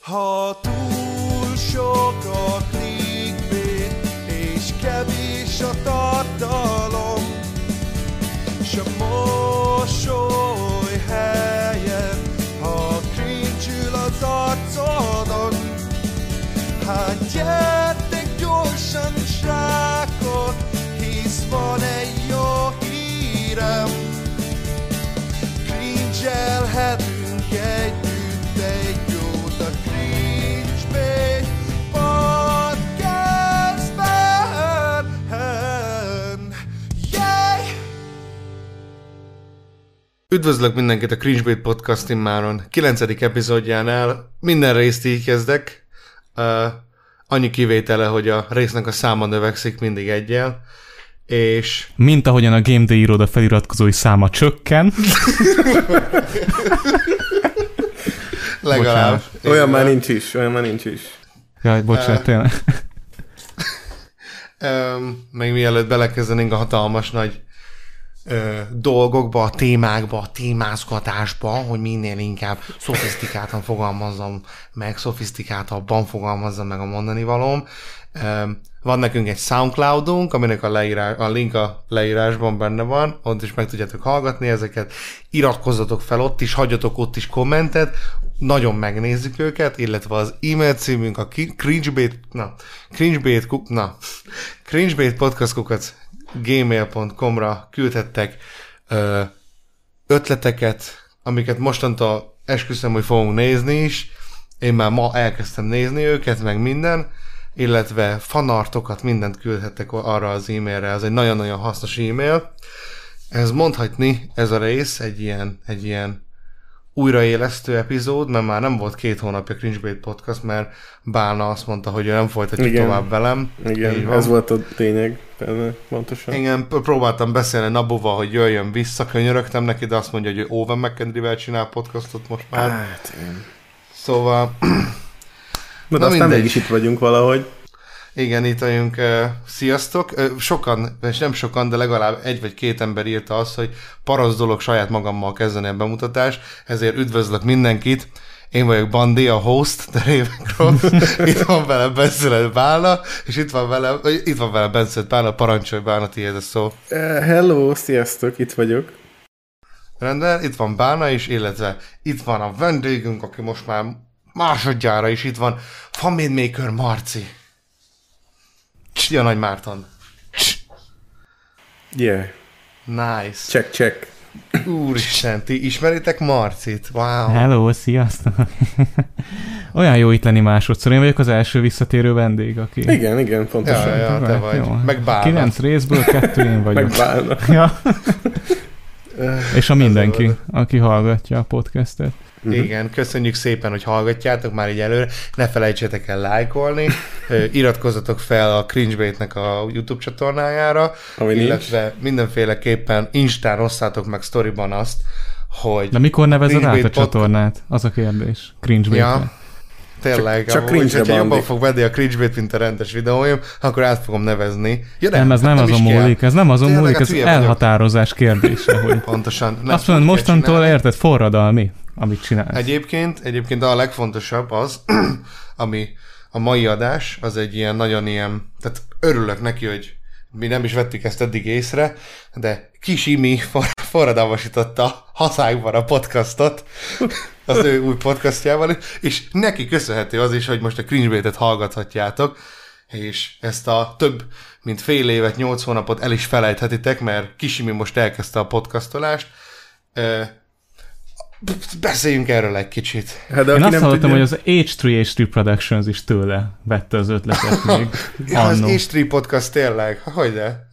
Ha túl sok a clickbait, és kevés a tartalom, s a mosoly Üdvözlök mindenkit a Cringebait Podcast immáron 9. epizódjánál. Minden részt így kezdek. Uh, annyi kivétele, hogy a résznek a száma növekszik mindig egyel. És Mint ahogyan a Game Day iroda feliratkozói száma csökken. legalább... Olyan már nincs is, olyan már nincs is. Jaj, bocsánat, tényleg. Um, még mielőtt belekezdenénk a hatalmas nagy ö, dolgokba, a témákba, a témázgatásba, hogy minél inkább szofisztikáltan fogalmazzam meg, szofisztikáltabban fogalmazzam meg a mondani valóm. Um, van nekünk egy Soundcloudunk, aminek a, leírás, a link a leírásban benne van, ott is meg tudjátok hallgatni ezeket, iratkozzatok fel ott is, hagyjatok ott is kommentet, nagyon megnézzük őket, illetve az e-mail címünk a cringebait, na, cringebait, na, cringebait podcastkukat gmail.com-ra küldhettek ö, ötleteket, amiket mostantól esküszöm, hogy fogunk nézni is. Én már ma elkezdtem nézni őket, meg minden, illetve fanartokat, mindent küldhettek arra az e-mailre. Ez egy nagyon-nagyon hasznos e-mail. Ez mondhatni, ez a rész egy ilyen, egy ilyen újraélesztő epizód, mert már nem volt két hónapja Cringebait podcast, mert Bálna azt mondta, hogy ő nem folytatja Igen. tovább velem. Igen, ez volt a lényeg, pontosan. Igen, próbáltam beszélni Nabuval, hogy jöjjön vissza, könyörögtem neki, de azt mondja, hogy ő Owen McKendry-vel csinál podcastot most már. Hát, igen. Szóval, Na, Na de aztán mindegy. mégis itt vagyunk valahogy. Igen, itt vagyunk. Sziasztok! Sokan, és nem sokan, de legalább egy vagy két ember írta azt, hogy parasz dolog saját magammal kezdeni a bemutatást, ezért üdvözlök mindenkit. Én vagyok Bandi, a host, de Révekről. itt van vele Benszület Bálna, és itt van vele, itt van vele Benszület Bálna, parancsolj Bálna, tiéd a szó. Uh, hello, sziasztok, itt vagyok. Rendben, itt van Bána is, illetve itt van a vendégünk, aki most már másodjára is itt van, Family Maker Marci. Csia Nagy Márton. Yeah, Nice. check, check. Úristen, ti ismeritek Marcit? Wow. Hello, sziasztok! Olyan jó itt lenni másodszor. Én vagyok az első visszatérő vendég, aki... Igen, igen, pontosan. Ja, ja, te vagy. Jó. Meg Bálna. Kilenc részből kettő én vagyok. Megbálna. Ja. És a mindenki, aki hallgatja a podcastet. Igen, köszönjük szépen, hogy hallgatjátok már így előre. Ne felejtsétek el lájkolni. Iratkozzatok fel a Cringebait-nek a YouTube csatornájára, Ami nincs. illetve mindenféleképpen Instán osszátok meg sztoriban azt, hogy De mikor nevezed át a Cringebait pod- csatornát? Az a kérdés. Cringe Ja, tényleg. Csak- csak amúgy, hogyha jobban fog venni a cringebait, mint a rendes videóim, akkor át fogom nevezni. Ja, Nem, ez nem, hát azon múlik, ez nem azon Tényleg, múlik, hát ez elhatározás kérdése, hogy Pontosan. Nem azt mondod, mostantól csinálni. érted, forradalmi, amit csinálsz. Egyébként, egyébként a legfontosabb az, ami a mai adás, az egy ilyen nagyon ilyen, tehát örülök neki, hogy mi nem is vettük ezt eddig észre, de Kis Imi for, forradalmasította hazánkban a podcastot, az ő új podcastjával, és neki köszönhető az is, hogy most a cringe hallgathatjátok, és ezt a több mint fél évet, nyolc hónapot el is felejthetitek, mert Kisimi most elkezdte a podcastolást. Beszéljünk erről egy kicsit. Hát de Én azt nem hallottam, tudja, hogy az H3H3 Productions is tőle vette az ötletet még Ja, az annó. H3 podcast tényleg, hogy de?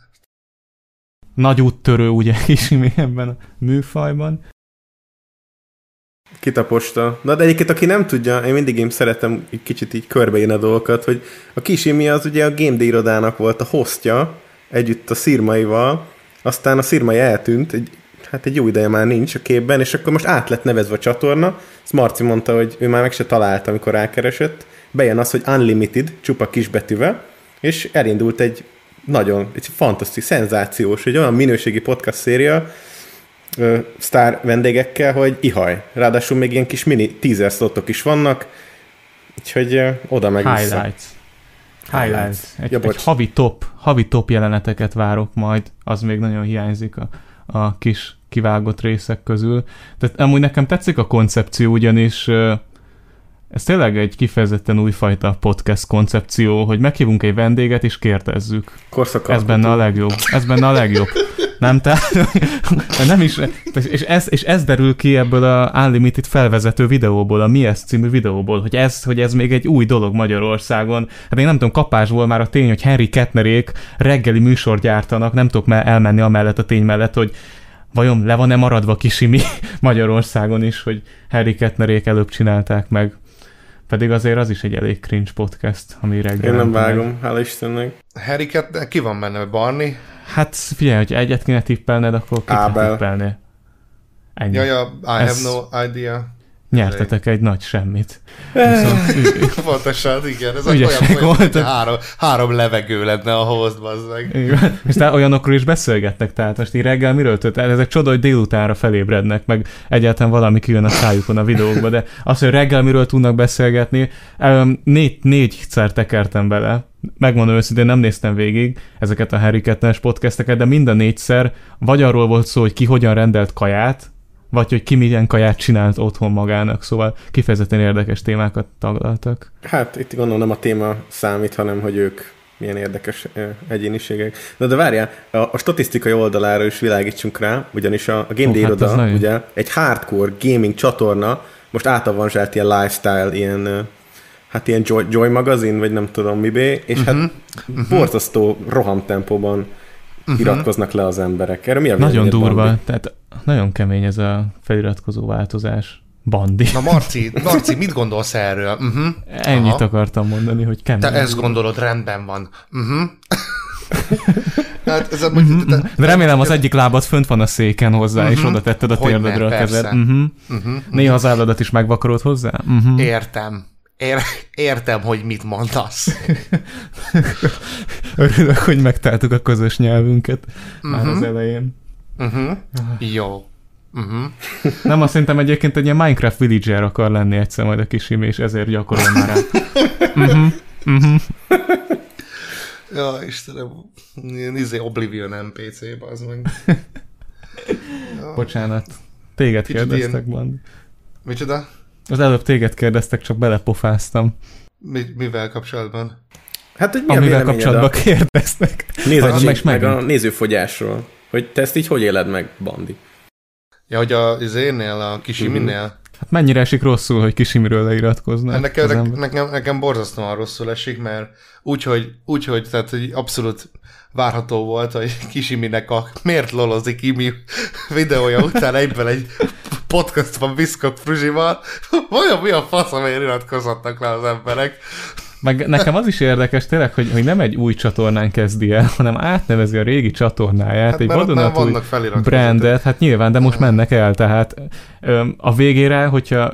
Nagy úttörő ugye Kisimi ebben a műfajban. kitaposta. Na de egyébként, aki nem tudja, én mindig én szeretem egy kicsit így körbeírni a dolgokat, hogy a Kisimi az ugye a Game Day irodának volt a hostja, együtt a szirmaival, aztán a szirmai eltűnt, egy, hát egy jó ideje már nincs a képben, és akkor most át lett nevezve a csatorna, ezt Marci mondta, hogy ő már meg se találta, amikor rákeresett, bejön az, hogy Unlimited, csupa kisbetűvel, és elindult egy nagyon, egy fantasztikus, szenzációs, egy olyan minőségi podcast széria, ö, sztár vendégekkel, hogy ihaj. Ráadásul még ilyen kis mini teaser slotok is vannak, Úgyhogy ö, oda meg vissza. Highlights. Highlights. Egy, Ja, egy havi top, havi top jeleneteket várok majd, az még nagyon hiányzik a, a kis kivágott részek közül. Tehát amúgy nekem tetszik a koncepció, ugyanis ez tényleg egy kifejezetten újfajta podcast koncepció, hogy meghívunk egy vendéget és kérdezzük. Korszak Ez benne a legjobb. Ez benne a legjobb. Nem, tehát nem is, és ez, és ez derül ki ebből a Unlimited felvezető videóból, a Mi ez című videóból, hogy ez, hogy ez még egy új dolog Magyarországon. Hát én nem tudom, kapásból már a tény, hogy Henry Kettnerék reggeli műsor gyártanak, nem tudok már elmenni amellett a tény mellett, hogy vajon le van-e maradva kisimi Magyarországon is, hogy Harry Kettnerék előbb csinálták meg. Pedig azért az is egy elég cringe podcast, ami reggel. Én nem vágom, hála Istennek. Harryket, ki van benne? Barney? Hát figyelj, hogy egyet kéne tippelned, akkor kit Ábel. tippelnél? Ennyi. Ja, ja, I Ez- have no idea. Nyertetek egy nagy semmit. Viszont, ü- Pontosan, igen. Ez Ügyesek olyan, olyan hogy voltak. három, három levegő lenne a host, bazd meg. Igen. és tehát olyanokról is beszélgetnek, tehát most így reggel miről tört? Ezek csoda, hogy délutánra felébrednek, meg egyáltalán valami kijön a szájukon a videókba, de az, hogy reggel miről tudnak beszélgetni, négy, négyszer tekertem bele, megmondom őszintén, nem néztem végig ezeket a Harry Kettnes podcasteket, de mind a négyszer vagy arról volt szó, hogy ki hogyan rendelt kaját, vagy hogy ki milyen kaját csinált otthon magának, szóval kifejezetten érdekes témákat taglaltak. Hát itt gondolom nem a téma számít, hanem hogy ők milyen érdekes egyéniségek. Na de várjál, a, a statisztikai oldalára is világítsunk rá, ugyanis a, a Game Ó, Day hát iroda, az nagyon- ugye, egy hardcore gaming csatorna, most átavanzsált ilyen lifestyle, ilyen hát ilyen Joy, Joy magazin, vagy nem tudom mibé, és uh-huh. hát borzasztó rohamtempóban uh-huh. iratkoznak le az emberek. Erről mi a Nagyon durva, Bandi? tehát nagyon kemény ez a feliratkozó változás. Bandi. Na Marci, Marci, mit gondolsz erről? Uh-huh. Ennyit Aha. akartam mondani, hogy kemény. Te ezt gondolod, rendben van. Uh-huh. hát ez a, te, De remélem az egyik lábad fönt van a széken hozzá, és oda tetted a Mhm. Térdedre a kezed. Uh-huh. uh-huh. Néha az álladat is megvakarod hozzá? Uh-huh. Értem. Ér, értem, hogy mit mondasz. Örülök, hogy megtaláltuk a közös nyelvünket már Mhm. az elején. Uh-huh. Jó. Uh-huh. Nem, azt szerintem egyébként egy ilyen Minecraft villager akar lenni egyszer majd a kisimi, és ezért gyakorol már rá. Uh-huh. Uh-huh. Ja, Istenem. Ilyen izé Oblivion NPC, az meg. Bocsánat. Téged Kicsit kérdeztek, ilyen- Bandi. Micsoda? Az előbb téged kérdeztek, csak belepofáztam. Mi, mivel kapcsolatban? Hát, hogy mi a Amivel véleményed kapcsolatban a kérdeztek. nézettség, meg meg a nézőfogyásról? Hogy te ezt így hogy éled meg, Bandi? Ja, hogy a izénél, a kisiminél? Hát mennyire esik rosszul, hogy kisimiről leiratkoznak Hát nekem, az nekem, nekem, borzasztóan rosszul esik, mert úgyhogy, úgyhogy tehát, hogy abszolút várható volt, hogy Kisiminek a miért lolozik Imi videója után egyből egy podcastban Viszkok Fruzsival. Vajon mi a fasz, amelyért iratkozhatnak le az emberek? Meg nekem az is érdekes tényleg, hogy, hogy nem egy új csatornán kezdi el, hanem átnevezi a régi csatornáját, Hát egy vadonatúj brandet, hát nyilván, de most mennek el, tehát öm, a végére, hogyha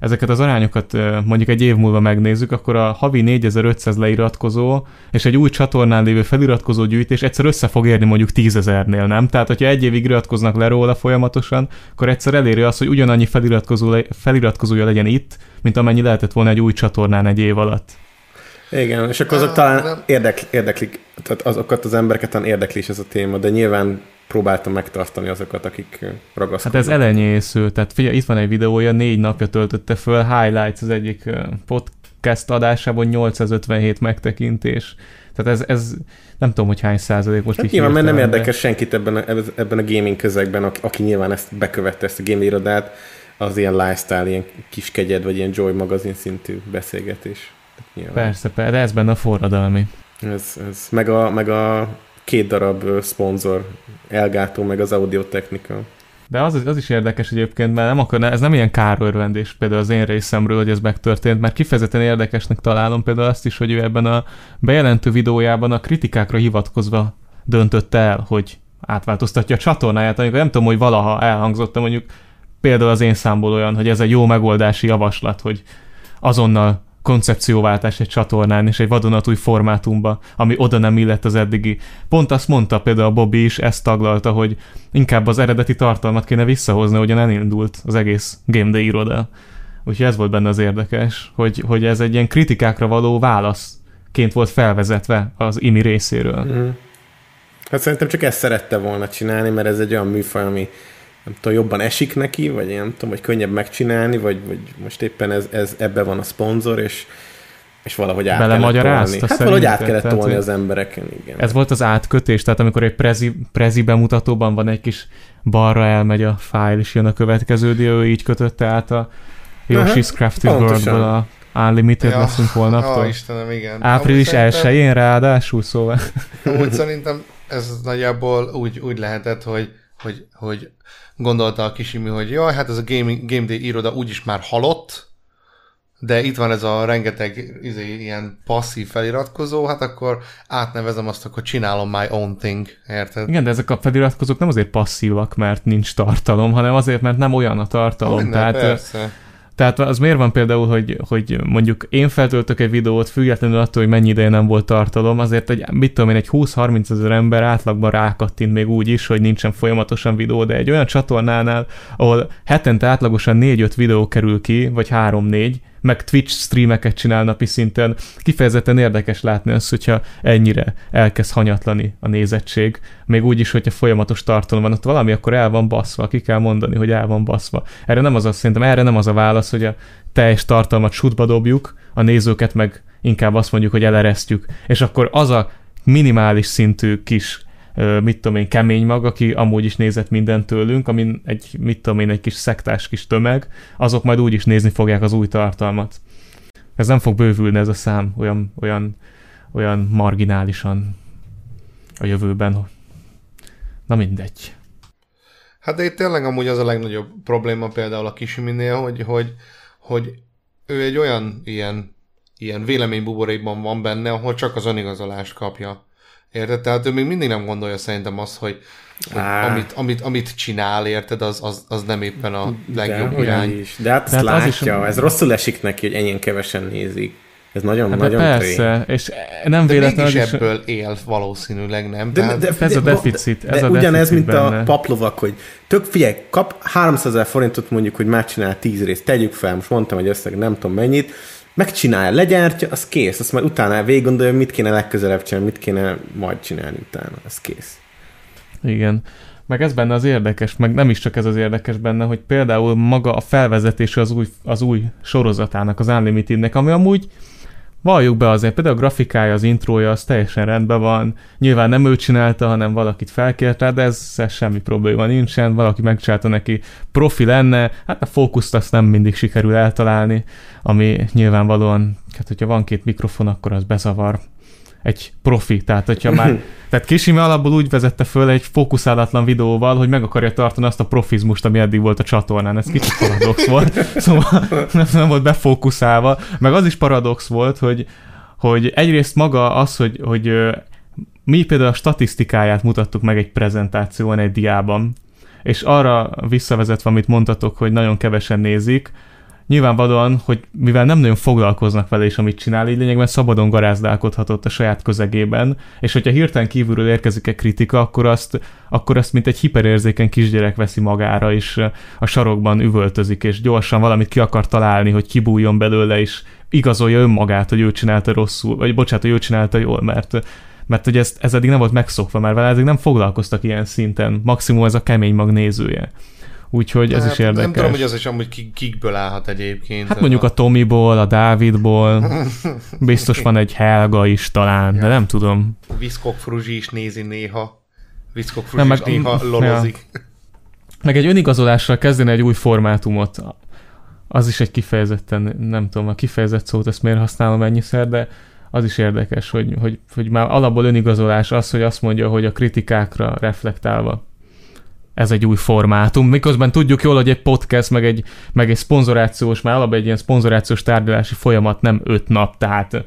ezeket az arányokat mondjuk egy év múlva megnézzük, akkor a havi 4500 leiratkozó és egy új csatornán lévő feliratkozó gyűjtés egyszer össze fog érni mondjuk 10 ezernél, nem? Tehát, hogyha egy évig iratkoznak le róla folyamatosan, akkor egyszer eléri azt, hogy ugyanannyi feliratkozó, feliratkozója legyen itt, mint amennyi lehetett volna egy új csatornán egy év alatt. Igen, és akkor azok talán nem. érdekli, érdeklik, tehát azokat az embereket talán érdekli is ez a téma, de nyilván próbáltam megtartani azokat, akik ö, Hát ragaszkodnak. ez elenyésző, tehát figyelj, itt van egy videója, négy napja töltötte föl, Highlights az egyik podcast adásában 857 megtekintés. Tehát ez, ez nem tudom, hogy hány százalék most Hát így nyilván, mert nem érdekes senkit ebben a, ebben a gaming közegben, aki, aki nyilván ezt bekövette, ezt a game irodát, az ilyen lifestyle, ilyen kis kegyed, vagy ilyen Joy magazin szintű beszélgetés. Nyilván. Persze, persze, de ez benne a forradalmi. Ez, ez. Meg, a, meg a két darab szponzor, Elgato, meg az Audio Technica. De az, az is érdekes egyébként, mert nem akar, ez nem ilyen kárörvendés például az én részemről, hogy ez megtörtént, mert kifejezetten érdekesnek találom például azt is, hogy ő ebben a bejelentő videójában a kritikákra hivatkozva döntötte el, hogy átváltoztatja a csatornáját, amikor nem tudom, hogy valaha elhangzott, de mondjuk például az én számból olyan, hogy ez egy jó megoldási javaslat, hogy azonnal koncepcióváltás egy csatornán és egy vadonatúj formátumba, ami oda nem illett az eddigi. Pont azt mondta például a Bobby is, ezt taglalta, hogy inkább az eredeti tartalmat kéne visszahozni, hogyan elindult az egész Game Day iroda. Úgyhogy ez volt benne az érdekes, hogy, hogy ez egy ilyen kritikákra való válaszként volt felvezetve az IMI részéről. Mm. Hát szerintem csak ezt szerette volna csinálni, mert ez egy olyan műfaj, ami nem tudom, jobban esik neki, vagy én nem tudom, hogy könnyebb megcsinálni, vagy, vagy most éppen ez, ez ebbe van a szponzor, és és valahogy át kellett tolni. Hát valahogy át kellett tehát, tolni az embereken, igen. Ez volt az átkötés, tehát amikor egy prezi, prezi bemutatóban van egy kis balra elmegy a fájl, és jön a következő dió, így kötötte át a Yoshi's Crafted World-ből a Unlimited ja, leszünk holnaptól. Ja, Istenem, igen. Április elsőjén ráadásul, szóval. Úgy szerintem ez nagyjából úgy, úgy lehetett, hogy, hogy, hogy gondolta a kisimi, hogy jaj, hát ez a Game, Game Day iroda úgyis már halott, de itt van ez a rengeteg izé, ilyen passzív feliratkozó, hát akkor átnevezem azt, akkor csinálom my own thing, érted? Igen, de ezek a feliratkozók nem azért passzívak, mert nincs tartalom, hanem azért, mert nem olyan a tartalom. Minden, tehát, persze. Tehát az miért van például, hogy, hogy mondjuk én feltöltök egy videót, függetlenül attól, hogy mennyi ideje nem volt tartalom, azért egy, mit tudom én, egy 20-30 ezer ember átlagban rákattint még úgy is, hogy nincsen folyamatosan videó, de egy olyan csatornánál, ahol hetente átlagosan 4-5 videó kerül ki, vagy 3-4, meg Twitch streameket csinál napi szinten. Kifejezetten érdekes látni azt, hogyha ennyire elkezd hanyatlani a nézettség. Még úgy is, hogyha folyamatos tartalom van, ott valami akkor el van baszva, ki kell mondani, hogy el van baszva. Erre nem az a, szerintem erre nem az a válasz, hogy a teljes tartalmat sútba dobjuk, a nézőket meg inkább azt mondjuk, hogy eleresztjük. És akkor az a minimális szintű kis mit tudom én, kemény mag, aki amúgy is nézett mindent tőlünk, amin egy, mit tudom én, egy kis szektás kis tömeg, azok majd úgy is nézni fogják az új tartalmat. Ez nem fog bővülni ez a szám olyan, olyan, olyan marginálisan a jövőben. Na mindegy. Hát de itt tényleg amúgy az a legnagyobb probléma például a Kisiminél, hogy, hogy, hogy ő egy olyan ilyen, ilyen véleménybuborékban van benne, ahol csak az önigazolást kapja. Érted? Tehát ő még mindig nem gondolja szerintem azt, hogy, hogy amit, amit, amit csinál, érted, az, az, az nem éppen a legjobb De, irány. Is. De hát azt hát látja, az is... ez rosszul esik neki, hogy ennyien kevesen nézik. Ez nagyon, hát nagyon persze, tré. és nem de véletlenül is ebből él valószínűleg, nem? De, de, de, ez a deficit. Ez de a ugyanez, deficit mint benne. a paplovak, hogy tök figyelj, kap 300 ezer forintot mondjuk, hogy megcsinál 10 részt, tegyük fel, most mondtam egy összeg, nem tudom mennyit, megcsinálja, legyártja, az kész. Azt majd utána végig mit kéne legközelebb csinálni, mit kéne majd csinálni utána. Az kész. Igen. Meg ez benne az érdekes, meg nem is csak ez az érdekes benne, hogy például maga a felvezetése az új, az új sorozatának, az Unlimitednek, ami amúgy valljuk be azért, például a grafikája, az intrója, az teljesen rendben van. Nyilván nem ő csinálta, hanem valakit felkért rá, de ez, ez semmi probléma nincsen. Valaki megcsinálta neki profi lenne, hát a fókuszt azt nem mindig sikerül eltalálni, ami nyilvánvalóan, hát hogyha van két mikrofon, akkor az bezavar egy profi, tehát hogyha már, tehát Kisime alapból úgy vezette föl egy fókuszálatlan videóval, hogy meg akarja tartani azt a profizmust, ami eddig volt a csatornán, ez kicsit paradox volt, szóval nem, nem volt befókuszálva, meg az is paradox volt, hogy, hogy egyrészt maga az, hogy, hogy mi például a statisztikáját mutattuk meg egy prezentáción, egy diában, és arra visszavezetve, amit mondtatok, hogy nagyon kevesen nézik, nyilvánvalóan, hogy mivel nem nagyon foglalkoznak vele is, amit csinál, így lényegben szabadon garázdálkodhatott a saját közegében, és hogyha hirtelen kívülről érkezik egy kritika, akkor azt, akkor azt mint egy hiperérzékeny kisgyerek veszi magára, és a sarokban üvöltözik, és gyorsan valamit ki akar találni, hogy kibújjon belőle, és igazolja önmagát, hogy ő csinálta rosszul, vagy bocsánat, hogy ő csinálta jól, mert mert hogy ez, ez eddig nem volt megszokva, mert vele eddig nem foglalkoztak ilyen szinten, maximum ez a kemény magnézője. Úgyhogy ez hát, is érdekes. Nem tudom, hogy az is amúgy kikből állhat egyébként. Hát mondjuk a, a Tomiból, a Dávidból, biztos van egy Helga is talán, ja. de nem tudom. Viszkok Fruzsi is nézi néha. Viszkok Fruzsi nem, is meg, néha lolozik. Ja. Meg egy önigazolással kezdeni egy új formátumot, az is egy kifejezetten, nem tudom, a kifejezett szót ezt miért használom ennyiszer, de az is érdekes, hogy, hogy, hogy már alapból önigazolás az, hogy azt mondja, hogy a kritikákra reflektálva ez egy új formátum, miközben tudjuk jól, hogy egy podcast, meg egy, meg egy szponzorációs, már alapban egy ilyen szponzorációs tárgyalási folyamat nem öt nap, tehát,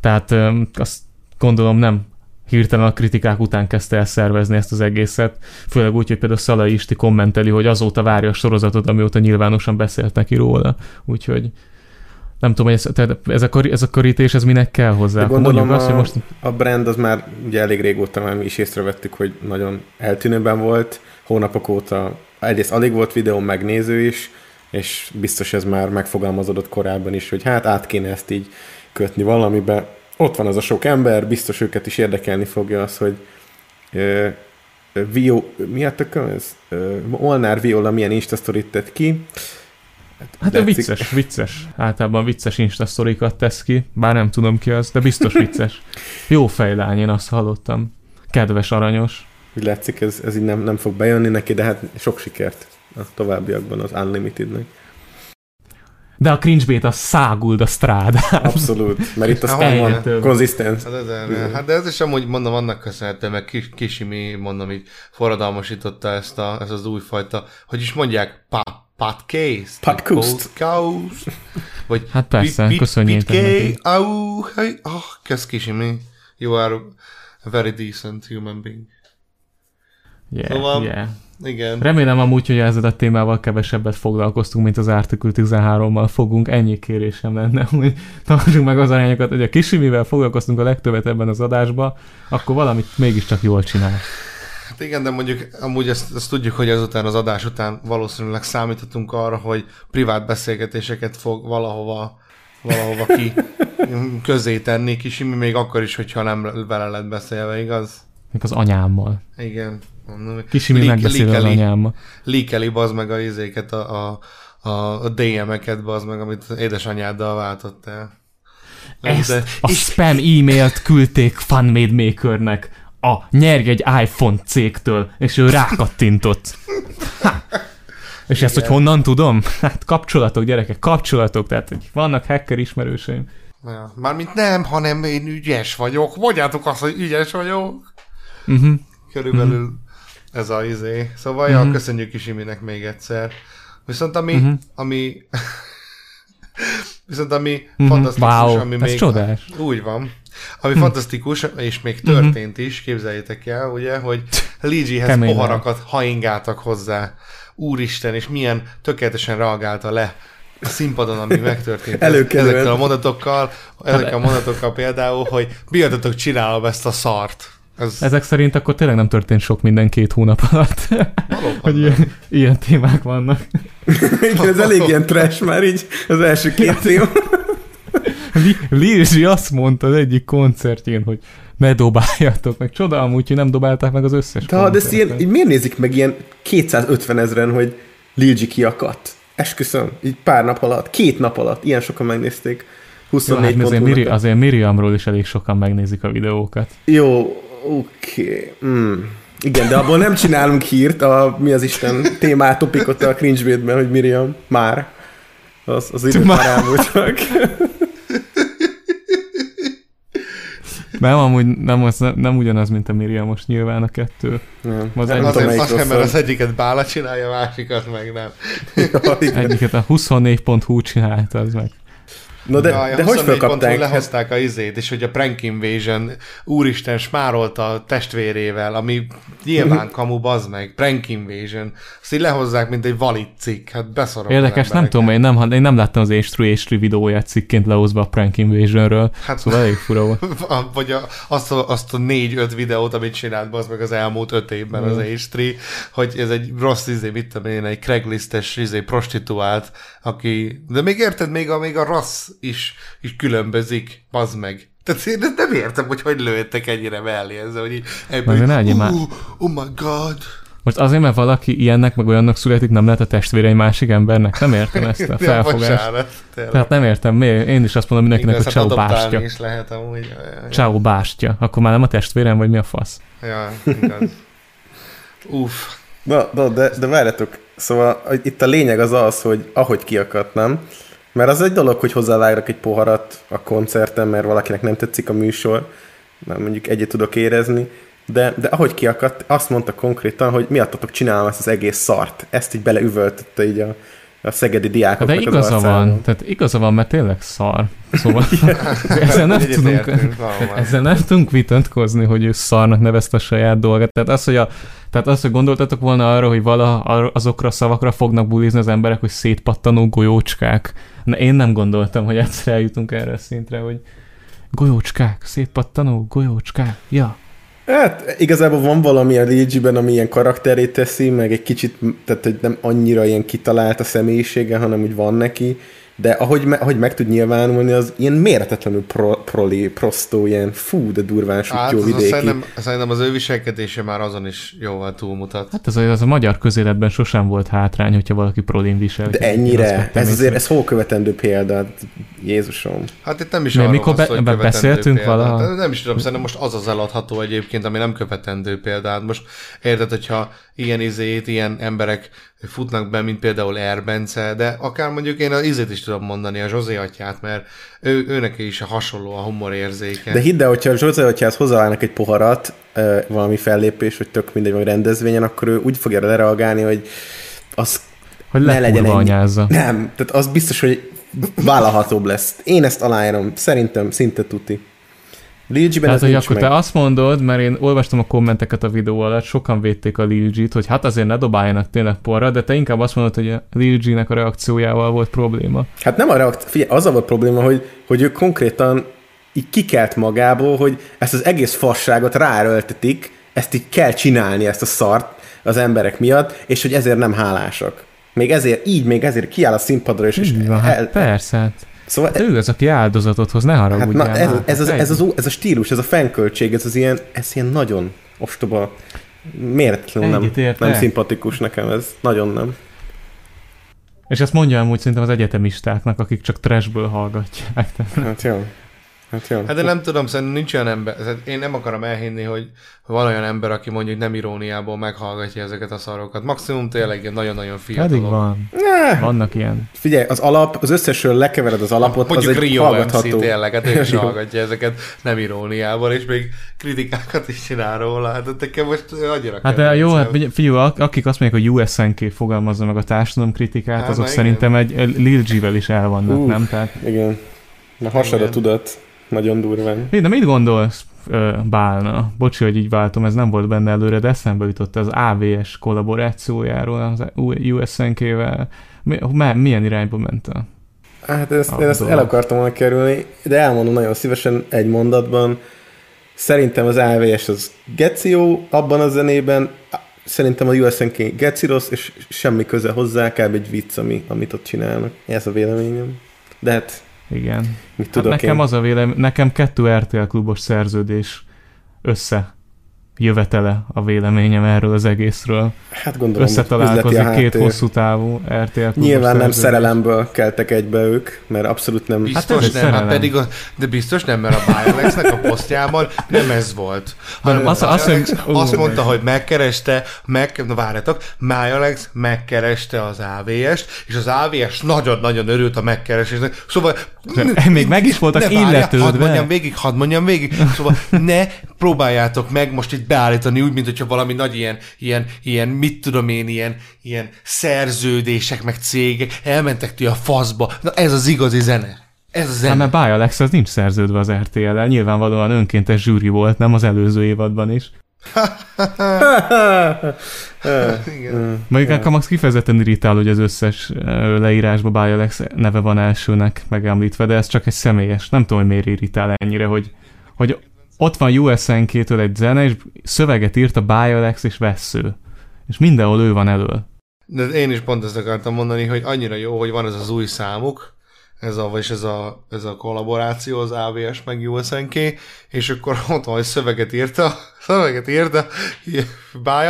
tehát azt gondolom nem hirtelen a kritikák után kezdte el szervezni ezt az egészet, főleg úgy, hogy például Szalai Isti kommenteli, hogy azóta várja a sorozatot, amióta nyilvánosan beszélt neki róla, úgyhogy nem tudom, hogy ez, tehát ez, a, ez a körítés, ez minek kell hozzá? De gondolom azt, a, hogy most... a brand az már ugye elég régóta már mi is észrevettük, hogy nagyon eltűnőben volt, hónapok óta egyrészt alig volt videó megnéző is, és biztos ez már megfogalmazódott korábban is, hogy hát át kéne ezt így kötni valamibe. Ott van az a sok ember, biztos őket is érdekelni fogja az, hogy ö, Vio, mi a tököm ez? Ö, Molnár Viola milyen Instastorit tett ki. Hát ő vicces, vicces. Általában vicces instasztorikat tesz ki, bár nem tudom ki az, de biztos vicces. Jó fejlány, én azt hallottam. Kedves, aranyos. Úgy látszik, ez, ez így nem, nem fog bejönni neki, de hát sok sikert a továbbiakban az Unlimitednek. De a cringe a száguld a strádán. Abszolút, mert itt aztán van konzisztens. Hát, hát de ez is amúgy mondom annak köszönhető, meg Kis, Kisimi, mondom így forradalmasította ezt, a, ezt az újfajta, hogy is mondják, pa, podcast? Podcast. Podcast? Vagy Hát persze, köszönjétek neki. Au, hey, oh, kösz Kisimi. You are a very decent human being. Yeah, Szóval- yeah. Igen. Remélem amúgy, hogy ezzel a témával kevesebbet foglalkoztunk, mint az Article 13-mal fogunk. Ennyi kérésem lenne, hogy tartsuk meg az arányokat, hogy a kisimivel foglalkoztunk a legtöbbet ebben az adásban, akkor valamit mégiscsak jól csinál. Hát igen, de mondjuk amúgy ezt, ezt tudjuk, hogy ezután az adás után valószínűleg számíthatunk arra, hogy privát beszélgetéseket fog valahova valahova ki közé tenni Kisimi, még akkor is, hogyha nem vele lett beszélve, igaz? Még az anyámmal. Igen. Mondom, Kisimi megbeszél az anyámmal. Líkeli bazd meg a izéket, a, a, a, DM-eket bazd meg, amit édesanyáddal váltottál. Ezt De- a spam e-mailt küldték Funmade Makernek a nyerj egy iPhone cégtől, és ő rákattintott. Ha. És ezt, hogy honnan tudom? Hát kapcsolatok, gyerekek, kapcsolatok, tehát hogy vannak hacker ismerőseim. Ja. Mármint nem, hanem én ügyes vagyok. Mondjátok azt, hogy ügyes vagyok. Uh-huh. Körülbelül uh-huh. Ez a izé. Szóval uh-huh. ja, köszönjük Kisiminek még egyszer. Viszont ami, uh-huh. ami viszont ami Mhm. uh-huh. fantasztikus, Wow, ami még... csodás. Úgy van. Ami uh-huh. fantasztikus, és még történt uh-huh. is, képzeljétek el, ugye, hogy Ligihez poharakat haingáltak hozzá. Úristen, és milyen tökéletesen reagálta le színpadon, ami megtörtént ezekkel a mondatokkal, ezekkel a mondatokkal például, hogy miattatok csinálom ezt a szart. Ez, Ezek szerint akkor tényleg nem történt sok minden két hónap alatt, hogy ilyen, ilyen témák vannak. Igen, ez elég ilyen trash már így az első két téma. Li- Lizsi azt mondta az egyik koncertjén, hogy ne dobáljatok meg. Csoda amúgy, hogy nem dobálták meg az összes De, de ezt ilyen, így miért nézik meg ilyen 250 ezeren, hogy G kiakadt? Esküszöm, így pár nap alatt, két nap alatt, ilyen sokan megnézték. Jó, 24 hát azért, Miri, azért Miriamról is elég sokan megnézik a videókat. Jó, oké. Okay. Mm. Igen, de abból nem csinálunk hírt, a, mi az Isten témát, topikot a cringe hogy Miriam már. Az, az idők Már. elmúltak. Nem, amúgy nem, az, nem ugyanaz, mint a Miriam most nyilván a kettő. Nem, Az nem azért, mert rosszabb. az egyiket Bála csinálja, a másikat meg nem. Ja. Egyiket a 24.hu csinálta, az meg. Na de, Jaj, a de hogy 24 pontról felkapták? lehozták a izét, és hogy a Prank Invasion úristen smárolta a testvérével, ami nyilván kamu, bazd meg, Prank Invasion. Azt így lehozzák, mint egy valid cikk, hát beszarom. az Érdekes, nem tudom, én nem, én nem láttam az H3 H3 videóját cikként lehozva a Prank Invasionről, Hát- szóval elég fura volt. Vagy a, azt, a, azt a négy-öt videót, amit csinált az meg az elmúlt öt évben az H3, hogy ez egy rossz izé, mit tudom én, egy Craigslistes izé, prostituált, aki, de még érted, még a, még a rassz is, is különbözik, bazd meg. Tehát én nem értem, hogy hogy lőttek ennyire mellé ezzel, hogy ebből, ne legyél már- "Ú, oh my god. Most azért, mert valaki ilyennek, meg olyannak születik, nem lehet a testvére egy másik embernek? Nem értem ezt a felfogást. Tehát nem értem, miért? Én is azt mondom mindenkinek, Igaz, hogy hát adoptálni bástya. is lehet amúgy. Ciao bástya. Akkor már nem a testvérem, vagy mi a fasz? Ja, igaz. Uff. Na, de, de, de várjatok, szóval hogy itt a lényeg az az, hogy ahogy kiakadt, nem? Mert az egy dolog, hogy hozzávágnak egy poharat a koncerten, mert valakinek nem tetszik a műsor, mert mondjuk egyet tudok érezni, de, de ahogy kiakadt, azt mondta konkrétan, hogy miattatok csinálom ezt az egész szart. Ezt így beleüvöltötte így a, a szegedi diákoknak de az igaza arcába. van, tehát igaza van, mert tényleg szar. Szóval ezzel nem tudunk, ezzel nem tudunk vitatkozni, hogy ő szarnak nevezte a saját dolgát. Tehát az, hogy, a, tehát az, hogy gondoltatok volna arra, hogy vala azokra a szavakra fognak bulizni az emberek, hogy szétpattanó golyócskák. Na, én nem gondoltam, hogy egyszer eljutunk erre a szintre, hogy golyócskák, szétpattanó golyócskák, ja. Hát igazából van valami a Luigi-ben, ami ilyen karakterét teszi, meg egy kicsit, tehát hogy nem annyira ilyen kitalált a személyisége, hanem úgy van neki, de ahogy, me, ahogy meg tud nyilvánulni, az ilyen méretetlenül pro, proli, prostó, ilyen fú, de durván Hát jó az, vidéki. szerintem, szerintem az ő viselkedése már azon is jóval túlmutat. Hát az, az a magyar közéletben sosem volt hátrány, hogyha valaki prolin viselkedik. De ennyire, ez azért, ez hol követendő példa, hát Jézusom. Hát itt nem is arról mikor szó, be- hogy be- követendő beszéltünk példa. valaha? Hát Nem is tudom, szerintem most az az eladható egyébként, ami nem követendő példa. Hát most érted, hogyha ilyen izét, ilyen emberek futnak be, mint például Erbence, de akár mondjuk én az izét is tudom mondani, a Zsozé atyát, mert ő, őnek is hasonló a humorérzéke. De hidd el, hogyha a Zsózé, hogyha hozzáállnak egy poharat, valami fellépés, vagy tök mindegy, vagy rendezvényen, akkor ő úgy fogja lereagálni, hogy az Hogy ne legyen ennyi. anyázza. Nem, tehát az biztos, hogy vállalhatóbb lesz. Én ezt aláírom, szerintem szinte tuti. Luigi-ben Tehát, hogy akkor meg. te azt mondod, mert én olvastam a kommenteket a videó alatt, sokan védték a Lil G-t, hogy hát azért ne dobáljanak tényleg porra, de te inkább azt mondod, hogy a Lil G-nek a reakciójával volt probléma. Hát nem a reakt... Figyelj, az a volt probléma, hogy, hogy ő konkrétan így kikelt magából, hogy ezt az egész fasságot ráerőltetik, ezt így kell csinálni, ezt a szart az emberek miatt, és hogy ezért nem hálásak. Még ezért, így, még ezért kiáll a színpadra, és, és van, hát el, persze. Hát. Szóval Ő az, aki áldozatot hoz, ne Hát haragudjál. na, ez, ez, az, Hát ez, az, ez a stílus, ez a fenköltség, ez az ilyen, ez ilyen nagyon ostoba, méretlenül nem, nem szimpatikus nekem ez. Nagyon nem. És ezt mondja amúgy szerintem az egyetemistáknak, akik csak trashből hallgatják. Tehát Hát jó. Hát jó. Hát de nem tudom, szerintem nincs olyan ember, tehát én nem akarom elhinni, hogy van olyan ember, aki mondjuk nem iróniából meghallgatja ezeket a szarokat. Maximum tényleg ilyen nagyon-nagyon Pedig fiatalok. van. Ne, Vannak ilyen. Figyelj, az alap, az összesről lekevered az alapot, Mondjuk az egy Rio MC hallgatható. tényleg, hát ő is hallgatja ezeket nem iróniával, és még kritikákat is csinál róla. Hát nekem most annyira Hát de jó, hát fiú, ak- akik azt mondják, hogy USNK fogalmazza meg a társadalomkritikát, Hát, azok na szerintem egy Lil G-vel is el vannak, Ú. nem? Tehát, Igen. Na hasad a Igen. tudat. Nagyon durván. Hé, de mit gondolsz Bálna? Bocsi, hogy így váltom, ez nem volt benne előre, de eszembe jutott az AVS kollaborációjáról az USNK-vel. Milyen irányba ment a... Hát ezt, én ezt el akartam volna kerülni, de elmondom nagyon szívesen egy mondatban. Szerintem az AVS az geció abban a zenében, szerintem a USNK geci rossz, és semmi köze hozzá, kb. egy vicc, ami, amit ott csinálnak. Ez a véleményem. De hát, Igen. mit Hát tudok nekem én? az a vélem, nekem kettő RTL klubos szerződés össze jövetele a véleményem erről az egészről. Hát gondolom, Összetalálkozik két hosszú távú RTL Nyilván nem szerelemből keltek egybe ők, mert abszolút nem... Hát Biztos egy nem, hát pedig a, de biztos nem, mert a Bialexnek a posztjában nem ez volt. Hanem az- az, Alex hogy- azt ú. mondta, hogy megkereste, meg, na várjatok, Alex megkereste az AVS-t, és az AVS nagyon-nagyon örült a megkeresésnek. Szóval... Még meg is voltak illetődve. Hadd mondjam végig, hadd mondjam végig. Szóval ne próbáljátok meg most itt beállítani úgy, mint hogyha valami nagy ilyen, ilyen, ilyen mit tudom én, ilyen, ilyen szerződések, meg cégek elmentek ti a faszba. Na ez az igazi zene. Ez a Hát zene. mert Báj Alex az nincs szerződve az RTL-el, nyilvánvalóan önkéntes zsűri volt, nem az előző évadban is. Igen. Mondjuk nekem az kifejezetten irritál, hogy az összes ö, leírásban Báj Alex neve van elsőnek megemlítve, de ez csak egy személyes. Nem tudom, hogy miért irritál ennyire, hogy, hogy ott van USNK-től egy zene, és szöveget írt a Báj Alex és Vessző. És mindenhol ő van elől. De én is pont ezt akartam mondani, hogy annyira jó, hogy van ez az új számuk, ez a, vagyis ez a, ez a kollaboráció, az AVS meg USNK, és akkor ott van, hogy szöveget írta, szöveget írta, By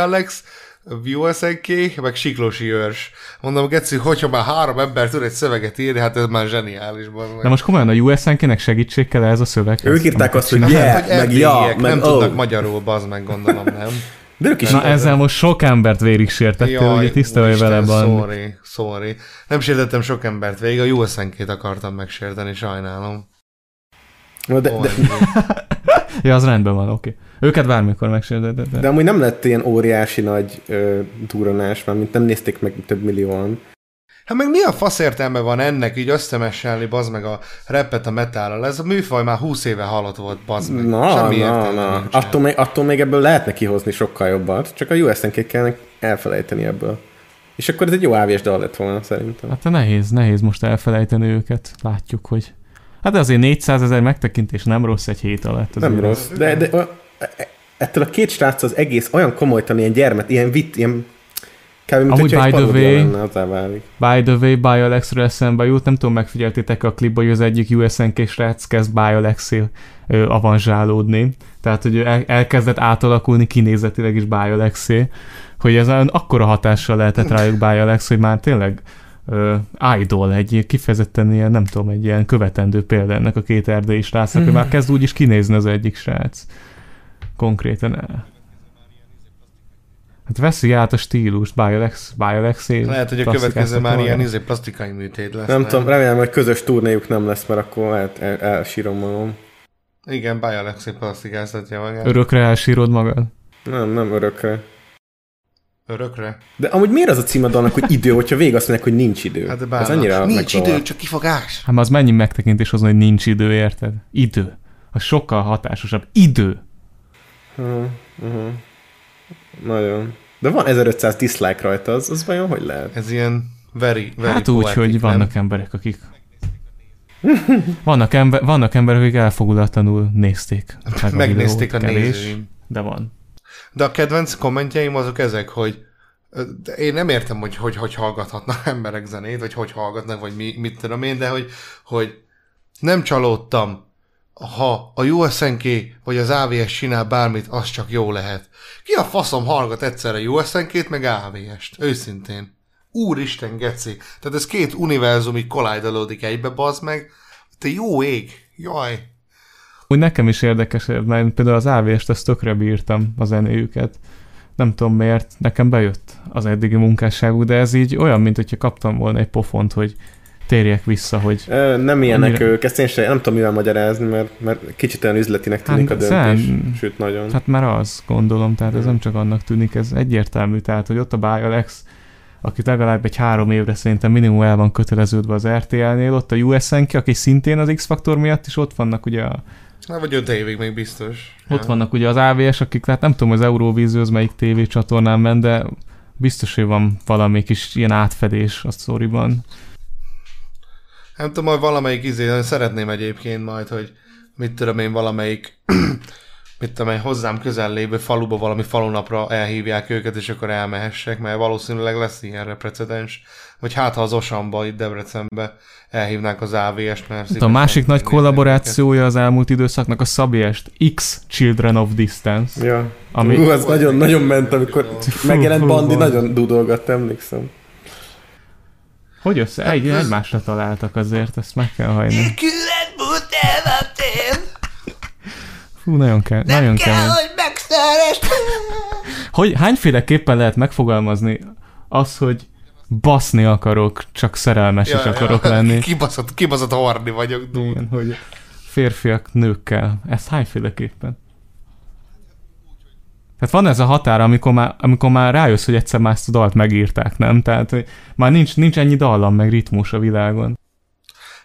USNK, meg Siklósi Őrs. Mondom, Geci, hogyha már három ember tud egy szöveget írni, hát ez már zseniális. meg. De most komolyan a USNK-nek segítség kell ehhez a szöveghez? Ők írták azt, hogy csinál? yeah, Hát, hogy meg ja, erdélyiek, meg nem oh. tudnak magyarul, bazd meg, gondolom, nem? De ők is Na ezzel most sok embert végig sértettél, ugye tiszta vagy vele van. Sorry, sorry. Nem sértettem sok embert végig, a USNK-t akartam megsérteni, sajnálom. de, de, OMG. Ja, az rendben van, oké. Őket bármikor megsértetted. de amúgy nem lett ilyen óriási nagy ö, duranás, mert mint nem nézték meg több millióan. Hát meg mi a fasz értelme van ennek így összemesselni, bazd meg a repet a metállal? Ez a műfaj már 20 éve halott volt, bazd meg. Na, Semmi na, na. Attól még, attól még ebből lehetne kihozni sokkal jobbat, csak a USNK kellene elfelejteni ebből. És akkor ez egy jó ávés dal lett volna szerintem. Hát nehéz, nehéz most elfelejteni őket. Látjuk, hogy... Hát azért 400 ezer megtekintés nem rossz egy hét alatt. Nem azért. rossz, de, de ö, ettől a két srác az egész olyan komolytan ilyen gyermet, ilyen vitt, ilyen kb. mint Amúgy by the way- lenne, válik. By the way, BioLex-ről eszembe jut, nem tudom, megfigyeltétek a klipben, hogy az egyik USNK srác kezd biolex avanzsálódni. Tehát, hogy el, elkezdett átalakulni kinézetileg is biolex hogy ez olyan akkora hatással lehetett rájuk BioLex, hogy már tényleg uh, idol, egy kifejezetten ilyen, nem tudom, egy ilyen követendő példa ennek a két erdélyi srácnak, hogy már kezd úgy is kinézni az egyik srác. Konkrétan el. Hát veszi át a stílust, BioLex, BioLex Lehet, hogy a következő már ilyen izé plastikai műtét lesz. Nem tudom, remélem, hogy közös turnéjuk nem lesz, mert akkor el, el, elsírom magam. Igen, Bialex plastikáztatja magát. Örökre elsírod magad? Nem, nem örökre. Örökre? De amúgy miért az a cím a dalnak, hogy idő, hogyha végig azt mondják, hogy nincs idő? Hát de Ez bánat. annyira Nincs megzavar. idő, csak kifogás. Hát az mennyi megtekintés azon, hogy nincs idő, érted? Idő. Az sokkal hatásosabb. Idő. Uh-huh, uh-huh. Nagyon. De van 1500 dislike rajta, az, az vajon hogy lehet? Ez ilyen very, very Hát úgy, hogy nem? vannak emberek, akik... Vannak, ember, vannak emberek, akik elfogulatlanul nézték. Meg a Megnézték a kevés, nézőim. De van. De a kedvenc kommentjeim azok ezek, hogy én nem értem, hogy, hogy hogy hallgathatnak emberek zenét, vagy hogy hallgatnak, vagy mi, mit tudom én, de hogy, hogy nem csalódtam, ha a USNK vagy az AVS csinál bármit, az csak jó lehet. Ki a faszom hallgat egyszerre USNK-t, meg AVS-t? Őszintén. Úristen, geci. Tehát ez két univerzum így kollidolódik egybe, bazd meg. Te jó ég. Jaj. Úgy nekem is érdekes, mert például az AVS-t ezt tökre bírtam a zenéjüket. Nem tudom miért, nekem bejött az eddigi munkásságuk, de ez így olyan, mint hogyha kaptam volna egy pofont, hogy térjek vissza, hogy Ö, nem ilyenek Annyira- ők, ezt én sem, nem tudom mivel magyarázni, mert, mert kicsit olyan üzletinek tűnik Hát, a döntés, szem- sőt nagyon. Hát már az, gondolom, tehát ez nem csak annak tűnik, ez egyértelmű, tehát hogy ott a BioLex, aki legalább egy három évre szerintem minimum el van köteleződve az RTL-nél, ott a USNK, aki szintén az X-faktor miatt is ott vannak ugye, a, Hát vagy öt évig még biztos. ott vannak ugye az AVS, akik, hát nem tudom, az Eurovízió az melyik tévécsatornán ment, de biztos, hogy van valami kis ilyen átfedés a sztoriban. Nem tudom, majd valamelyik izé, szeretném egyébként majd, hogy mit tudom én, valamelyik mit tudom én, hozzám közel lévő faluba valami falunapra elhívják őket, és akkor elmehessek, mert valószínűleg lesz ilyenre precedens. Vagy hát, ha az Osamba, itt Debrecenbe elhívnák az AVS-t, mert... Hát a másik nagy kollaborációja az elmúlt időszaknak a Szabiest X Children of Distance. Ja. Ami-. Hú, az nagyon-nagyon ment, amikor Fú, megjelent fú, Bandi, van. nagyon dudolgatt, emlékszem. Hogy össze? Egy, egymásra találtak azért, ezt meg kell hajni. Fú, nagyon kell, nagyon kell, kemény. hogy megszerest. Hogy hányféleképpen lehet megfogalmazni az, hogy baszni akarok, csak szerelmes is akarok lenni. Kibaszott, kibaszott horni vagyok, dude. Igen, hogy férfiak nőkkel. Ezt hányféleképpen? Tehát van ez a határ, amikor már, amikor már rájössz, hogy egyszer már ezt a dalt megírták, nem? Tehát hogy már nincs, nincs ennyi dallam, meg ritmus a világon.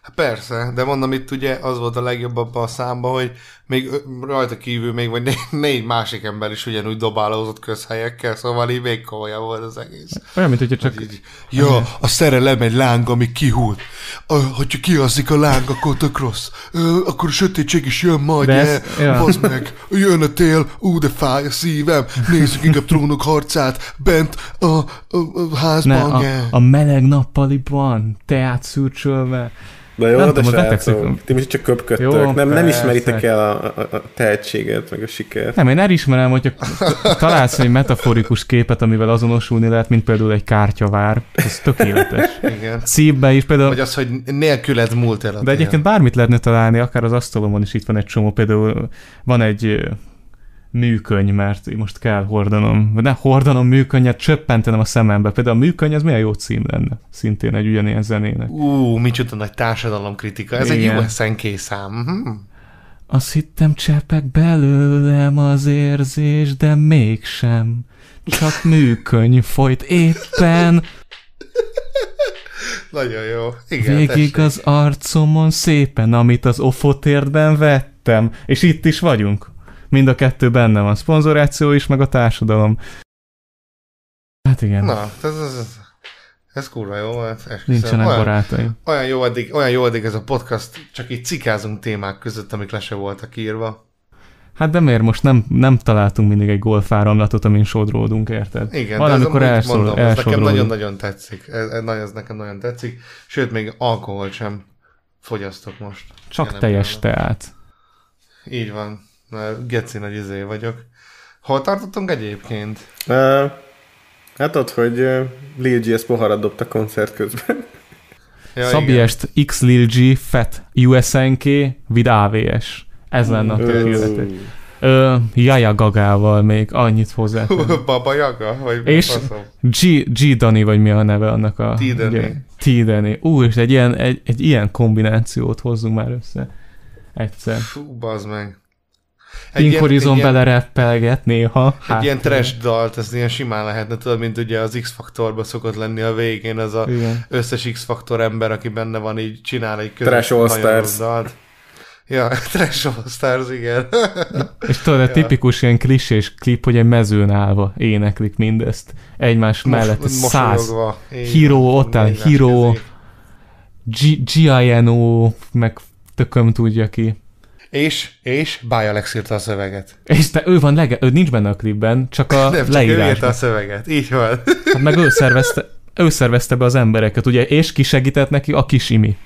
Hát persze, de mondom, itt ugye az volt a legjobb abban a számban, hogy még rajta kívül még vagy négy, négy másik ember is ugyanúgy dobálózott közhelyekkel, szóval így még komolyabb volt az egész. Olyan, mint hogyha csak Így, ja, a szerelem egy láng, ami kihult. A, hogyha kialszik a láng, akkor tök rossz. Ö, akkor a sötétség is jön majd, ez-. Bazd meg, jön a tél, ú, de fáj a szívem. Nézzük inkább trónok harcát, bent a, a, a ne, házban. a, yeah. a meleg nappaliban, teát szürcsölve. De jó, Nem de tudom, srácok, ti most csak köpködtök, Jó, nem, nem ismeritek el a, a, a tehetséget, meg a sikert. Nem, én elismerem, hogyha találsz egy metaforikus képet, amivel azonosulni lehet, mint például egy kártyavár. Ez tökéletes. Igen. Szívbe is például... Vagy az, hogy nélküled múlt el a De egyébként bármit lehetne találni, akár az asztalomon is itt van egy csomó, például van egy műköny, mert most kell hordanom, vagy ne hordanom műkönnyet, csöppentenem a szemembe. Például a műköny, az milyen jó cím lenne, szintén egy ugyanilyen zenének. Ú, micsoda nagy társadalomkritika. Ez Igen. egy USNK szám. Mhm. Azt hittem csepek belőlem az érzés, de mégsem. Csak műköny folyt éppen, Nagyon jó. Igen, végig tessék. az arcomon szépen, amit az ofotértben vettem. És itt is vagyunk. Mind a kettő benne van. Szponzoráció is, meg a társadalom. Hát igen, Na, ez, ez, ez, ez kurva jó volt. esküszöm. nincsenek olyan, barátaim. olyan, jó eddig, olyan jó eddig ez a podcast, csak így cikázunk témák között, amik le se voltak írva. Hát de miért most nem, nem találtunk mindig egy golfáramlatot, amin sodródunk, érted? Igen, Valamikor de ez, elszor, mondom, ez nekem nagyon-nagyon tetszik. Ez, ez, ez nekem nagyon tetszik. Sőt, még alkoholt sem fogyasztok most. Csak teljes teát. Így van. Mert Geci nagy izé vagyok. Hol tartottunk egyébként? Uh, hát ott, hogy uh, Lil G ezt poharat dobta koncert közben. Ja, Szabiest X Lil G Fat USNK vid AVS. Ez lenne a tökéletes. Ö, Jaja Gagával még annyit hozzá. Baba Jaga? Vagy És- faszom? G, G Dani, vagy mi a neve annak a... T. Dani. Ú, és egy ilyen, egy, egy ilyen kombinációt hozzunk már össze. Egyszer. Fú, bazd meg. Pink ilyen- Horizon egy ilyen- belereppelget néha. Egy ilyen trash dalt, ez ilyen simán lehetne, tudod, mint ugye az X-faktorban szokott lenni a végén, az a Igen. összes X-faktor ember, aki benne van, így csinál egy közös Trash All Stars. hajós dalt. Ja, Trash All Stars, igen. És tudod, a tipikus ilyen klisés klip, hogy egy mezőn állva éneklik mindezt. Egymás mellett Mos- száz. Így Hero, van, ott áll. G- G.I.N.O. meg tököm tudja ki. És, és Bájalex írta a szöveget. És te, ő van, lege, ő nincs benne a klipben, csak a Nem, csak ő írta a szöveget. Így van. Hát meg ő szervezte, ő szervezte be az embereket, ugye, és ki segített neki? A kis Imi.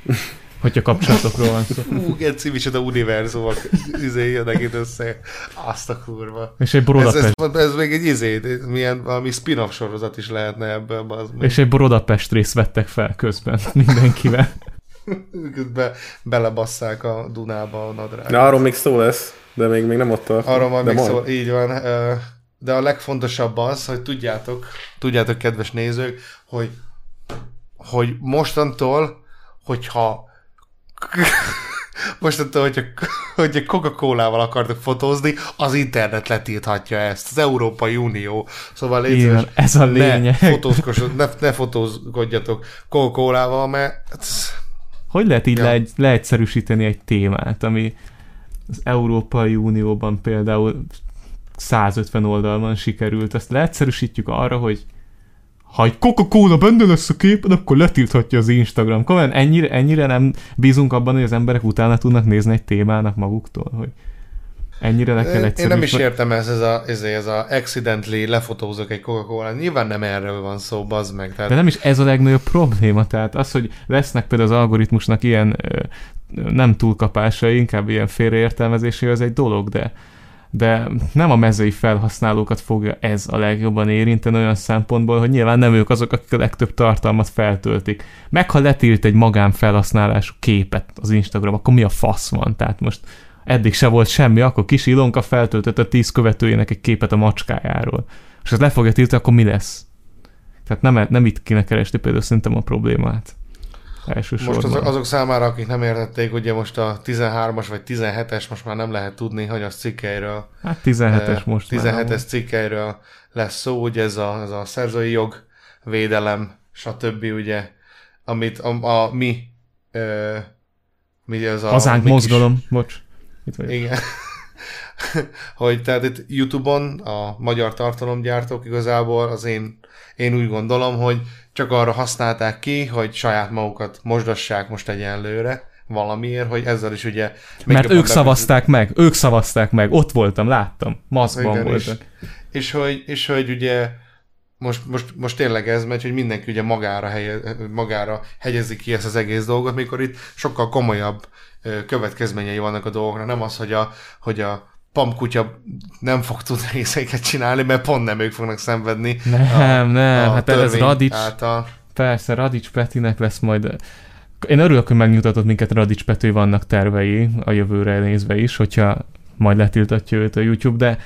Hogyha kapcsolatokról van szó. Hú, Geci, micsoda univerzumok izé jönnek itt össze. Azt a kurva. És egy Ez, Brodapest, ez, ez, még egy izé, milyen valami spin-off sorozat is lehetne ebből, meg. és egy Brodapest részt vettek fel közben mindenkivel. Be, belebasszák a Dunába a nadrágot. Na, arról még szó lesz, de még, még nem ott tart. Arról majd de még szól, így van. De a legfontosabb az, hogy tudjátok, tudjátok, kedves nézők, hogy, hogy mostantól, hogyha mostantól, hogyha, hogyha Coca-Cola-val akartok fotózni, az internet letilthatja ezt, az Európai Unió. Szóval légy Igen, ez a ne, lényeg. fotózkosod, ne, ne fotózkodjatok Coca-Colával, mert Hogy lehet így Ja. le, leegyszerűsíteni egy témát, ami az Európai Unióban például 150 oldalban sikerült, azt leegyszerűsítjük arra, hogy ha egy Coca-Cola benne lesz a képen, akkor letilthatja az Instagram. Komolyan ennyire, ennyire nem bízunk abban, hogy az emberek utána tudnak nézni egy témának maguktól, hogy ennyire le kell Én nem is értem ez, ez a, ez, ez a accidentally lefotózok egy coca cola Nyilván nem erről van szó, bazd meg. Tehát De nem is ez a legnagyobb probléma, tehát az, hogy lesznek például az algoritmusnak ilyen nem túlkapásai, inkább ilyen félreértelmezései, az egy dolog, de de nem a mezői felhasználókat fogja ez a legjobban érinteni olyan szempontból, hogy nyilván nem ők azok, akik a legtöbb tartalmat feltöltik. Meg ha letilt egy magánfelhasználású képet az Instagram, akkor mi a fasz van? Tehát most eddig se volt semmi, akkor kis Ilonka feltöltött a tíz követőjének egy képet a macskájáról. És az le fogja tiltani, akkor mi lesz? Tehát nem, nem itt kéne keresni például szerintem a problémát. Elsősorban. most azok, azok számára, akik nem értették, ugye most a 13-as vagy 17-es, most már nem lehet tudni, hogy az cikkeiről, Hát 17-es eh, most már 17-es cikkeiről lesz szó, ugye ez a, ez a szerzői jog, védelem, stb. ugye, amit a, a mi, ö, mi az a... Hazánk mi kis- mozgalom, bocs. Itt vagyok. Igen. hogy tehát itt YouTube-on a magyar tartalomgyártók igazából az én, én úgy gondolom, hogy csak arra használták ki, hogy saját magukat mosdassák most egyenlőre valamiért, hogy ezzel is ugye... Mert ők szavazták meg, ők szavazták meg, ott voltam, láttam, maszkban Igen, és, voltak. és, hogy, és hogy ugye most, most, most tényleg ez megy, hogy mindenki ugye magára, helye, magára hegyezi ki ezt az egész dolgot, mikor itt sokkal komolyabb következményei vannak a dolgoknak. Nem az, hogy a, hogy a pamkutya nem fog tudni részeiket csinálni, mert pont nem ők fognak szenvedni. Nem, nem, hát ez Radics, Által. persze, Radics Petinek lesz majd... Én örülök, hogy megnyugtatott minket Radics Peti, vannak tervei a jövőre nézve is, hogyha majd letiltatja őt a YouTube, de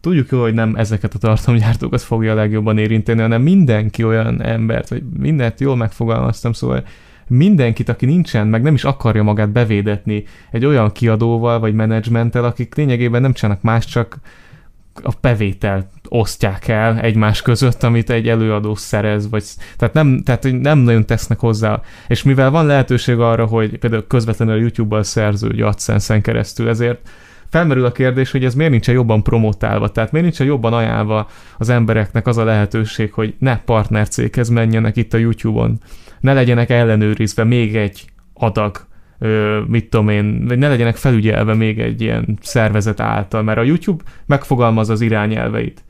tudjuk jó, hogy nem ezeket a tartalomgyártókat fogja a legjobban érinteni, hanem mindenki olyan embert, vagy mindent jól megfogalmaztam, szóval mindenkit, aki nincsen, meg nem is akarja magát bevédetni egy olyan kiadóval, vagy menedzsmenttel, akik lényegében nem csinálnak más, csak a bevételt osztják el egymás között, amit egy előadó szerez, vagy tehát nem, tehát nem nagyon tesznek hozzá. És mivel van lehetőség arra, hogy például közvetlenül a YouTube-bal szerződj AdSense-en keresztül, ezért felmerül a kérdés, hogy ez miért nincsen jobban promotálva, tehát miért nincsen jobban ajánlva az embereknek az a lehetőség, hogy ne partnercéghez menjenek itt a YouTube-on, ne legyenek ellenőrizve még egy adag ö, mit tudom én, vagy ne legyenek felügyelve még egy ilyen szervezet által, mert a YouTube megfogalmaz az irányelveit.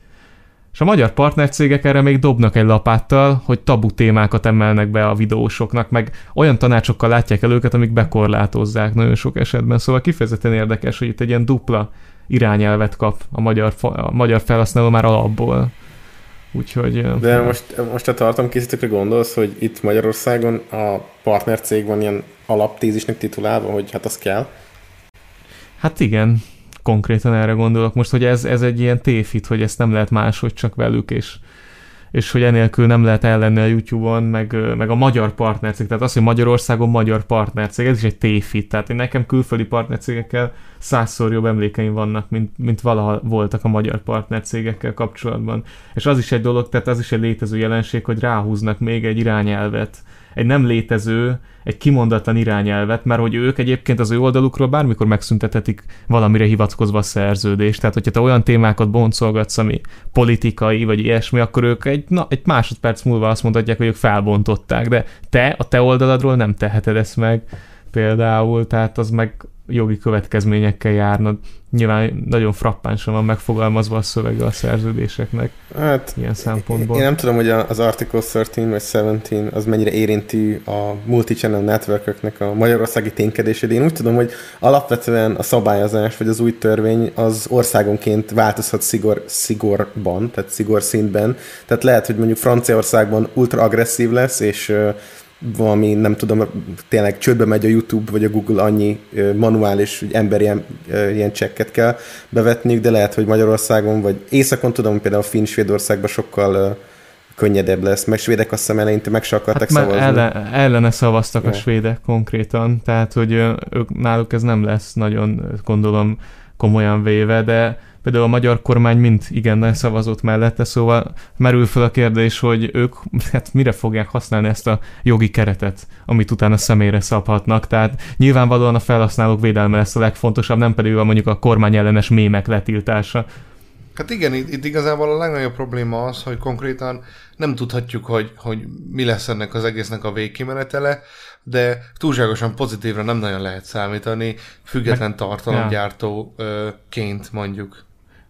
És a magyar partnercégek erre még dobnak egy lapáttal, hogy tabu témákat emelnek be a videósoknak, meg olyan tanácsokkal látják el őket, amik bekorlátozzák nagyon sok esetben. Szóval kifejezetten érdekes, hogy itt egy ilyen dupla irányelvet kap a magyar, a magyar felhasználó már alapból. Úgyhogy... De most, most a tartalomkészítőkre gondolsz, hogy itt Magyarországon a partnercég van ilyen alaptézisnek titulálva, hogy hát az kell? Hát igen, konkrétan erre gondolok most, hogy ez, ez egy ilyen tévhit, hogy ezt nem lehet máshogy csak velük, és, és hogy enélkül nem lehet ellenni a YouTube-on, meg, meg a magyar partnercég. Tehát az, hogy Magyarországon magyar partnercég, ez is egy tévhit. Tehát én nekem külföldi partnercégekkel százszor jobb emlékeim vannak, mint, mint valaha voltak a magyar partnercégekkel kapcsolatban. És az is egy dolog, tehát az is egy létező jelenség, hogy ráhúznak még egy irányelvet, egy nem létező, egy kimondatlan irányelvet, mert hogy ők egyébként az ő oldalukról bármikor megszüntethetik valamire hivatkozva a szerződést. Tehát, hogyha te olyan témákat boncolgatsz, ami politikai, vagy ilyesmi, akkor ők egy, na, egy másodperc múlva azt mondhatják, hogy ők felbontották, de te a te oldaladról nem teheted ezt meg például, tehát az meg jogi következményekkel járna. Nyilván nagyon frappánsan van megfogalmazva a szövege a szerződéseknek. Hát, ilyen szempontból. Én nem tudom, hogy az Article 13 vagy 17 az mennyire érinti a multi-channel networköknek a magyarországi ténykedését. Én úgy tudom, hogy alapvetően a szabályozás vagy az új törvény az országonként változhat szigor, szigorban, tehát szigor szintben. Tehát lehet, hogy mondjuk Franciaországban ultra agresszív lesz, és valami, nem tudom, tényleg csődbe megy a YouTube vagy a Google annyi manuális, emberi ilyen, ilyen csekket kell bevetniük, de lehet, hogy Magyarországon, vagy északon tudom, például Finn Svédországban sokkal könnyedebb lesz, mert svédek azt hiszem eleinte meg se akartak hát szavazni. Ellen, ellene szavaztak ja. a svédek konkrétan, tehát hogy ők, náluk ez nem lesz nagyon, gondolom, komolyan véve, de például a magyar kormány mind igennel szavazott mellette, szóval merül fel a kérdés, hogy ők hát mire fogják használni ezt a jogi keretet, amit utána személyre szabhatnak. Tehát nyilvánvalóan a felhasználók védelme lesz a legfontosabb, nem pedig a mondjuk a kormány ellenes mémek letiltása. Hát igen, itt, itt igazából a legnagyobb probléma az, hogy konkrétan nem tudhatjuk, hogy, hogy mi lesz ennek az egésznek a végkimenetele, de túlságosan pozitívra nem nagyon lehet számítani, független tartalomgyártóként mondjuk.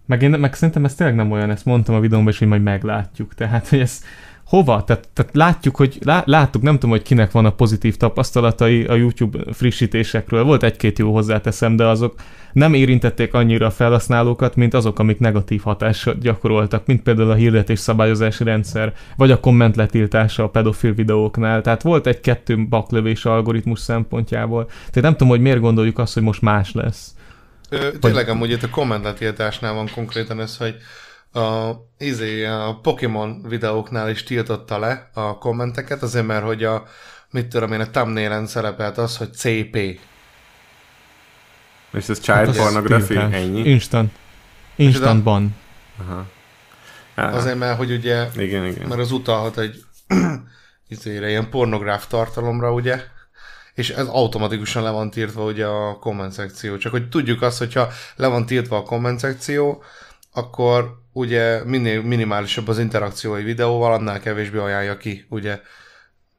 Meg, én, meg szerintem ez tényleg nem olyan, ezt mondtam a videómban is, hogy majd meglátjuk. Tehát, hogy ez hova? Tehát, tehát látjuk, hogy lá, láttuk, nem tudom, hogy kinek van a pozitív tapasztalatai a YouTube frissítésekről. Volt egy-két jó hozzáteszem, de azok nem érintették annyira a felhasználókat, mint azok, amik negatív hatással gyakoroltak, mint például a hirdetés szabályozási rendszer, vagy a komment letiltása a pedofil videóknál. Tehát volt egy-kettő baklövés algoritmus szempontjából. Tehát nem tudom, hogy miért gondoljuk azt, hogy most más lesz. Ö, tényleg hogy... amúgy itt a kommentletiltásnál van konkrétan ez, hogy a, izé, a Pokémon videóknál is tiltotta le a kommenteket, azért mert hogy a, mit tudom én, a thumbnail szerepelt az, hogy CP. És ez child hát pornography? Ennyi? Instant. Instant ban. Aha. Azért, mert hogy ugye, igen, igen. mert az utalhat egy izére, ilyen pornográf tartalomra, ugye, és ez automatikusan le van tiltva ugye a komment szekció. Csak hogy tudjuk azt, hogyha le van tiltva a komment szekció, akkor ugye minél minimálisabb az interakció egy videóval, annál kevésbé ajánlja ki, ugye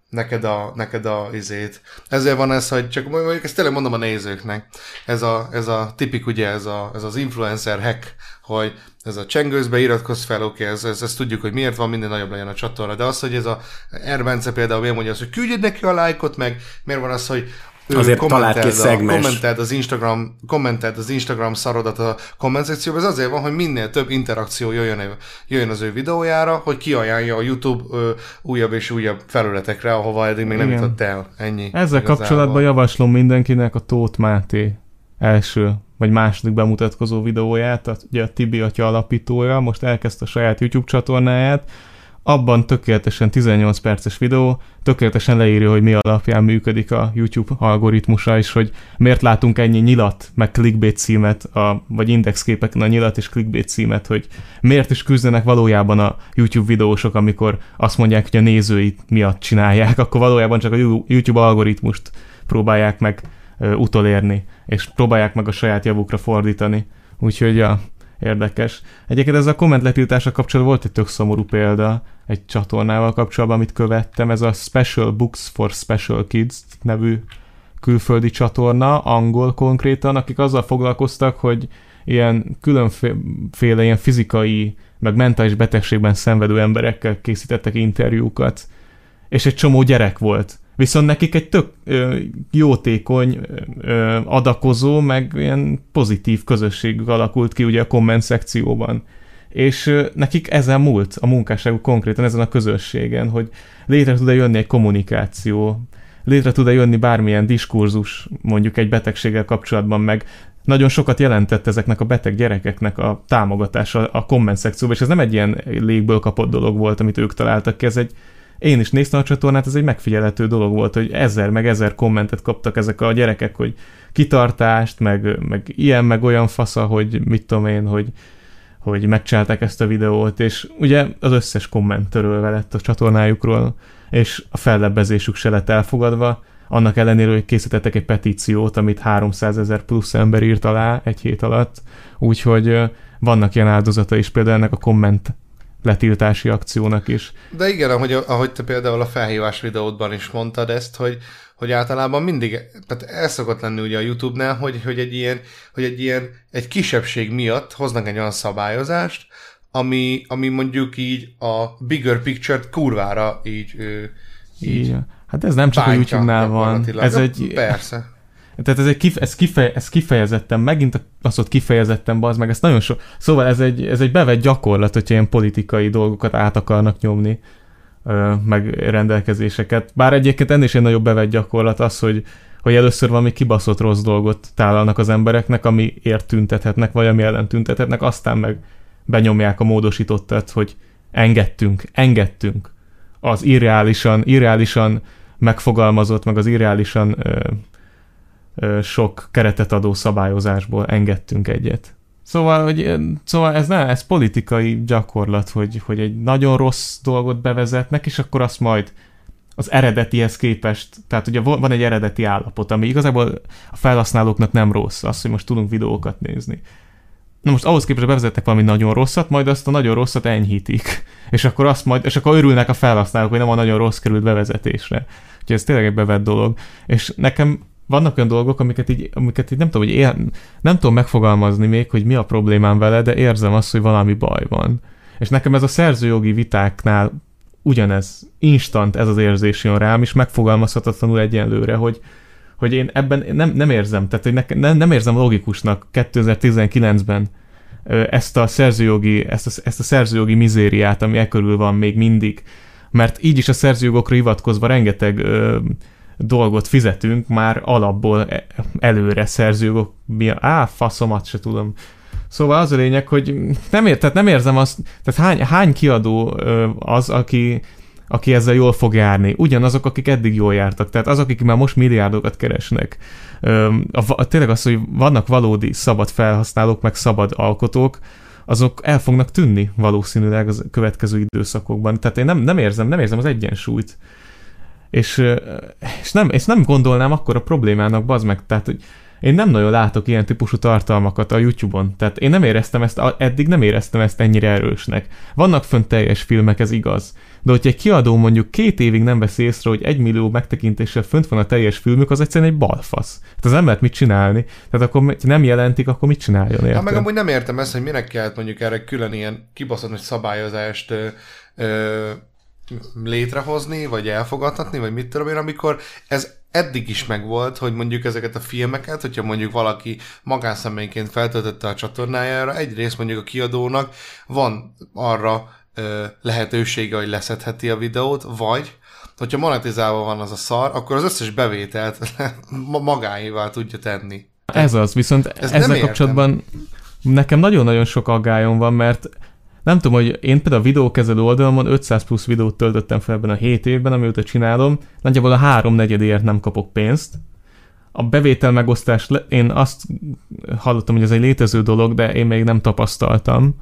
neked a, neked a izét. Ezért van ez, hogy csak mondjuk ezt tényleg mondom a nézőknek, ez a, ez a tipik ugye, ez, a, ez az influencer hack, hogy ez a csengőzbe iratkozz fel, oké, okay, ez, ez, ez, tudjuk, hogy miért van, minden nagyobb legyen a csatorna, de az, hogy ez a Erbence például miért mondja azt, hogy küldjed neki a lájkot, meg miért van az, hogy azért talált ki szegmes. Kommenteld az Instagram, kommenteld az Instagram szarodat a komment szekcióban, ez azért van, hogy minél több interakció jöjjön, jöjjön az ő videójára, hogy kiajánlja a YouTube ö, újabb és újabb felületekre, ahova eddig még nem jutott el. Ennyi. Ezzel igazából. kapcsolatban javaslom mindenkinek a Tóth Máté első vagy második bemutatkozó videóját, ugye a Tibi atya alapítója, most elkezdte a saját YouTube csatornáját, abban tökéletesen 18 perces videó, tökéletesen leírja, hogy mi alapján működik a YouTube algoritmusa, és hogy miért látunk ennyi nyilat, meg clickbait címet, a, vagy indexképeken a nyilat és clickbait címet, hogy miért is küzdenek valójában a YouTube videósok, amikor azt mondják, hogy a nézői miatt csinálják, akkor valójában csak a YouTube algoritmust próbálják meg utolérni, és próbálják meg a saját javukra fordítani. Úgyhogy a érdekes. Egyébként ez a komment letiltása kapcsolatban volt egy tök szomorú példa egy csatornával kapcsolatban, amit követtem, ez a Special Books for Special Kids nevű külföldi csatorna, angol konkrétan, akik azzal foglalkoztak, hogy ilyen különféle ilyen fizikai, meg mentális betegségben szenvedő emberekkel készítettek interjúkat, és egy csomó gyerek volt. Viszont nekik egy tök ö, jótékony, ö, adakozó, meg ilyen pozitív közösség alakult ki ugye a komment szekcióban. És ö, nekik ezen múlt a munkásságuk konkrétan ezen a közösségen, hogy létre tud-e jönni egy kommunikáció, létre tud-e jönni bármilyen diskurzus mondjuk egy betegséggel kapcsolatban, meg nagyon sokat jelentett ezeknek a beteg gyerekeknek a támogatása a komment szekcióban, és ez nem egy ilyen légből kapott dolog volt, amit ők találtak ki, ez egy én is néztem a csatornát, ez egy megfigyelhető dolog volt, hogy ezer meg ezer kommentet kaptak ezek a gyerekek, hogy kitartást, meg, meg ilyen, meg olyan fasza, hogy mit tudom én, hogy, hogy megcsinálták ezt a videót, és ugye az összes komment törölve lett a csatornájukról, és a fellebbezésük se lett elfogadva, annak ellenére, hogy készítettek egy petíciót, amit 300 ezer plusz ember írt alá egy hét alatt, úgyhogy vannak ilyen áldozata is például ennek a komment letiltási akciónak is. De igen, ahogy, ahogy te például a felhívás videódban is mondtad ezt, hogy, hogy általában mindig, tehát el szokott lenni ugye a YouTube-nál, hogy, hogy egy ilyen, hogy egy ilyen, egy kisebbség miatt hoznak egy olyan szabályozást, ami, ami mondjuk így a bigger picture-t kurvára így, így, így Hát ez nem csak a YouTube-nál van. Ez egy, persze. Tehát ez, egy kif, ez, kifej, ez kifejezetten, megint azt ott kifejezetten, az meg, ez nagyon sok. Szóval ez egy, ez egy bevett gyakorlat, hogyha ilyen politikai dolgokat át akarnak nyomni, meg rendelkezéseket. Bár egyébként ennél is egy nagyobb bevett gyakorlat az, hogy, hogy először valami kibaszott rossz dolgot tálalnak az embereknek, ami ért tüntethetnek, vagy ami ellen tüntethetnek, aztán meg benyomják a módosítottat, hogy engedtünk, engedtünk az irreálisan, irreálisan megfogalmazott, meg az irreálisan ö, ö, sok keretet adó szabályozásból engedtünk egyet. Szóval, hogy, szóval ez nem, ez politikai gyakorlat, hogy, hogy egy nagyon rossz dolgot bevezetnek, és akkor azt majd az eredetihez képest, tehát ugye van egy eredeti állapot, ami igazából a felhasználóknak nem rossz, az, hogy most tudunk videókat nézni. Na most ahhoz képest bevezettek valami nagyon rosszat, majd azt a nagyon rosszat enyhítik. És akkor azt majd, és akkor örülnek a felhasználók, hogy nem a nagyon rossz került bevezetésre. Úgyhogy ez tényleg egy bevett dolog. És nekem vannak olyan dolgok, amiket így, amiket így nem tudom, hogy ér, nem tudom megfogalmazni még, hogy mi a problémám vele, de érzem azt, hogy valami baj van. És nekem ez a szerzőjogi vitáknál ugyanez, instant ez az érzés jön rám, és megfogalmazhatatlanul egyenlőre, hogy, hogy én ebben nem, nem érzem, tehát hogy ne, nem, nem érzem logikusnak 2019-ben ezt a szerzőjogi, ezt a, ezt a szerzőjogi mizériát, ami e körül van még mindig, mert így is a szerzőjogokra hivatkozva rengeteg ö, dolgot fizetünk már alapból e, előre szerzőjogok, mi á, faszomat se tudom. Szóval az a lényeg, hogy nem, ér, tehát nem érzem azt, tehát hány, hány kiadó az, aki aki ezzel jól fog járni. Ugyanazok, akik eddig jól jártak. Tehát azok, akik már most milliárdokat keresnek. A, a, tényleg az, hogy vannak valódi szabad felhasználók, meg szabad alkotók, azok el fognak tűnni valószínűleg az következő időszakokban. Tehát én nem, nem érzem, nem érzem az egyensúlyt. És, és, nem, és nem gondolnám akkor a problémának, bazd meg, tehát hogy én nem nagyon látok ilyen típusú tartalmakat a YouTube-on. Tehát én nem éreztem ezt, eddig nem éreztem ezt ennyire erősnek. Vannak fönt teljes filmek, ez igaz. De hogyha egy kiadó mondjuk két évig nem vesz észre, hogy egy millió megtekintéssel fönt van a teljes filmük, az egyszerűen egy balfasz. Hát az nem lehet mit csinálni. Tehát akkor, ha nem jelentik, akkor mit csináljon? Érted? Hát meg amúgy nem értem ezt, hogy minek kellett mondjuk erre külön ilyen kibaszott nagy szabályozást ö, ö, létrehozni, vagy elfogadhatni, vagy mit tudom én, amikor ez eddig is megvolt, hogy mondjuk ezeket a filmeket, hogyha mondjuk valaki magánszemélyként feltöltötte a csatornájára, egyrészt mondjuk a kiadónak van arra ö, lehetősége, hogy leszedheti a videót, vagy hogyha monetizálva van az a szar, akkor az összes bevételt magáévá tudja tenni. Ez az, viszont Ez ezzel kapcsolatban nekem nagyon-nagyon sok aggályom van, mert nem tudom, hogy én például a videókezelő oldalon 500 plusz videót töltöttem fel ebben a 7 évben, amióta csinálom, nagyjából a három negyedért nem kapok pénzt. A bevétel megosztás, én azt hallottam, hogy ez egy létező dolog, de én még nem tapasztaltam,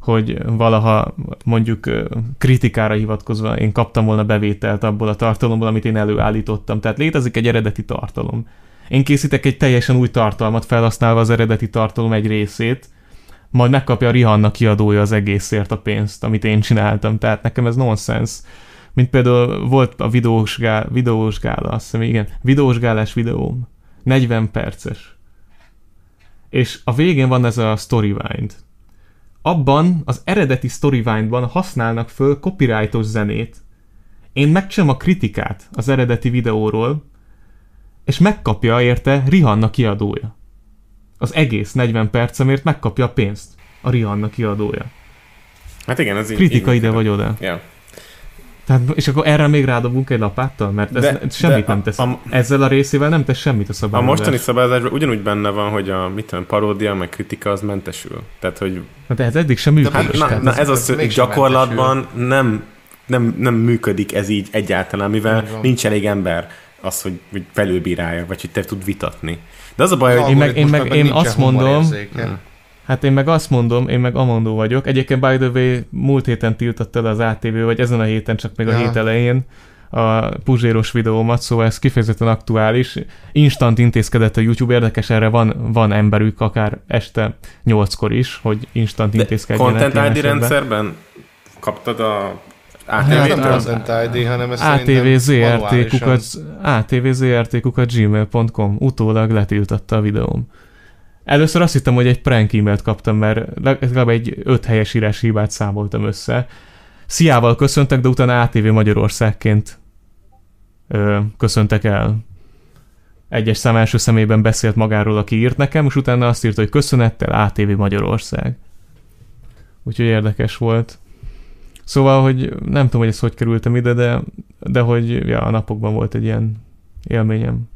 hogy valaha mondjuk kritikára hivatkozva én kaptam volna bevételt abból a tartalomból, amit én előállítottam. Tehát létezik egy eredeti tartalom. Én készítek egy teljesen új tartalmat felhasználva az eredeti tartalom egy részét, majd megkapja a Rihanna kiadója az egészért a pénzt, amit én csináltam, tehát nekem ez nonsens. mint például volt a videós, gál, videós gála, azt hiszem, igen, videós gálás videóm, 40 perces. És a végén van ez a Storywind. Abban, az eredeti Storywindban használnak föl copyrightos zenét. Én megcsinálom a kritikát az eredeti videóról, és megkapja érte Rihanna kiadója. Az egész 40 percemért megkapja a pénzt a Rihanna kiadója. Hát igen, ez így... Kritika így ide működik. vagy oda. Tehát, és akkor erre még rádobunk egy lapáttal? Mert ez De- semmit de nem a- tesz. a- Ezzel a részével nem tesz semmit a A szabályozás. mostani szabályozásban ugyanúgy benne van, hogy a mit tudom, paródia, meg kritika az mentesül. Tehát, hogy Na, de ez eddig sem működött. hát, na, na, ez- ez az, hogy gyakorlatban nem, nem, nem működik ez így egyáltalán, mivel nincs elég ember az, hogy, hogy felülbírálja, vagy hogy te tud vitatni. De az a baj, hogy Én meg- én meg- én azt mondom- humorérzéke. Hát én meg azt mondom, én meg Amandó vagyok. Egyébként by the way, múlt héten tiltott el az ATV, vagy ezen a héten, csak még a Ja. hét elején a puzséros videómat, szóval ez kifejezetten aktuális. Instant intézkedett a YouTube, érdekes, erre van, van emberük, akár este nyolckor is, hogy instant intézkedjenek. Content ID rendszerben kaptad a Hát nem ATV-től? az- ID, hanem ez kukat gmail.com utólag letiltatta a videóm. Először azt hittem, hogy egy prank e-mailt kaptam, mert legalább egy öt helyes írás hibát számoltam össze. Sziával köszöntek, de utána ATV Magyarországként ö, köszöntek el. Egyes szám első szemében beszélt magáról, aki írt nekem, és utána azt írta, hogy köszönettel ATV Magyarország. Úgyhogy érdekes volt. Szóval, hogy nem tudom, hogy ezt hogy kerültem ide, de, de hogy ja, a napokban volt egy ilyen élményem.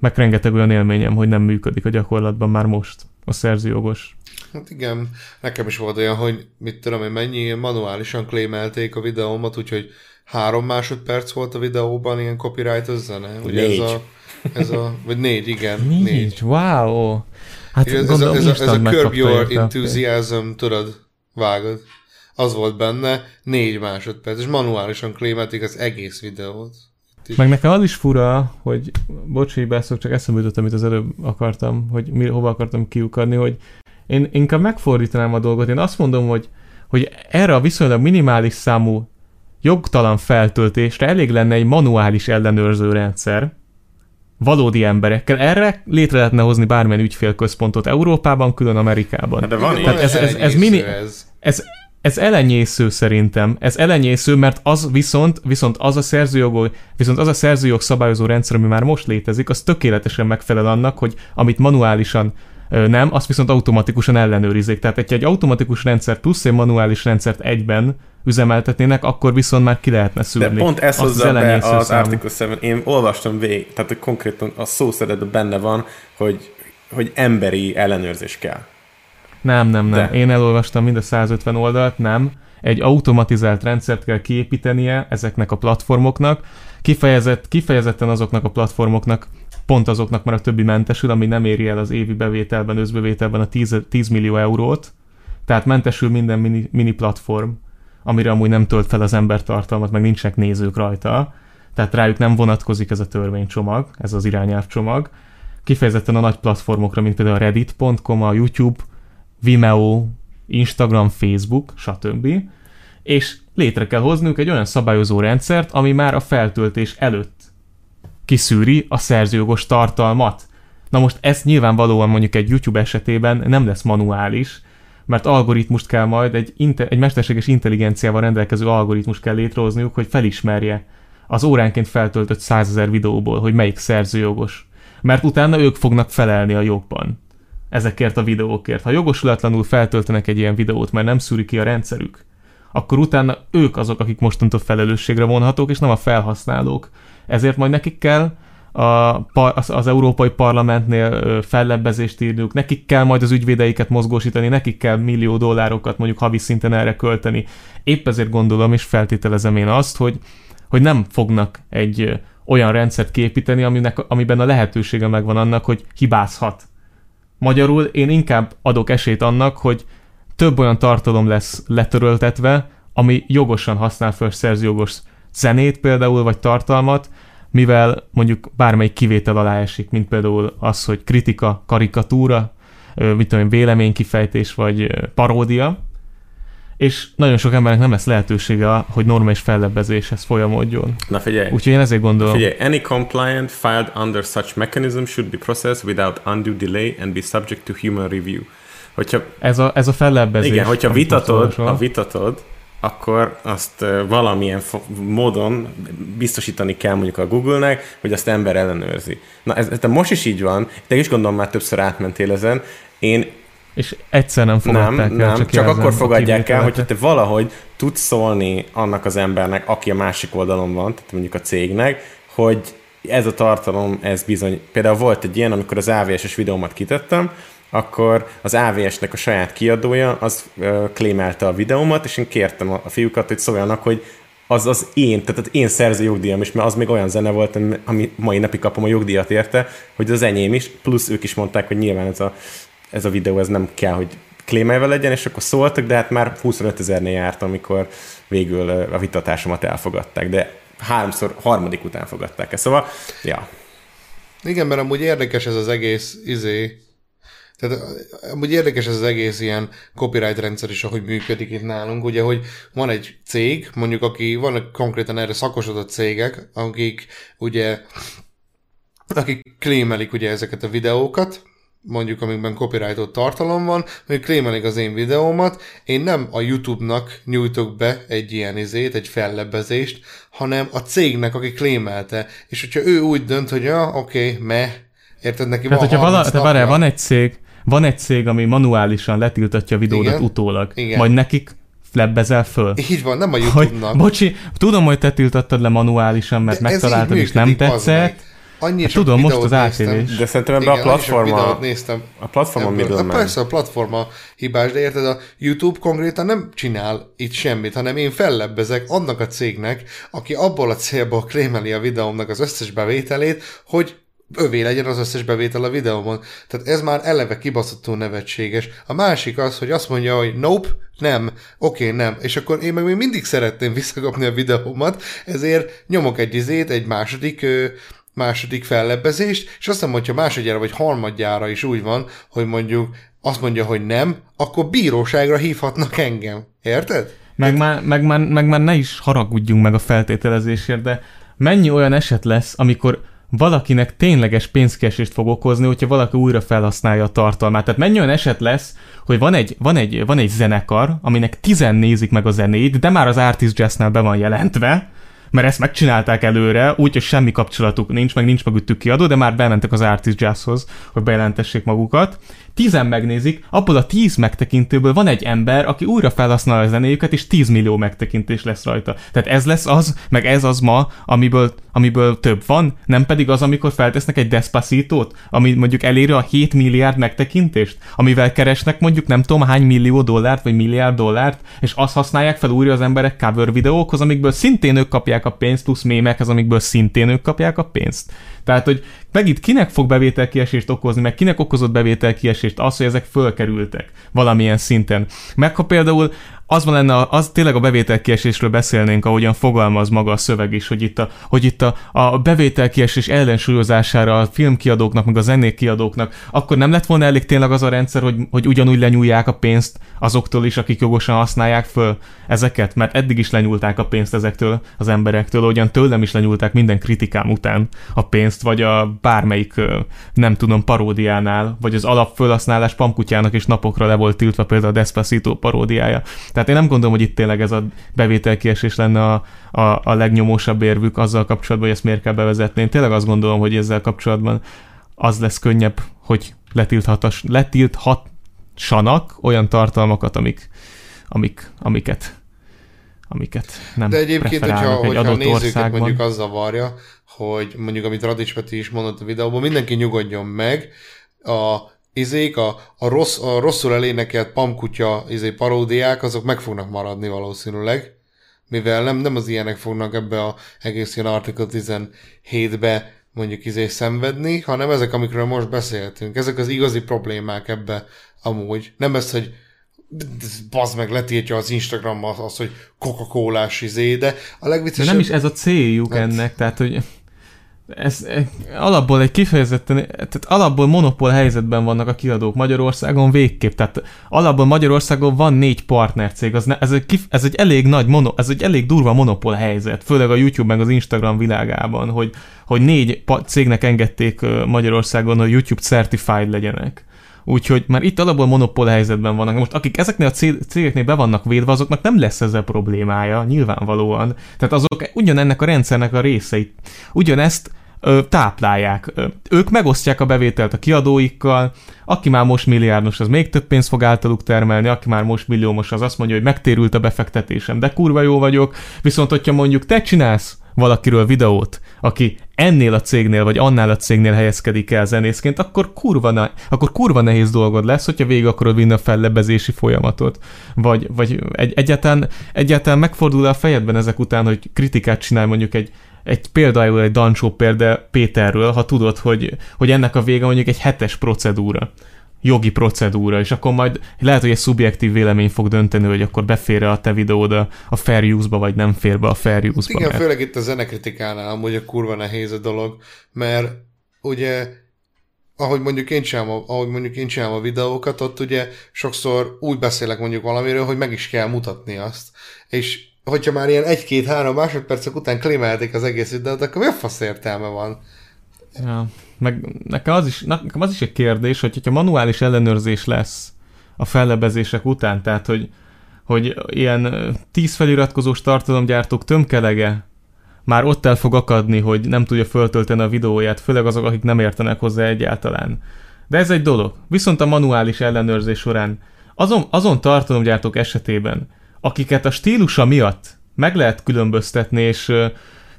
Meg rengeteg olyan élményem, hogy nem működik a gyakorlatban már most a szerzőjogos. Hát igen, nekem is volt olyan, hogy mit tudom én, mennyi manuálisan klémelték a videómat, úgyhogy három másodperc volt a videóban ilyen copyright zene. Ugye Négy. ez a, ez a, vagy négy, igen, négy. Nincs, wow! Hát És ez, ez, a, gondolom, ez, a, ez a Curb Your. Enthusiasm, tudod, vágod. Az volt benne, négy másodperc, és manuálisan klémelték az egész videót. Meg nekem az is fura, hogy bocs, hogy beszok, csak eszembe jutott, amit az előbb akartam, hogy mi, hova akartam kiukadni, hogy én inkább megfordítanám a dolgot. Én azt mondom, hogy, hogy erre a viszonylag minimális számú jogtalan feltöltésre elég lenne egy manuális ellenőrző rendszer, valódi emberekkel. Erre létre lehetne hozni bármilyen ügyfélközpontot Európában, külön Amerikában. Hát de van Tehát ez- ez- ez elenyésző mini- Ez. Ez, ez elenyésző szerintem. Ez elenyésző, mert az viszont, viszont az a szerzőjog, viszont az a szerzőjog szabályozó rendszer, ami már most létezik, az tökéletesen megfelel annak, hogy amit manuálisan nem, azt viszont automatikusan ellenőrizik. Tehát, egy egy automatikus rendszer plusz egy manuális rendszert egyben üzemeltetnének, akkor viszont már ki lehetne De szűrni. pont ez azt hozza be az számú. Article 7, én olvastam végig, tehát hogy konkrétan a szó szeredben benne van, hogy, hogy emberi ellenőrzés kell. Nem, nem, nem. De. Én elolvastam mind a 150 oldalt, nem. Egy automatizált rendszert kell kiépítenie ezeknek a platformoknak, kifejezett, kifejezetten azoknak a platformoknak, pont azoknak már a többi mentesül, ami nem éri el az évi bevételben, összbevételben a 10, 10 millió eurót, tehát mentesül minden mini, mini platform, amire amúgy nem tölt fel az ember tartalmat, meg nincsenek nézők rajta, tehát rájuk nem vonatkozik ez a törvénycsomag, ez az irányelvcsomag. Kifejezetten a nagy platformokra, mint például a reddit.com, a YouTube, Vimeo, Instagram, Facebook, stb. És létre kell hozniuk egy olyan szabályozó rendszert, ami már a feltöltés előtt kiszűri a szerzőjogos tartalmat. Na most ez nyilvánvalóan mondjuk egy YouTube esetében nem lesz manuális, mert algoritmust kell majd, egy, inte- egy mesterséges intelligenciával rendelkező algoritmus kell létrehozniuk, hogy felismerje az óránként feltöltött százezer videóból, hogy melyik szerzőjogos. Mert utána ők fognak felelni a jogban ezekért a videókért. Ha jogosulatlanul feltöltenek egy ilyen videót, mert nem szűri ki a rendszerük, akkor utána ők azok, akik mostantól felelősségre vonhatók, és nem a felhasználók. Ezért majd nekik kell a, az, az Európai Parlamentnél fellebbezést írniuk, nekik kell majd az ügyvédeiket mozgósítani, nekik kell millió dollárokat mondjuk havi szinten erre költeni. Épp ezért gondolom és feltételezem én azt, hogy, hogy nem fognak egy olyan rendszert kiépíteni, aminek, amiben a lehetősége megvan annak, hogy hibázhat. Magyarul én inkább adok esélyt annak, hogy több olyan tartalom lesz letöröltetve, ami jogosan használ fel szerzőjogos zenét például, vagy tartalmat, mivel mondjuk bármelyik kivétel alá esik, mint például az, hogy kritika, karikatúra, mit tudom én, véleménykifejtés vagy paródia, és nagyon sok embernek nem lesz lehetősége, hogy normális fellebbezéshez folyamodjon. Na figyelj. Úgyhogy én ezért gondolom. Figyelj, any compliant filed under such mechanism should be processed without undue delay and be subject to human review. Hogyha, Ez a, ez a fellebbezés. igen, hogyha vitatod, ha vitatod, akkor azt valamilyen módon biztosítani kell mondjuk a Google-nek, hogy azt ember ellenőrzi. Na ez, ez de most is így van, te is gondolom már többször átmentél ezen. Én És egyszer nem nem, fogadták el, nem, csak, csak akkor fogadják el, hogyha te valahogy tudsz szólni annak az embernek, aki a másik oldalon van, tehát mondjuk a cégnek, hogy ez a tartalom, ez bizony, például volt egy ilyen, amikor az AVS-es videómat kitettem, akkor az AVS-nek a saját kiadója az ö, klémelte a videómat, és én kértem a, fiúkat, hogy szóljanak, hogy az az én, tehát az én szerző jogdíjam is, mert az még olyan zene volt, ami mai napig kapom a jogdíjat érte, hogy az enyém is, plusz ők is mondták, hogy nyilván ez a, ez a videó ez nem kell, hogy klémelve legyen, és akkor szóltak, de hát már 25 ezernél járt, amikor végül a vitatásomat elfogadták, de háromszor, harmadik után fogadták ezt. Szóval, ja. Igen, mert amúgy érdekes ez az egész izé, tehát amúgy érdekes ez az egész ilyen copyright rendszer is, ahogy működik itt nálunk, ugye, hogy van egy cég, mondjuk, aki vannak konkrétan erre szakosodott cégek, akik ugye, akik klémelik ugye ezeket a videókat, mondjuk amikben copyrightot tartalom van, hogy klémelik az én videómat, én nem a YouTube-nak nyújtok be egy ilyen izét, egy fellebbezést, hanem a cégnek, aki klémelte. És hogyha ő úgy dönt, hogy ja, oké, okay, me, érted, neki Tehát, van hogyha vala, 30 te várjál, van egy cég, van egy cég, ami manuálisan letiltatja a videódat Igen. utólag, Igen. majd nekik lebbezel föl. Így van, nem a Hogy, YouTube-nak. bocsi, tudom, hogy te tiltattad le manuálisan, mert De megtaláltad és nem tetszett. Annyi Hát tudom, most az. ATV-s. De szerintem ebben a platforma, videót néztem. a platforma Ebből. middleman. Persze a platforma hibás, de érted, a YouTube konkrétan nem csinál itt semmit, hanem én fellebbezek annak a cégnek, aki abból a célból klémeli a videómnak az összes bevételét, hogy övé legyen az összes bevétel a videómon. Tehát ez már eleve kibaszottul nevetséges. A másik az, hogy azt mondja, hogy nope, nem, oké, okay, nem. És akkor én meg még mindig szeretném visszakapni a videómat, ezért nyomok egy izét, egy második ö, második fellebbezést, és azt hiszem, hogyha másodjára vagy harmadjára is úgy van, hogy mondjuk azt mondja, hogy nem, akkor bíróságra hívhatnak engem. Érted? Meg már, meg, már, meg már ne is haragudjunk meg a feltételezésért, de mennyi olyan eset lesz, amikor valakinek tényleges pénzkesést fog okozni, hogyha valaki újra felhasználja a tartalmát. Tehát mennyi olyan eset lesz, hogy van egy, van egy, van egy zenekar, aminek tizen nézik meg a zenét, de már az Artist Jazz-nál be van jelentve, mert ezt megcsinálták előre, úgyhogy semmi kapcsolatuk nincs, meg nincs mögöttük kiadó, de már bementek az Artist Jazzhoz, hogy bejelentessék magukat. Tízen megnézik, abból a tíz megtekintőből van egy ember, aki újra felhasználja a zenéjüket, és 10 millió megtekintés lesz rajta. Tehát ez lesz az, meg ez az ma, amiből, amiből több van, nem pedig az, amikor feltesznek egy Despacitót, ami mondjuk eléri a 7 milliárd megtekintést, amivel keresnek mondjuk nem tudom hány millió dollárt, vagy milliárd dollárt, és azt használják fel újra az emberek cover videókhoz, amikből szintén ők kapják a pénzt, plusz mémekhez, amikből szintén ők kapják a pénzt. Tehát, hogy megint kinek fog bevételkiesést okozni, meg kinek okozott bevételkiesést az, hogy ezek fölkerültek valamilyen szinten. Meg ha például az van lenne, az tényleg a bevételkiesésről beszélnénk, ahogyan fogalmaz maga a szöveg is, hogy itt a, hogy itt a, a bevételkiesés ellensúlyozására a filmkiadóknak, meg a zenékiadóknak, akkor nem lett volna elég tényleg az a rendszer, hogy, hogy ugyanúgy lenyúlják a pénzt azoktól is, akik jogosan használják föl ezeket, mert eddig is lenyúlták a pénzt ezektől az emberektől, ahogyan tőlem is lenyúlták minden kritikám után a pénzt, vagy a bármelyik, nem tudom, paródiánál, vagy az alapfölhasználás pamkutyának is napokra le volt tiltva például a Despacito paródiája. Tehát én nem gondolom, hogy itt tényleg ez a bevételkiesés lenne a, a, a legnyomósabb érvük azzal kapcsolatban, hogy ezt miért kell bevezetni. Én tényleg azt gondolom, hogy ezzel kapcsolatban az lesz könnyebb, hogy letilthatas, letilthatsanak olyan tartalmakat, amik, amik, amiket amiket nem De egyébként, hogyha, egy hogyha a adott nézőket országban. mondjuk az zavarja, hogy mondjuk, amit Radics Peti is mondott a videóban, mindenki nyugodjon meg, a izék, a, a, rossz, a rosszul elénekelt pamkutya izé, paródiák, azok meg fognak maradni valószínűleg, mivel nem, nem az ilyenek fognak ebbe a egész ilyen Article 17-be mondjuk izé szenvedni, hanem ezek, amikről most beszéltünk. Ezek az igazi problémák ebbe amúgy. Nem ez, hogy bazd meg, letiltja az Instagram az, hogy Coca-Colás izé, de a De legviccesebb... nem is ez a céljuk Hát- ennek, tehát hogy ez eh, alapból egy kifejezetten, tehát alapból monopól helyzetben vannak a kiadók Magyarországon végképp, tehát alapból Magyarországon van négy partnercég, az ne, ez, egy, kif, ez egy elég nagy, mono, ez egy elég durva monopól helyzet, főleg a YouTube meg az Instagram világában, hogy, hogy négy cégnek engedték Magyarországon, hogy YouTube certified legyenek. Úgyhogy már itt alapból monopól helyzetben vannak. Most akik ezeknél a cé- cégeknél be vannak védve, azoknak nem lesz ezzel problémája, nyilvánvalóan. Tehát azok ugyanennek a rendszernek a részei. Ugyanezt ö, táplálják. Ők megosztják a bevételt a kiadóikkal, aki már most milliárdos, az még több pénzt fog általuk termelni, aki már most milliómos, az azt mondja, hogy megtérült a befektetésem, de kurva jó vagyok, viszont hogyha mondjuk te csinálsz valakiről videót, aki ennél a cégnél, vagy annál a cégnél helyezkedik el zenészként, akkor kurva, ne, akkor kurva nehéz dolgod lesz, hogyha végig akarod vinni a fellebezési folyamatot. Vagy, vagy egy, egyáltalán, egyáltalán megfordul a fejedben ezek után, hogy kritikát csinál mondjuk egy, egy például egy Dancsó példa Péterről, ha tudod, hogy, hogy ennek a vége mondjuk egy hetes procedúra jogi procedúra, és akkor majd lehet, hogy egy szubjektív vélemény fog dönteni, hogy akkor befér a te videód a, a fair use-ba, vagy nem fér be a fair use-ba. Igen, mert... főleg itt a zenekritikánál amúgy a kurva nehéz a dolog, mert ugye ahogy mondjuk én csinálom, a- ahogy mondjuk én csinálom a videókat, ott ugye sokszor úgy beszélek mondjuk valamiről, hogy meg is kell mutatni azt. És hogyha már ilyen egy-két-három másodpercek után klémelték az egész videót, akkor mi a fasz értelme van? Ja, meg nekem az, is, nekem az is egy kérdés, hogy hogyha manuális ellenőrzés lesz a fellebezések után, tehát hogy, hogy ilyen tíz feliratkozós tartalomgyártók tömkelege már ott el fog akadni, hogy nem tudja föltölteni a videóját, főleg azok, akik nem értenek hozzá egyáltalán. De ez egy dolog. Viszont a manuális ellenőrzés során azon, azon tartalomgyártók esetében, akiket a stílusa miatt meg lehet különböztetni, és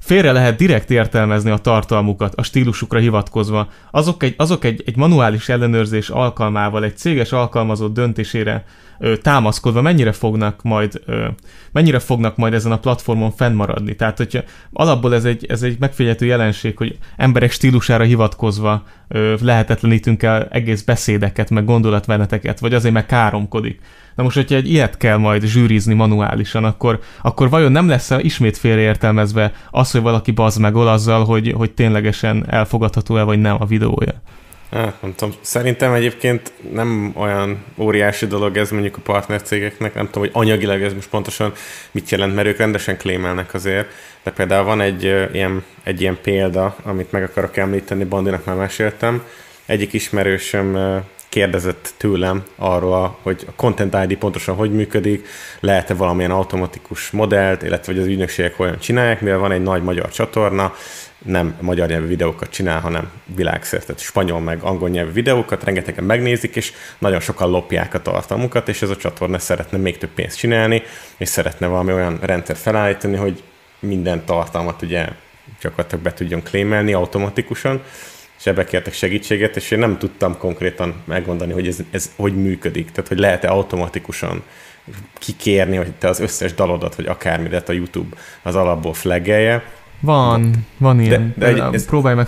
félre lehet direkt értelmezni a tartalmukat a stílusukra hivatkozva, azok egy, azok egy, egy manuális ellenőrzés alkalmával, egy céges alkalmazott döntésére ö, támaszkodva mennyire fognak majd ö, mennyire fognak majd ezen a platformon fennmaradni. Tehát, hogyha alapból ez egy, ez egy megfigyelhető jelenség, hogy emberek stílusára hivatkozva ö, lehetetlenítünk el egész beszédeket, meg gondolatmeneteket, vagy azért meg káromkodik. Na most, hogyha egy ilyet kell majd zsűrizni manuálisan, akkor, akkor vajon nem lesz ismét félreértelmezve az, hogy valaki bazd meg azzal, hogy, hogy ténylegesen elfogadható-e vagy nem a videója? Hát, nem tudom, szerintem egyébként nem olyan óriási dolog ez mondjuk a partnercégeknek, nem tudom, hogy anyagilag ez most pontosan mit jelent, mert ők rendesen klémelnek azért, de például van egy, ilyen, egy ilyen példa, amit meg akarok említeni, Bandinak már meséltem. Egyik ismerősöm kérdezett tőlem arról, hogy a Content ID pontosan hogy működik, lehet-e valamilyen automatikus modellt, illetve hogy az ügynökségek hogyan csinálják, mivel van egy nagy magyar csatorna, nem magyar nyelvű videókat csinál, hanem világszerte spanyol meg angol nyelvű videókat, rengetegen megnézik, és nagyon sokan lopják a tartalmukat, és ez a csatorna szeretne még több pénzt csinálni, és szeretne valami olyan rendszer felállítani, hogy minden tartalmat ugye gyakorlatilag be tudjon klémelni automatikusan, és ebbe kértek segítséget, és én nem tudtam konkrétan megmondani, hogy ez, ez hogy működik, tehát hogy lehet-e automatikusan kikérni, hogy te az összes dalodat, vagy akármire a YouTube az alapból flaggelje, Van, van ilyen. de egy- De, ez- próbálj meg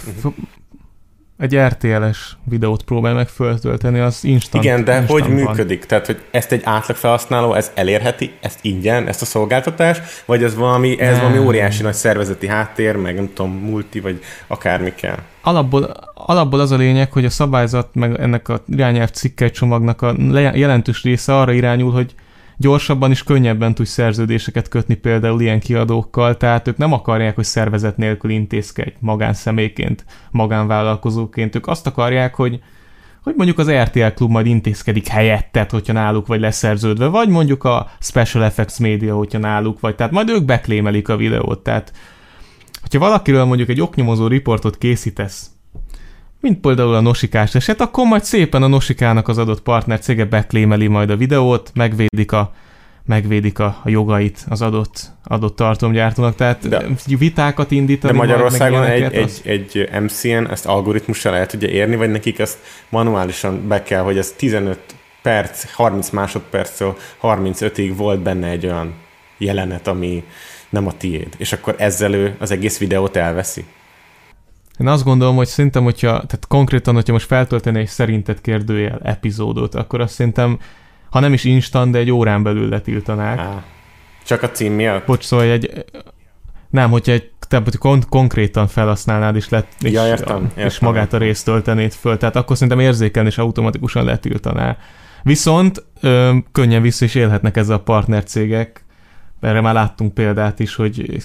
egy RTL-es videót próbálj meg föltölteni, az instant Igen, de instant hogy van. működik? Tehát, hogy ezt egy átlag felhasználó, ez elérheti, ezt ingyen, ezt a szolgáltatást, vagy ez valami, ez Nem. valami óriási nagy szervezeti háttér, meg nem tudom, multi, vagy akármi kell. alapból, alapból az a lényeg, hogy a szabályzat, meg ennek a irányelv cikkely csomagnak a le- jelentős része arra irányul, hogy gyorsabban és könnyebben tudj szerződéseket kötni például ilyen kiadókkal, tehát ők nem akarják, hogy szervezet nélkül intézkedj magánszemélyként, magánvállalkozóként, ők azt akarják, hogy hogy mondjuk az RTL klub majd intézkedik helyettet, hogyha náluk vagy leszerződve, vagy mondjuk a Special Effects Media, hogyha náluk vagy, tehát majd ők beklémelik a videót, tehát hogyha valakiről mondjuk egy oknyomozó riportot készítesz, mint például a Nosikás eset, akkor majd szépen a Nosikának az adott partner cége beklémeli majd a videót, megvédik a, megvédik a, jogait az adott, adott tartalomgyártónak, tehát De- de, vitákat De indítani. majd, meg Magyarországon egy, ilyeneket, az- egy, egy MCN ezt algoritmussal el tudja érni, vagy nekik ezt manuálisan be kell, hogy ez 15 perc, 30 másodperctől 35-ig volt benne egy olyan jelenet, ami nem a tiéd. És akkor ezzel ő az egész videót elveszi. Én azt gondolom, hogy szerintem, hogyha, tehát konkrétan, hogyha most feltölteni egy szerintet kérdőjel epizódot, akkor azt szerintem, ha nem is instant, de egy órán belül letiltanák. Á, csak a cím miatt? Bocs, szóval egy... Nem, hogyha egy tehát kon- konkrétan felhasználnád és, lett, és, Ja, értem, és értem. magát a részt töltenéd föl. Tehát akkor szerintem érzékelni és automatikusan letiltaná. Viszont ö, könnyen vissza is élhetnek ezzel a partnercégek. Erre már láttunk példát is, hogy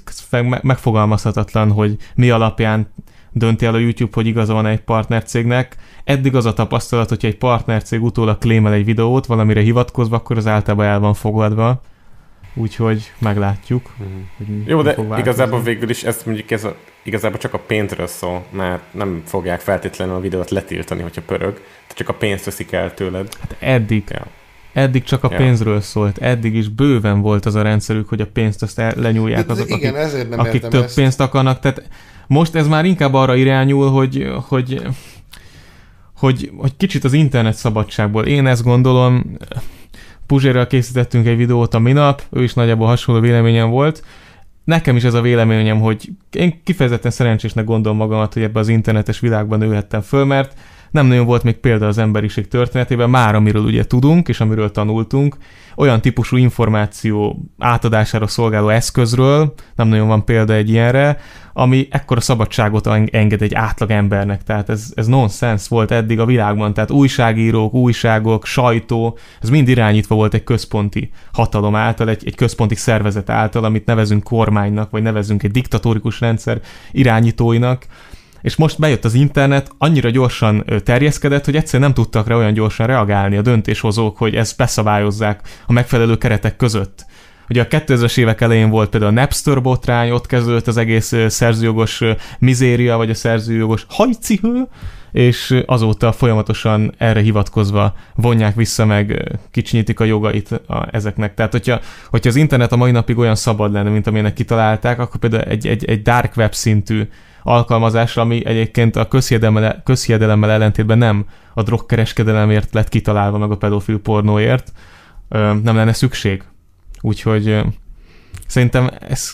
megfogalmazhatatlan, hogy mi alapján dönti el a YouTube, hogy igaza van egy partnercégnek. Eddig az a tapasztalat, hogyha egy partnercég utólag klémel egy videót valamire hivatkozva, akkor az általában el van fogadva. Úgyhogy meglátjuk. Hogy mi- Jó, de igazából végül is ez mondjuk ez a, igazából csak a pénzről szól, mert nem fogják feltétlenül a videót letiltani, hogyha pörög, tehát csak a pénzt veszik el tőled. Hát eddig, Ja. eddig csak a Ja. pénzről szólt. Eddig is bőven volt az a rendszerük, hogy a pénzt azt el, lenyúlják De- de azok, igen, akik, ezért nem akik értem több ezt. pénzt akarnak. Tehát most ez már inkább arra irányul, hogy, hogy, hogy, hogy kicsit az internet szabadságból. Én ezt gondolom, Puzsérrel készítettünk egy videót a minap, ő is nagyjából hasonló véleményem volt. Nekem is ez a véleményem, hogy én kifejezetten szerencsésnek gondolom magamat, hogy ebbe az internetes világban nőhettem föl, mert nem nagyon volt még példa az emberiség történetében, már amiről ugye tudunk, és amiről tanultunk, olyan típusú információ átadására szolgáló eszközről, nem nagyon van példa egy ilyenre, ami ekkora szabadságot eng- enged egy átlag embernek. Tehát ez, ez nonsens volt eddig a világban. Tehát újságírók, újságok, sajtó, ez mind irányítva volt egy központi hatalom által, egy, egy központi szervezet által, amit nevezünk kormánynak, vagy nevezünk egy diktatórikus rendszer irányítóinak. És most bejött az internet, annyira gyorsan terjeszkedett, hogy egyszerűen nem tudtak rá olyan gyorsan reagálni a döntéshozók, hogy ezt beszabályozzák a megfelelő keretek között. Ugye a 2000-es évek elején volt például a Napster botrány, ott kezdődött az egész szerzőjogos mizéria, vagy a szerzőjogos hajcihő, és azóta folyamatosan erre hivatkozva vonják vissza, meg kicsinyítik a jogait a, ezeknek. Tehát, hogyha, hogyha az internet a mai napig olyan szabad lenne, mint amilyenek kitalálták, akkor például egy, egy, egy dark web szintű alkalmazásra, ami egyébként a közhiedelemmel, közhiedelemmel ellentétben nem a drogkereskedelemért lett kitalálva, meg a pedofil pornóért, nem lenne szükség. Úgyhogy szerintem ez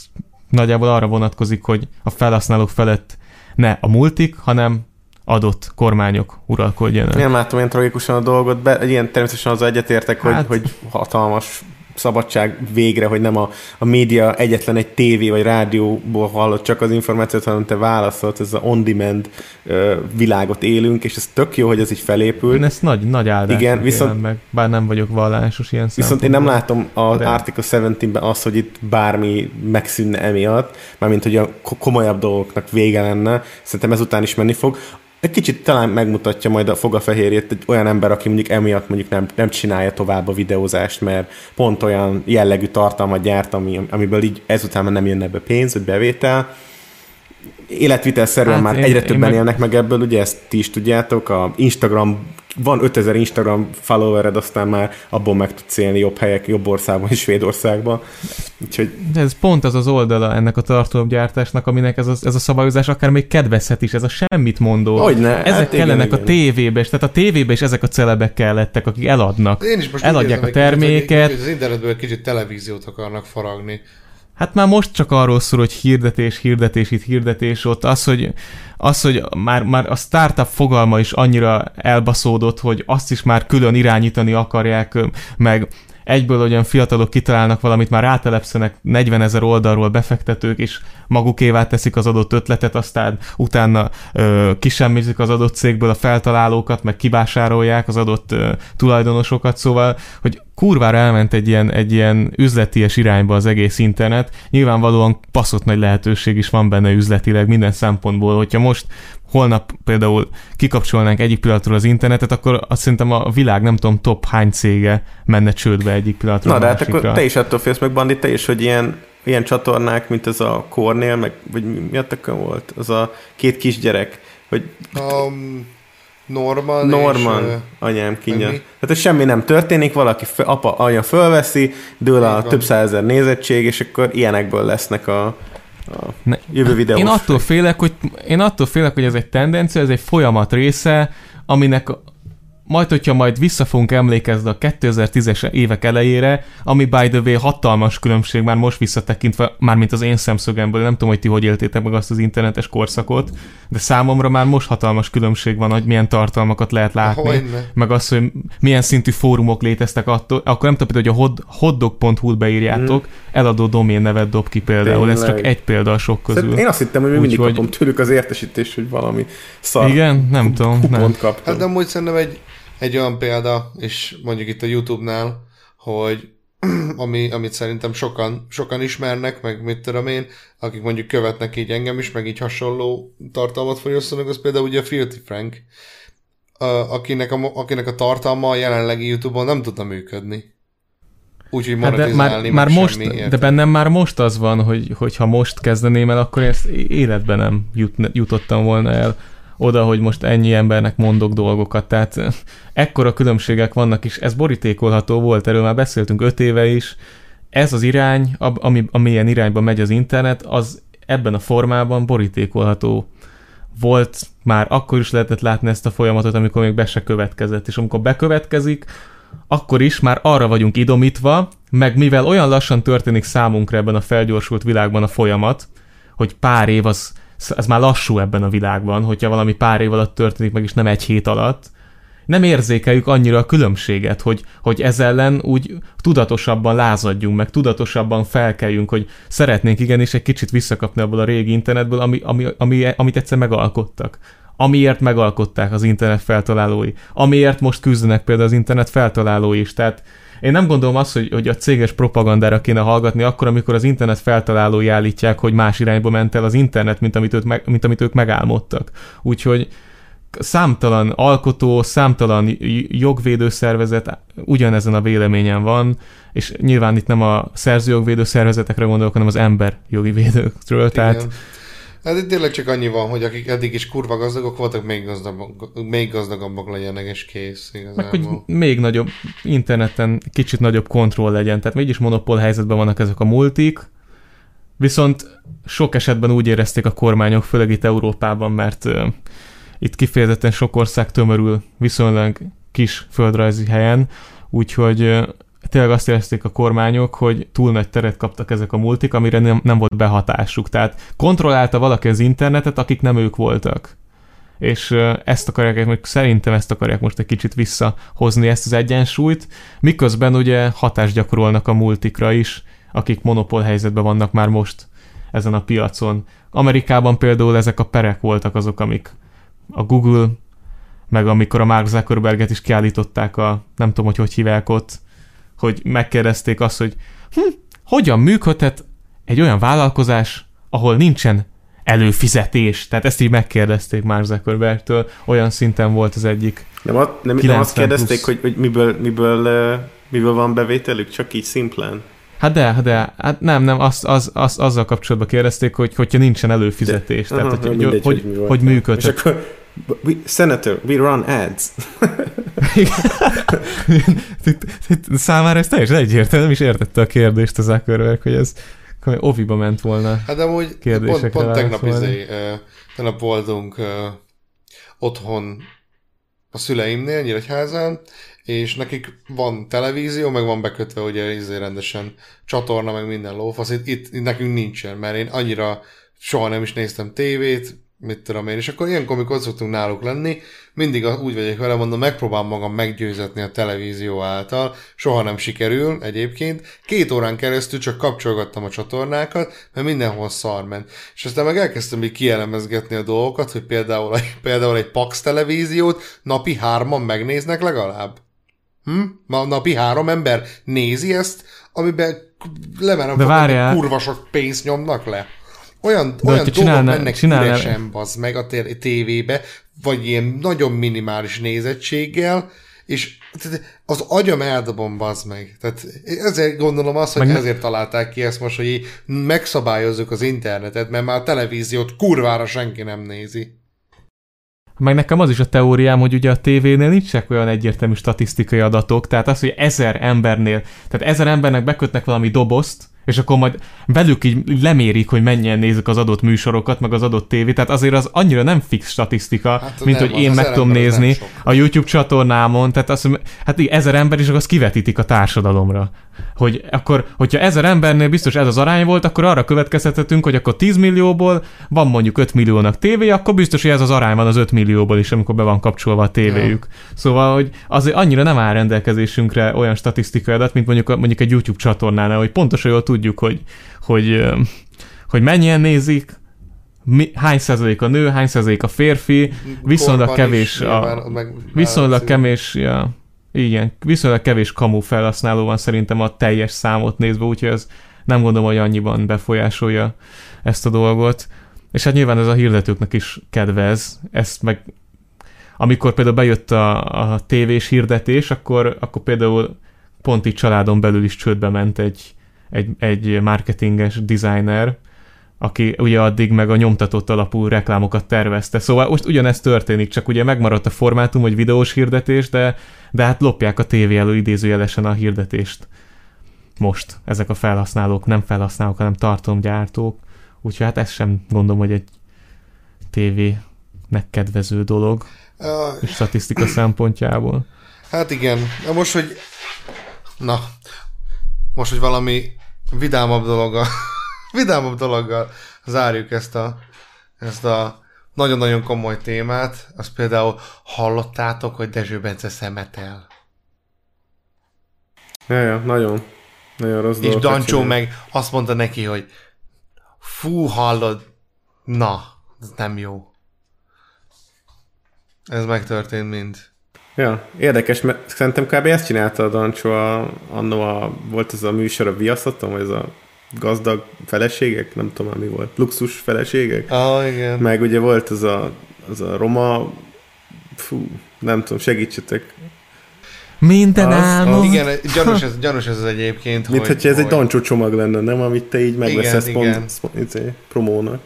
nagyjából arra vonatkozik, hogy a felhasználók felett ne a multik, hanem adott kormányok uralkodjanak. Nem látom ilyen tragikusan a dolgot, be, ilyen természetesen az egyetértek, hogy, Hát- hogy hatalmas szabadság végre, hogy nem a, a média egyetlen egy tévé vagy rádióból hallott csak az információt, hanem te válaszolt, ez az on-demand ö, világot élünk, és ez tök jó, hogy ez így felépül. Én ezt nagy, nagy áldás Igen, viszont- meg, bár nem vagyok vallásos ilyen Viszont én nem látom a De- Article 17-ben azt, hogy itt bármi megszűnne emiatt, mármint hogy a ko- komolyabb dolgoknak vége lenne. Szerintem ezután is menni fog. Egy kicsit talán megmutatja majd a fogafehérjét egy olyan ember, aki mondjuk emiatt mondjuk nem, nem csinálja tovább a videózást, mert pont olyan jellegű tartalmat gyárt, ami, amiből így ezután már nem jönne be pénz, vagy bevétel. Életvitelszerűen Hát már én- egyre én többen meg- élnek meg ebből, ugye ezt ti is tudjátok, a Instagram, van 5000 Instagram followered, aztán már abból meg tudsz élni jobb helyek, jobb országban és Svédországban. Úgyhogy ez pont az az oldala ennek a tartalomgyártásnak, aminek ez a, ez a szabályozás akár még kedvezhet is, ez a semmit mondó. Hogyne, ezek hát kellenek igen. a tévébe, és tehát a tévébe is ezek a celebek kellettek, akik eladnak. Én is most Eladják a terméket. kicsit- Az internetből egy kicsit televíziót akarnak faragni. Hát már most csak arról szól, hogy hirdetés, hirdetés, itt hirdetés ott. Az, hogy, az, hogy már, már a startup fogalma is annyira elbaszódott, hogy azt is már külön irányítani akarják, meg egyből olyan fiatalok kitalálnak valamit, már rátelepszenek 40 ezer oldalról befektetők, és magukévá teszik az adott ötletet, aztán utána ö, kisemmizik az adott cégből a feltalálókat, meg kivásárolják az adott ö, tulajdonosokat, szóval, hogy kurvára elment egy ilyen, egy ilyen üzleties irányba az egész internet. Nyilvánvalóan baszott nagy lehetőség is van benne üzletileg minden szempontból, hogyha most holnap például kikapcsolnánk egyik pillanatról az internetet, akkor azt szerintem a világ nem tudom top hány cége menne csődbe egyik pillanatról Na, de hát akkor te is attól félsz meg, Bandi, te is, hogy ilyen, ilyen csatornák, mint ez a Cornél, meg vagy mi, mi a volt? Az a két kisgyerek, hogy Um, Norman, Norman, és... anyám kinya. mi? Tehát, hogy semmi nem történik, valaki, fő, apa, anya fölveszi, dől a van. több százezer nézettség, és akkor ilyenekből lesznek a, a Ne- jövő videós. Én attól félek, hogy én attól félek, hogy ez egy tendencia, ez egy folyamat része, aminek a- majd, hogyha majd vissza fogunk emlékezni a 2010-es évek elejére, ami by the way hatalmas különbség már most visszatekintve, már mint az én szemszögemből, nem tudom, hogy ti hogy éltétek meg azt az internetes korszakot, de számomra már most hatalmas különbség van, hogy milyen tartalmakat lehet látni, Hogyne. meg az, hogy milyen szintű fórumok léteztek attól, akkor nem tudom, hogy a hot, hotdog.hu-t beírjátok, eladó domén nevet dob ki például, ez csak Tényleg. egy példa a sok közül. Szerintem Én azt hittem, hogy még mindig Úgyhogy- kapom tőlük az értesítést, hogy valami szar Igen, nem tudom, nem. kaptam. Hát de amúgy szerintem egy, egy olyan példa, és mondjuk itt a YouTube-nál, hogy ami, amit szerintem sokan, sokan ismernek, meg mit tudom én, akik mondjuk követnek így engem is, meg így hasonló tartalmat fogyasztanak, az például ugye a Filthy Frank, a, akinek, a, akinek a tartalma a jelenlegi YouTube-on nem tudna működni. Úgyhogy Hát de már, már most, semmi, de bennem már most az van, hogy, hogy ha most kezdeném el, akkor ezt életben nem jut, jutottam volna el oda, hogy most ennyi embernek mondok dolgokat. Tehát eh, ekkora különbségek vannak, és ez borítékolható volt, erről már beszéltünk öt éve is. Ez az irány, ami, amilyen irányba megy az internet, az ebben a formában borítékolható volt, már akkor is lehetett látni ezt a folyamatot, amikor még be se következett, és amikor bekövetkezik, akkor is már arra vagyunk idomítva, meg mivel olyan lassan történik számunkra ebben a felgyorsult világban a folyamat, hogy pár év az, az már lassú ebben a világban, hogyha valami pár év alatt történik meg, és nem egy hét alatt, nem érzékeljük annyira a különbséget, hogy, hogy ez ellen úgy tudatosabban lázadjunk, meg tudatosabban felkeljünk, hogy szeretnénk igenis egy kicsit visszakapni abból a régi internetből, ami, ami, ami, amit egyszer megalkottak. Amiért megalkották az internet feltalálói. Amiért most küzdenek például az internet feltalálói is. Tehát én nem gondolom azt, hogy, hogy a céges propagandára kéne hallgatni akkor, amikor az internet feltalálói állítják, hogy más irányba ment el az internet, mint amit ők, meg, mint amit ők megálmodtak. Úgyhogy számtalan alkotó, számtalan jogvédő szervezet ugyanezen a véleményen van, és nyilván itt nem a szerzőjogvédő szervezetekre gondolok, hanem az emberjogi védőkről, tehát Igen. Hát itt tényleg csak annyi van, hogy akik eddig is kurva gazdagok voltak, még gazdagabbak, még gazdagabbak legyenek, és kész meg igazából. hogy még nagyobb interneten kicsit nagyobb kontroll legyen, tehát mégis monopól helyzetben vannak ezek a multik, viszont sok esetben úgy érezték a kormányok, főleg itt Európában, mert uh, itt kifejezetten sok ország tömörül viszonylag kis földrajzi helyen, úgyhogy tényleg azt érezték a kormányok, hogy túl nagy teret kaptak ezek a multik, amire nem, nem volt behatásuk. Tehát kontrollálta valaki az internetet, akik nem ők voltak. És ezt akarják, most szerintem ezt akarják most egy kicsit visszahozni, ezt az egyensúlyt, miközben ugye hatást gyakorolnak a multikra is, akik monopól helyzetben vannak már most ezen a piacon. Amerikában például ezek a perek voltak azok, amik a Google, meg amikor a Mark Zuckerberget is kiállították a, nem tudom, hogy hogy hívják ott, hogy megkérdezték azt, hogy hm, hogyan működhet egy olyan vállalkozás, ahol nincsen előfizetés. Tehát ezt így megkérdezték Mark Zuckerbergtől, olyan szinten volt az egyik. Nem, a, nem, nem 90 azt kérdezték, plusz. hogy, hogy miből, miből, miből van bevételük, csak így szimplán. Hát de, de, hát nem, nem, azt, az, az, azzal kapcsolatban kérdezték, hogy hogyha nincsen előfizetés, tehát Aha, hogy, hogy, mindegy, hogy, hogy, hogy És működhet. akkor, we, Senator, we run ads. Számára ez teljesen egyértelmű, nem is értette a kérdést a Zuckerberg, hogy ez hogy oviba ment volna. Hát de amúgy pont, kérdésekre pont tegnap, izé, tegnap voltunk otthon a szüleimnél, Nyíregyházán, és nekik van televízió, meg van bekötve ugye izé rendesen csatorna, meg minden lófasz. Itt, itt, itt nekünk nincsen, mert én annyira soha nem is néztem tévét, mit tudom én, és akkor ilyenkor, amikor szoktunk náluk lenni, mindig úgy vagyok vele, mondom, megpróbálom magam meggyőzetni a televízió által, soha nem sikerül egyébként. Két órán keresztül csak kapcsolgattam a csatornákat, mert mindenhol szar ment. És aztán meg elkezdtem így kielemezgetni a dolgokat, hogy például, például egy Pax televíziót napi hárman megnéznek legalább. Hm? Ma napi három ember nézi ezt, amiben lemerem kurva sok pénzt nyomnak le. Olyan, De olyan dolgok mennek csinálná- üresen, bazd meg a té- tévébe, vagy ilyen nagyon minimális nézettséggel, és az agyam eldobom, bazd meg. Tehát ezért gondolom azt, hogy Meg ezért találták ki ezt most, hogy megszabályozzuk az internetet, mert már a televíziót kurvára senki nem nézi. Meg nekem az is a teóriám, hogy ugye a tévénél nincsenek olyan egyértelmű statisztikai adatok, tehát az, hogy ezer embernél, tehát ezer embernek bekötnek valami dobozt, és akkor majd velük így lemérik, hogy mennyien nézik az adott műsorokat, meg az adott tévét, tehát azért az annyira nem fix statisztika, Hát mint nem, hogy én meg tudom nézni a YouTube csatornámon, tehát azt hát így ezer ember is, akkor azt kivetítik a társadalomra. Hogy akkor, hogyha ezer embernél biztos ez az arány volt, akkor arra következtethetünk, hogy akkor 10 millióból van mondjuk 5 milliónak tévé, akkor biztos, hogy ez az arány van az 5 millióból is, amikor be van kapcsolva a tévéjük. Szóval, hogy azért annyira nem áll rendelkezésünkre olyan statisztikai adat, mint mondjuk, mondjuk egy YouTube csatornánál, hogy pontosan jól tudjuk, hogy, hogy, hogy mennyien nézik, mi, hány százalék a nő, hány százalék a férfi, viszonylag Korban kevés is, a, nyilván, meg Viszonylag kevés, ja, igen, viszonylag kevés kamu felhasználó van szerintem a teljes számot nézve, úgyhogy ez nem gondolom, hogy annyiban befolyásolja ezt a dolgot. És hát nyilván ez a hirdetőknek is kedvez, ezt meg amikor például bejött a, a tévés hirdetés, akkor, akkor például pont így családon belül is csődbe ment egy, egy, egy marketinges designer, aki ugye addig meg a nyomtatott alapú reklámokat tervezte. Szóval most ugyanezt történik, csak ugye megmaradt a formátum, hogy videós hirdetés, de, de hát lopják a tévé elő idézőjelesen a hirdetést. Most ezek a felhasználók, nem felhasználók, hanem tartalomgyártók. Úgyhogy hát ez sem gondolom, hogy egy tévének kedvező dolog, Ah, és statisztika szempontjából. Hát igen, Na most, hogy... Na, most, hogy valami vidámabb dologgal, vidámabb dologgal zárjuk ezt a, ezt a nagyon-nagyon komoly témát, azt például hallottátok, hogy Dezső Bence szemetel. Ja, ja, nagyon. Nagyon rossz És Dancsó meg azt mondta neki, hogy fú, hallod, na, ez nem jó. Ez megtörtént mind. Ja, érdekes, mert szerintem kb. ezt csinálta a Dancsó, a, annó a, volt ez a műsor a Viaszaton, vagy ez a gazdag feleségek, nem tudom már mi volt, luxus feleségek, Ah, igen. meg ugye volt az a, az a roma, fú, nem tudom, segítsetek. Minden Az- álmom. Igen, gyanús ez, gyanús ez egyébként, Mint hogy, hogyha ez egy Dancsó csomag lenne, nem? Amit te így megveszel Igen, igen. spont, spont, izé, promónak.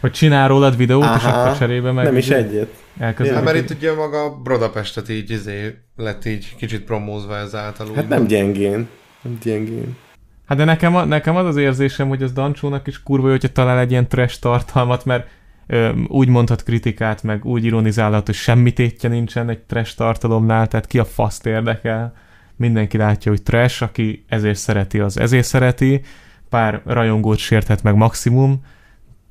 Hogy csinál rólad videót, és Aha, akkor cserébe meg... nem is egyet. Elkezd Hát mert itt ugye maga Brodapestet így izé lett így kicsit promózva ezáltal. Hát nem gyengén. Nem gyengén. Hát de nekem, a- nekem az az érzésem, hogy az Dancsónak is kurva jó, hogyha talál egy ilyen trash tartalmat, mert ö, úgy mondhat kritikát, meg úgy ironizálhat, hogy semmi tétje nincsen egy trash tartalomnál, tehát ki a faszt érdekel. Mindenki látja, hogy trash, aki ezért szereti, az ezért szereti. Pár rajongót sérthet meg maximum.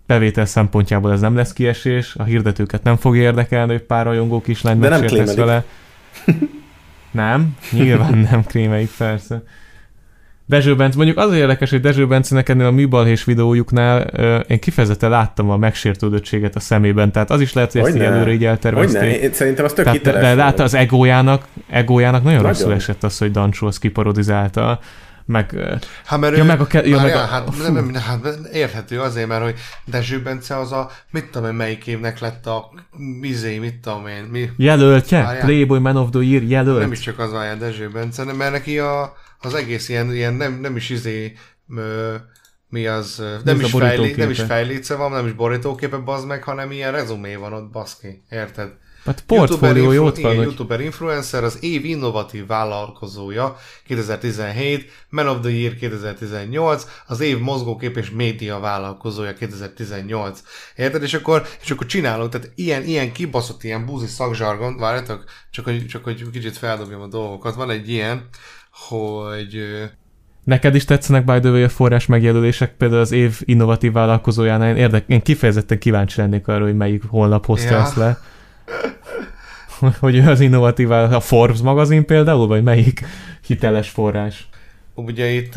Bevétel szempontjából ez nem lesz kiesés, a hirdetőket nem fog érdekelni, hogy pár rajongó kislány megsértesz vele. Nem, nyilván nem krémeik, persze. Dezső Bence, mondjuk az érdekes, hogy Dezső Bencenek ennél a műbalhés videójuknál én kifejezetten láttam a megsértődöttséget a szemében, tehát az is lehet, hogy ezt Hogyne. előre így Hogy eltervezték. Én szerintem az tök Tehát, de, de látta az egójának, egójának nagyon, Nagyon. rosszul esett az, hogy Dancsó azt kiparodizálta, meg Hát mert Ja, ő, meg a ke- ja, meg a- hát, nem, nem, nem, hát érthető azért, mert hogy Dezső Bence az a, mit tudom én, melyik évnek lett a izé, mit tudom én, mi, jelöltje, Várjál. Playboy Man of the Year jelölt. nem is csak az várjál Dezső Bence, mert neki a, az egész ilyen, ilyen nem, nem is izé, ö, mi az, nem is, fejlé, nem is fejléce van, nem is borítóképe, bazd meg, hanem ilyen rezumé van ott, baszki, érted? Hát portfólió influ- ott van, hogy YouTuber influencer, az év innovatív vállalkozója 2017, Man of the Year 2018, az év mozgókép és média vállalkozója 2018. Érted? És akkor, és akkor csinálok, tehát ilyen, ilyen kibaszott, ilyen búzi szakzsargon, várjátok, csak hogy, csak hogy kicsit feldobjam a dolgokat. Van egy ilyen, hogy Neked is tetszenek by the way a forrás megjelölések, például az év innovatív vállalkozójánál én, érdek, én kifejezetten kíváncsi lennék arra, hogy melyik honlap hozta Ja. ezt le. hogy ő az innovatív a Forbes magazin például, vagy melyik hiteles forrás? ugye itt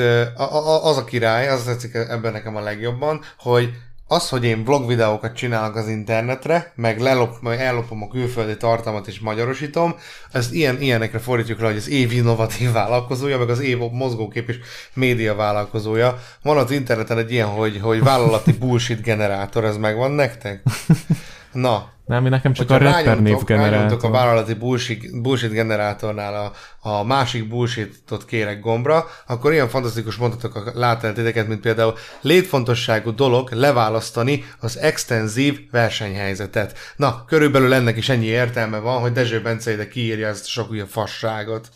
az a király, az tetszik ebben nekem a legjobban, hogy az, hogy én vlog videókat csinálok az internetre, meg, lelop, meg ellopom a külföldi tartalmat és magyarosítom, ezt ilyen, ilyenekre fordítjuk le, hogy az év innovatív vállalkozója, meg az év mozgókép és média vállalkozója. Van az interneten egy ilyen, hogy, hogy vállalati bullshit generátor, ez megvan nektek? Na, Nem, én nekem csak a rapper név rányomtok a generátor. vállalati bullshit, bullshit generátornál a, a másik bullshitot kérek gombra, akkor ilyen fantasztikus mondatok lát el titeket, mint például létfontosságú dolog leválasztani az extenzív versenyhelyzetet. Na, körülbelül ennek is ennyi értelme van, hogy Dezső Bence ide kiírja ezt sok ugye fasságot.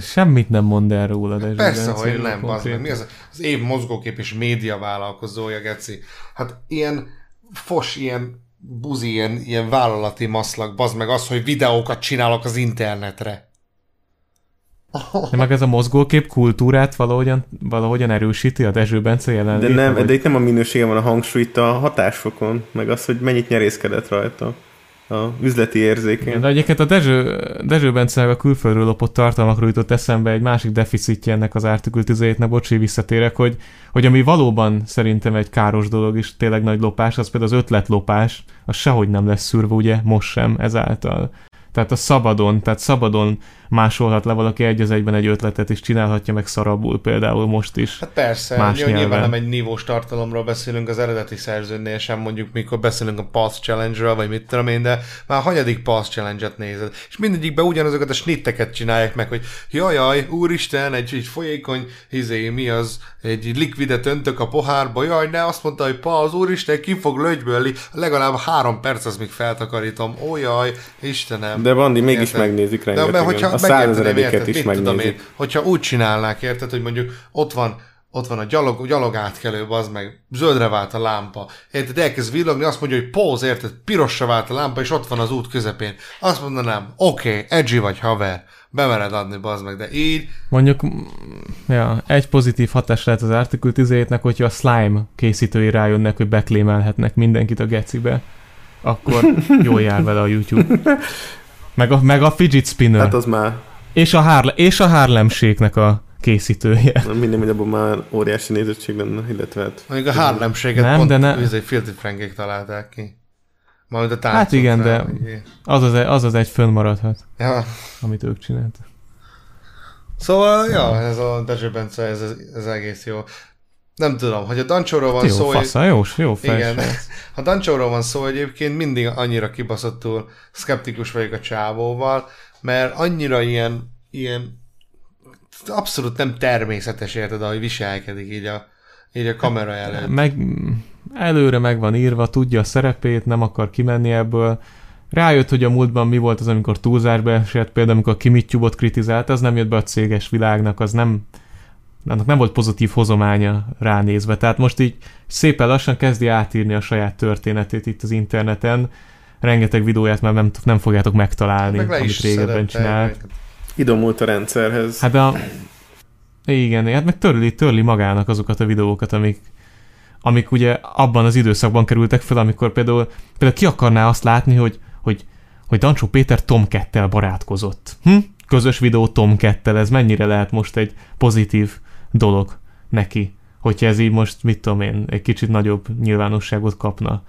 Semmit nem mond el róla, de Persze, hogy nem, meg. Mi az, az év mozgókép és média vállalkozója, Geci? Hát ilyen fos, ilyen buzi, ilyen, ilyen vállalati maszlak, bazd meg az, hogy videókat csinálok az internetre. De meg ez a mozgókép kultúrát valahogyan, valahogyan erősíti a Dezső Bence jelenlét? De nem, de itt nem a minősége van a hangsúly, itt a hatásfokon, meg az, hogy mennyit nyerészkedett rajta a üzleti érzékén. De egyébként a Dezső, Dezső Bence a külföldről lopott tartalmakról jutott eszembe egy másik deficitje ennek az Article 17-nek, bocsi, visszatérek, hogy, hogy ami valóban szerintem egy káros dolog is, tényleg nagy lopás, az például az ötletlopás, az sehogy nem lesz szűrve, ugye, most sem ezáltal. Tehát a szabadon, tehát szabadon másolhat le valaki egy az egyben egy ötletet, és csinálhatja meg szarabul például most is. Hát persze, más jó, nyilván nem egy nívós tartalomról beszélünk az eredeti szerzőnél sem, mondjuk mikor beszélünk a Pass Challenge-ről, vagy mit tudom én, de már hanyadik Pass Challenge-et nézed. És mindegyikben ugyanazokat a snitteket csinálják meg, hogy jaj, úristen, egy, egy folyékony, izé, mi az, egy likvidet öntök a pohárba, jaj, ne azt mondta, hogy Pass, úristen, ki fog lögybölni, legalább három perc az, míg feltakarítom, ó jaj, Istenem. De Bandi, mégis érted? megnézik rengetegen. De, hogyha százezredéket is megnézik. Hogyha úgy csinálnák, érted, hogy mondjuk ott van ott van a gyalog, gyalog átkelő, az meg zöldre vált a lámpa. Érted, elkezd villogni, azt mondja, hogy póz, érted, pirosra vált a lámpa, és ott van az út közepén. Azt mondanám, oké, okay, edgy vagy haver, bemered adni, bazd meg, de így... Mondjuk, ja, egy pozitív hatás lehet az Article 17-nek, hogyha a slime készítői rájönnek, hogy beklémelhetnek mindenkit a gecibe, akkor jól jár vele a YouTube. Meg a, meg a fidget spinner. Hát az már... És a, Harle- és a Harlem a készítője. Nem minden, hogy abban már óriási nézettség lenne, illetve hát... Mondjuk a Harlem Shake-et nem, pont de ne... Frankék találták ki. Majd a Hát igen, de az az, az az egy fönnmaradhat, ja. amit ők csináltak. Szóval, ja, ez a Dezső Bence, ez, ez egész jó. Nem tudom, hogy a Dancsóról van jó, szó... Fasza, jó, jó Igen, ha Dancsóról van szó egyébként, mindig annyira kibaszottul szkeptikus vagyok a csávóval, mert annyira ilyen, ilyen abszolút nem természetes, érted, ahogy viselkedik így a, így a kamera előtt. Meg, előre meg van írva, tudja a szerepét, nem akar kimenni ebből. Rájött, hogy a múltban mi volt az, amikor túlzásba esett, például amikor Kimittyubot kritizált, az nem jött be a céges világnak, az nem, annak nem volt pozitív hozománya ránézve. Tehát most így szépen lassan kezdi átírni a saját történetét itt az interneten. Rengeteg videóját már nem, nem fogjátok megtalálni, meg amit régebben csinált. Idomult a rendszerhez. Hát a... Igen, hát meg törli, törli magának azokat a videókat, amik, amik ugye abban az időszakban kerültek fel, amikor például, például ki akarná azt látni, hogy, hogy, hogy Dancsó Péter Tom Kettel barátkozott. Hm? Közös videó Tom Kettel, ez mennyire lehet most egy pozitív dolog neki, hogyha ez így most, mit tudom én, egy kicsit nagyobb nyilvánosságot kapna.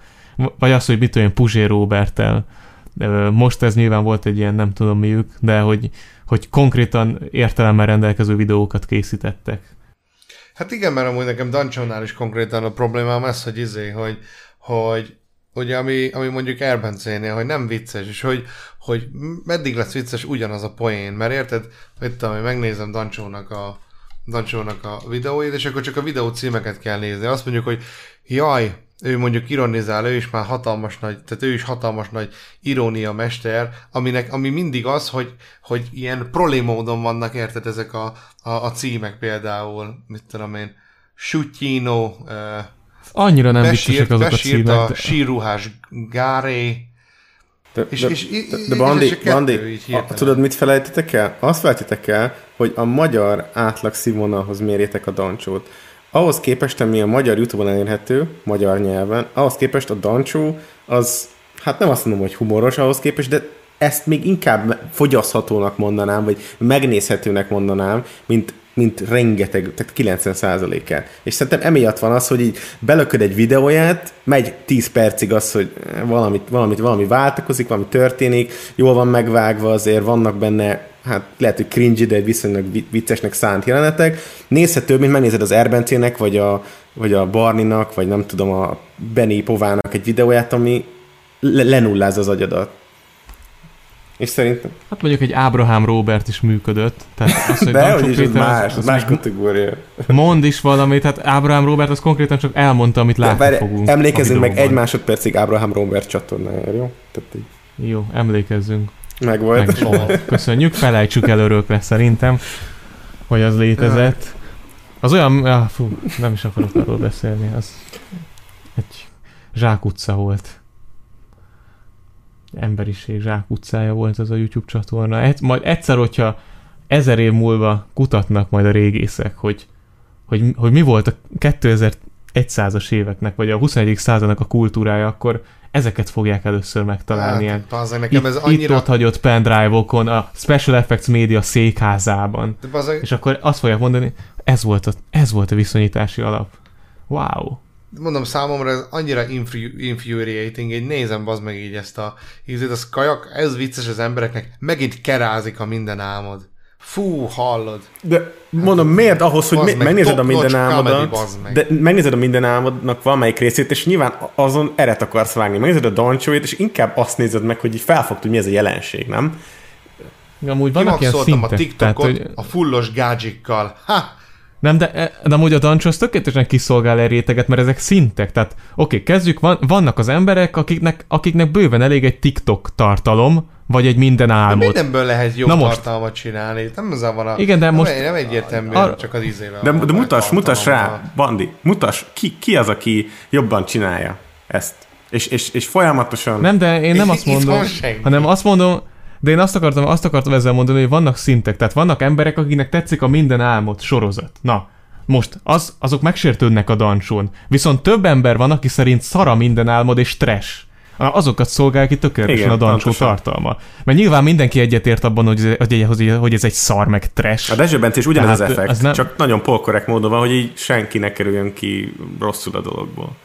Vagy az, hogy mit tudom én, Puzsé Robertel. Most ez nyilván volt egy ilyen, nem tudom miük, de hogy, hogy konkrétan értelemmel rendelkező videókat készítettek. Hát igen, mert amúgy nekem Dancsónál is konkrétan a problémám ez, hogy izé, hogy, hogy ugye, ami, ami mondjuk Erbencénél, hogy nem vicces, és hogy, hogy meddig lesz vicces ugyanaz a poén, mert érted, mit tudom, megnézem Dancsónak a, Dancsónak a videóit, és akkor csak a videó címeket kell nézni. Azt mondjuk, hogy jaj, ő mondjuk ironizál, ő is már hatalmas nagy, tehát ő is hatalmas nagy irónia mester, aminek, ami mindig az, hogy, hogy ilyen prolémódon vannak, érted, ezek a, a, a címek például, mit tudom én, Sutyino, uh, Annyira nem viccesek azok a címek. a síruhás Gáré, de, és, de, és, de, de Bandi, és Bandi a, tudod, mit felejtetek el? Azt felejtetek el, hogy a magyar átlag színvonalhoz mérjétek a dancsót. Ahhoz képest, ami a magyar Youtube-on elérhető, magyar nyelven, ahhoz képest a dancsó az, hát nem azt mondom, hogy humoros ahhoz képest, de ezt még inkább fogyaszthatónak mondanám, vagy megnézhetőnek mondanám, mint mint rengeteg, tehát 90 el És szerintem emiatt van az, hogy így belököd egy videóját, megy 10 percig az, hogy valamit, valamit, valami váltakozik, valami történik, jól van megvágva, azért vannak benne hát lehet, hogy cringy, de viszonylag viccesnek szánt jelenetek. Nézhető, mint megnézed az Erbencének, vagy a, vagy a Barninak, vagy nem tudom, a Benny Povának egy videóját, ami lenulláz az agyadat. És szerintem... Hát mondjuk egy Ábrahám Robert is működött. Tehát az, hogy De hogy is, Péter, más, az, az más kategória. Mond is valamit, hát Ábrahám Robert az konkrétan csak elmondta, amit látni fogunk. Emlékezzünk meg egy másodpercig Ábrahám Robert csatornájára, jó? Tehát így. Jó, emlékezzünk. Megvolt. Meg is volt. Köszönjük, felejtsük el örökre szerintem, hogy az létezett. Az olyan, ah, fú, nem is akarok arról beszélni, az egy zsákutca volt. Emberiség zsákutcája volt az a YouTube csatorna. Egy, majd egyszer, hogyha ezer év múlva kutatnak majd a régészek, hogy, hogy, hogy mi volt a 2100-as éveknek, vagy a 21. századnak a kultúrája, akkor ezeket fogják először megtalálni. Hát, bazzeg, nekem ez itt, annyira... itt ott hagyott pendrive-okon, a Special Effects Media székházában. De bazzeg, És akkor azt fogják mondani, ez volt a, ez volt a viszonyítási alap. Wow. mondom számomra ez annyira infri- infuriating, így nézem bazd meg így ezt a ízét, az kajak, ez vicces az embereknek, megint kerázik a minden álmod. Fú, hallod. De mondom, miért ahhoz, hogy meg, megnézed a minden álmodat, de megnézed a minden álmodnak valamelyik részét, és nyilván azon eret akarsz vágni. Megnézed a Doncsóit, és inkább azt nézed meg, hogy így felfogd, hogy mi ez a jelenség, nem? Amúgy vannak ilyen Kimaxoltam a szintek, tehát, TikTokot hogy a fullos gádzsikkal. Ha! Nem, de, de amúgy a Dancsó az tökéletesen kiszolgál egy réteget, mert ezek szintek. Tehát oké, kezdjük, van, vannak az emberek, akiknek, akiknek bőven elég egy TikTok tartalom, vagy egy minden De álmod. mindenből lehet jobb Na most. tartalmat csinálni. Nem az van a... Igen, de nem, most- Nem egyértelmű, Ar- csak az izével. De, de mutass tartalommal. rá, Bandi, mutass, ki, ki az, aki jobban csinálja ezt. És, és, és folyamatosan... Nem, de én nem azt mondom, hanem azt mondom, de én azt akartam, azt akartam ezzel mondani, hogy vannak szintek, tehát vannak emberek, akiknek tetszik a minden álmod sorozat. Na, most, az, azok megsértődnek a dancsón. Viszont több ember van, aki szerint szara minden álmod és trash. Azokat szolgál ki tökéletesen Igen, a dancsó pontosan. tartalma. Mert nyilván mindenki egyetért abban, hogy, ez- hogy, hogy, ez egy szar meg trash. A Dezső Bence is ugyanez az Tehát, effekt, az nem- csak nagyon polkorrekt módon van, hogy így senki ne kerüljön ki rosszul a dologból.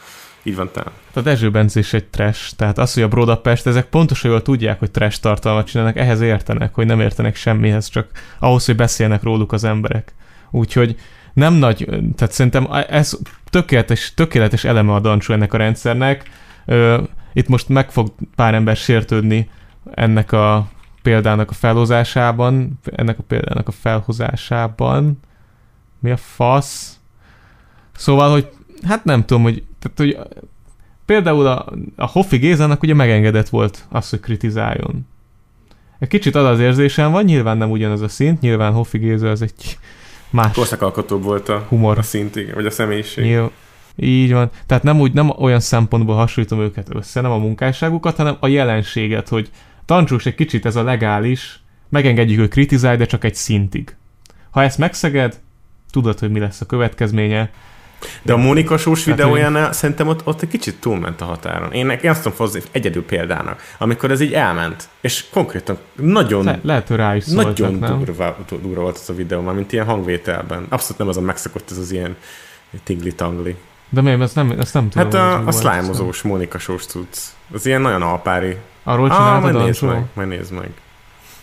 Így van talán. A Dezső Bence is egy trash, tehát az, hogy a Brodapest, ezek pontosan jól tudják, hogy trash tartalmat csinálnak, ehhez értenek, hogy nem értenek semmihez, csak ahhoz, hogy beszélnek róluk az emberek. Úgyhogy nem nagy, tehát szerintem ez tökéletes, tökéletes eleme a dancsó ennek a rendszernek. Itt most meg fog pár ember sértődni ennek a példának a felhozásában, ennek a példának a felhozásában. Mi a fasz? Szóval, hogy hát nem tudom, hogy, tehát, hogy például a, a Hoffi Gézának ugye megengedett volt az, hogy kritizáljon. Egy kicsit az az érzésem van, nyilván nem ugyanaz a szint, nyilván Hoffi Géza az egy más Korszakalkotóbb volt a, humor. a szint, igen, vagy a személyiség. Nyilv, így van. Tehát nem úgy, nem olyan szempontból hasonlítom őket össze, nem a munkásságukat, hanem a jelenséget, hogy tancsós egy kicsit ez a legális, megengedjük, hogy kritizálj, de csak egy szintig. Ha ezt megszeged, tudod, hogy mi lesz a következménye. De a Mónika Sós Hát, videójánál szerintem ott, ott egy kicsit túlment a határon. Én, én azt tudom hozni egyedül példának, amikor ez így elment, és konkrétan nagyon, Le, lehet, hogy rá is szóltak, nagyon nem? durva, durva volt az a videó, már mint ilyen hangvételben. Abszolút nem az a megszokott, ez az ilyen tingli-tangli. De miért? Ezt nem, ezt nem tudom. Hát a, a slime-ozós Mónika Sós tudsz. Az ilyen nagyon alpári. Arról Ah, csináltad majd a nézd meg, majd nézd meg.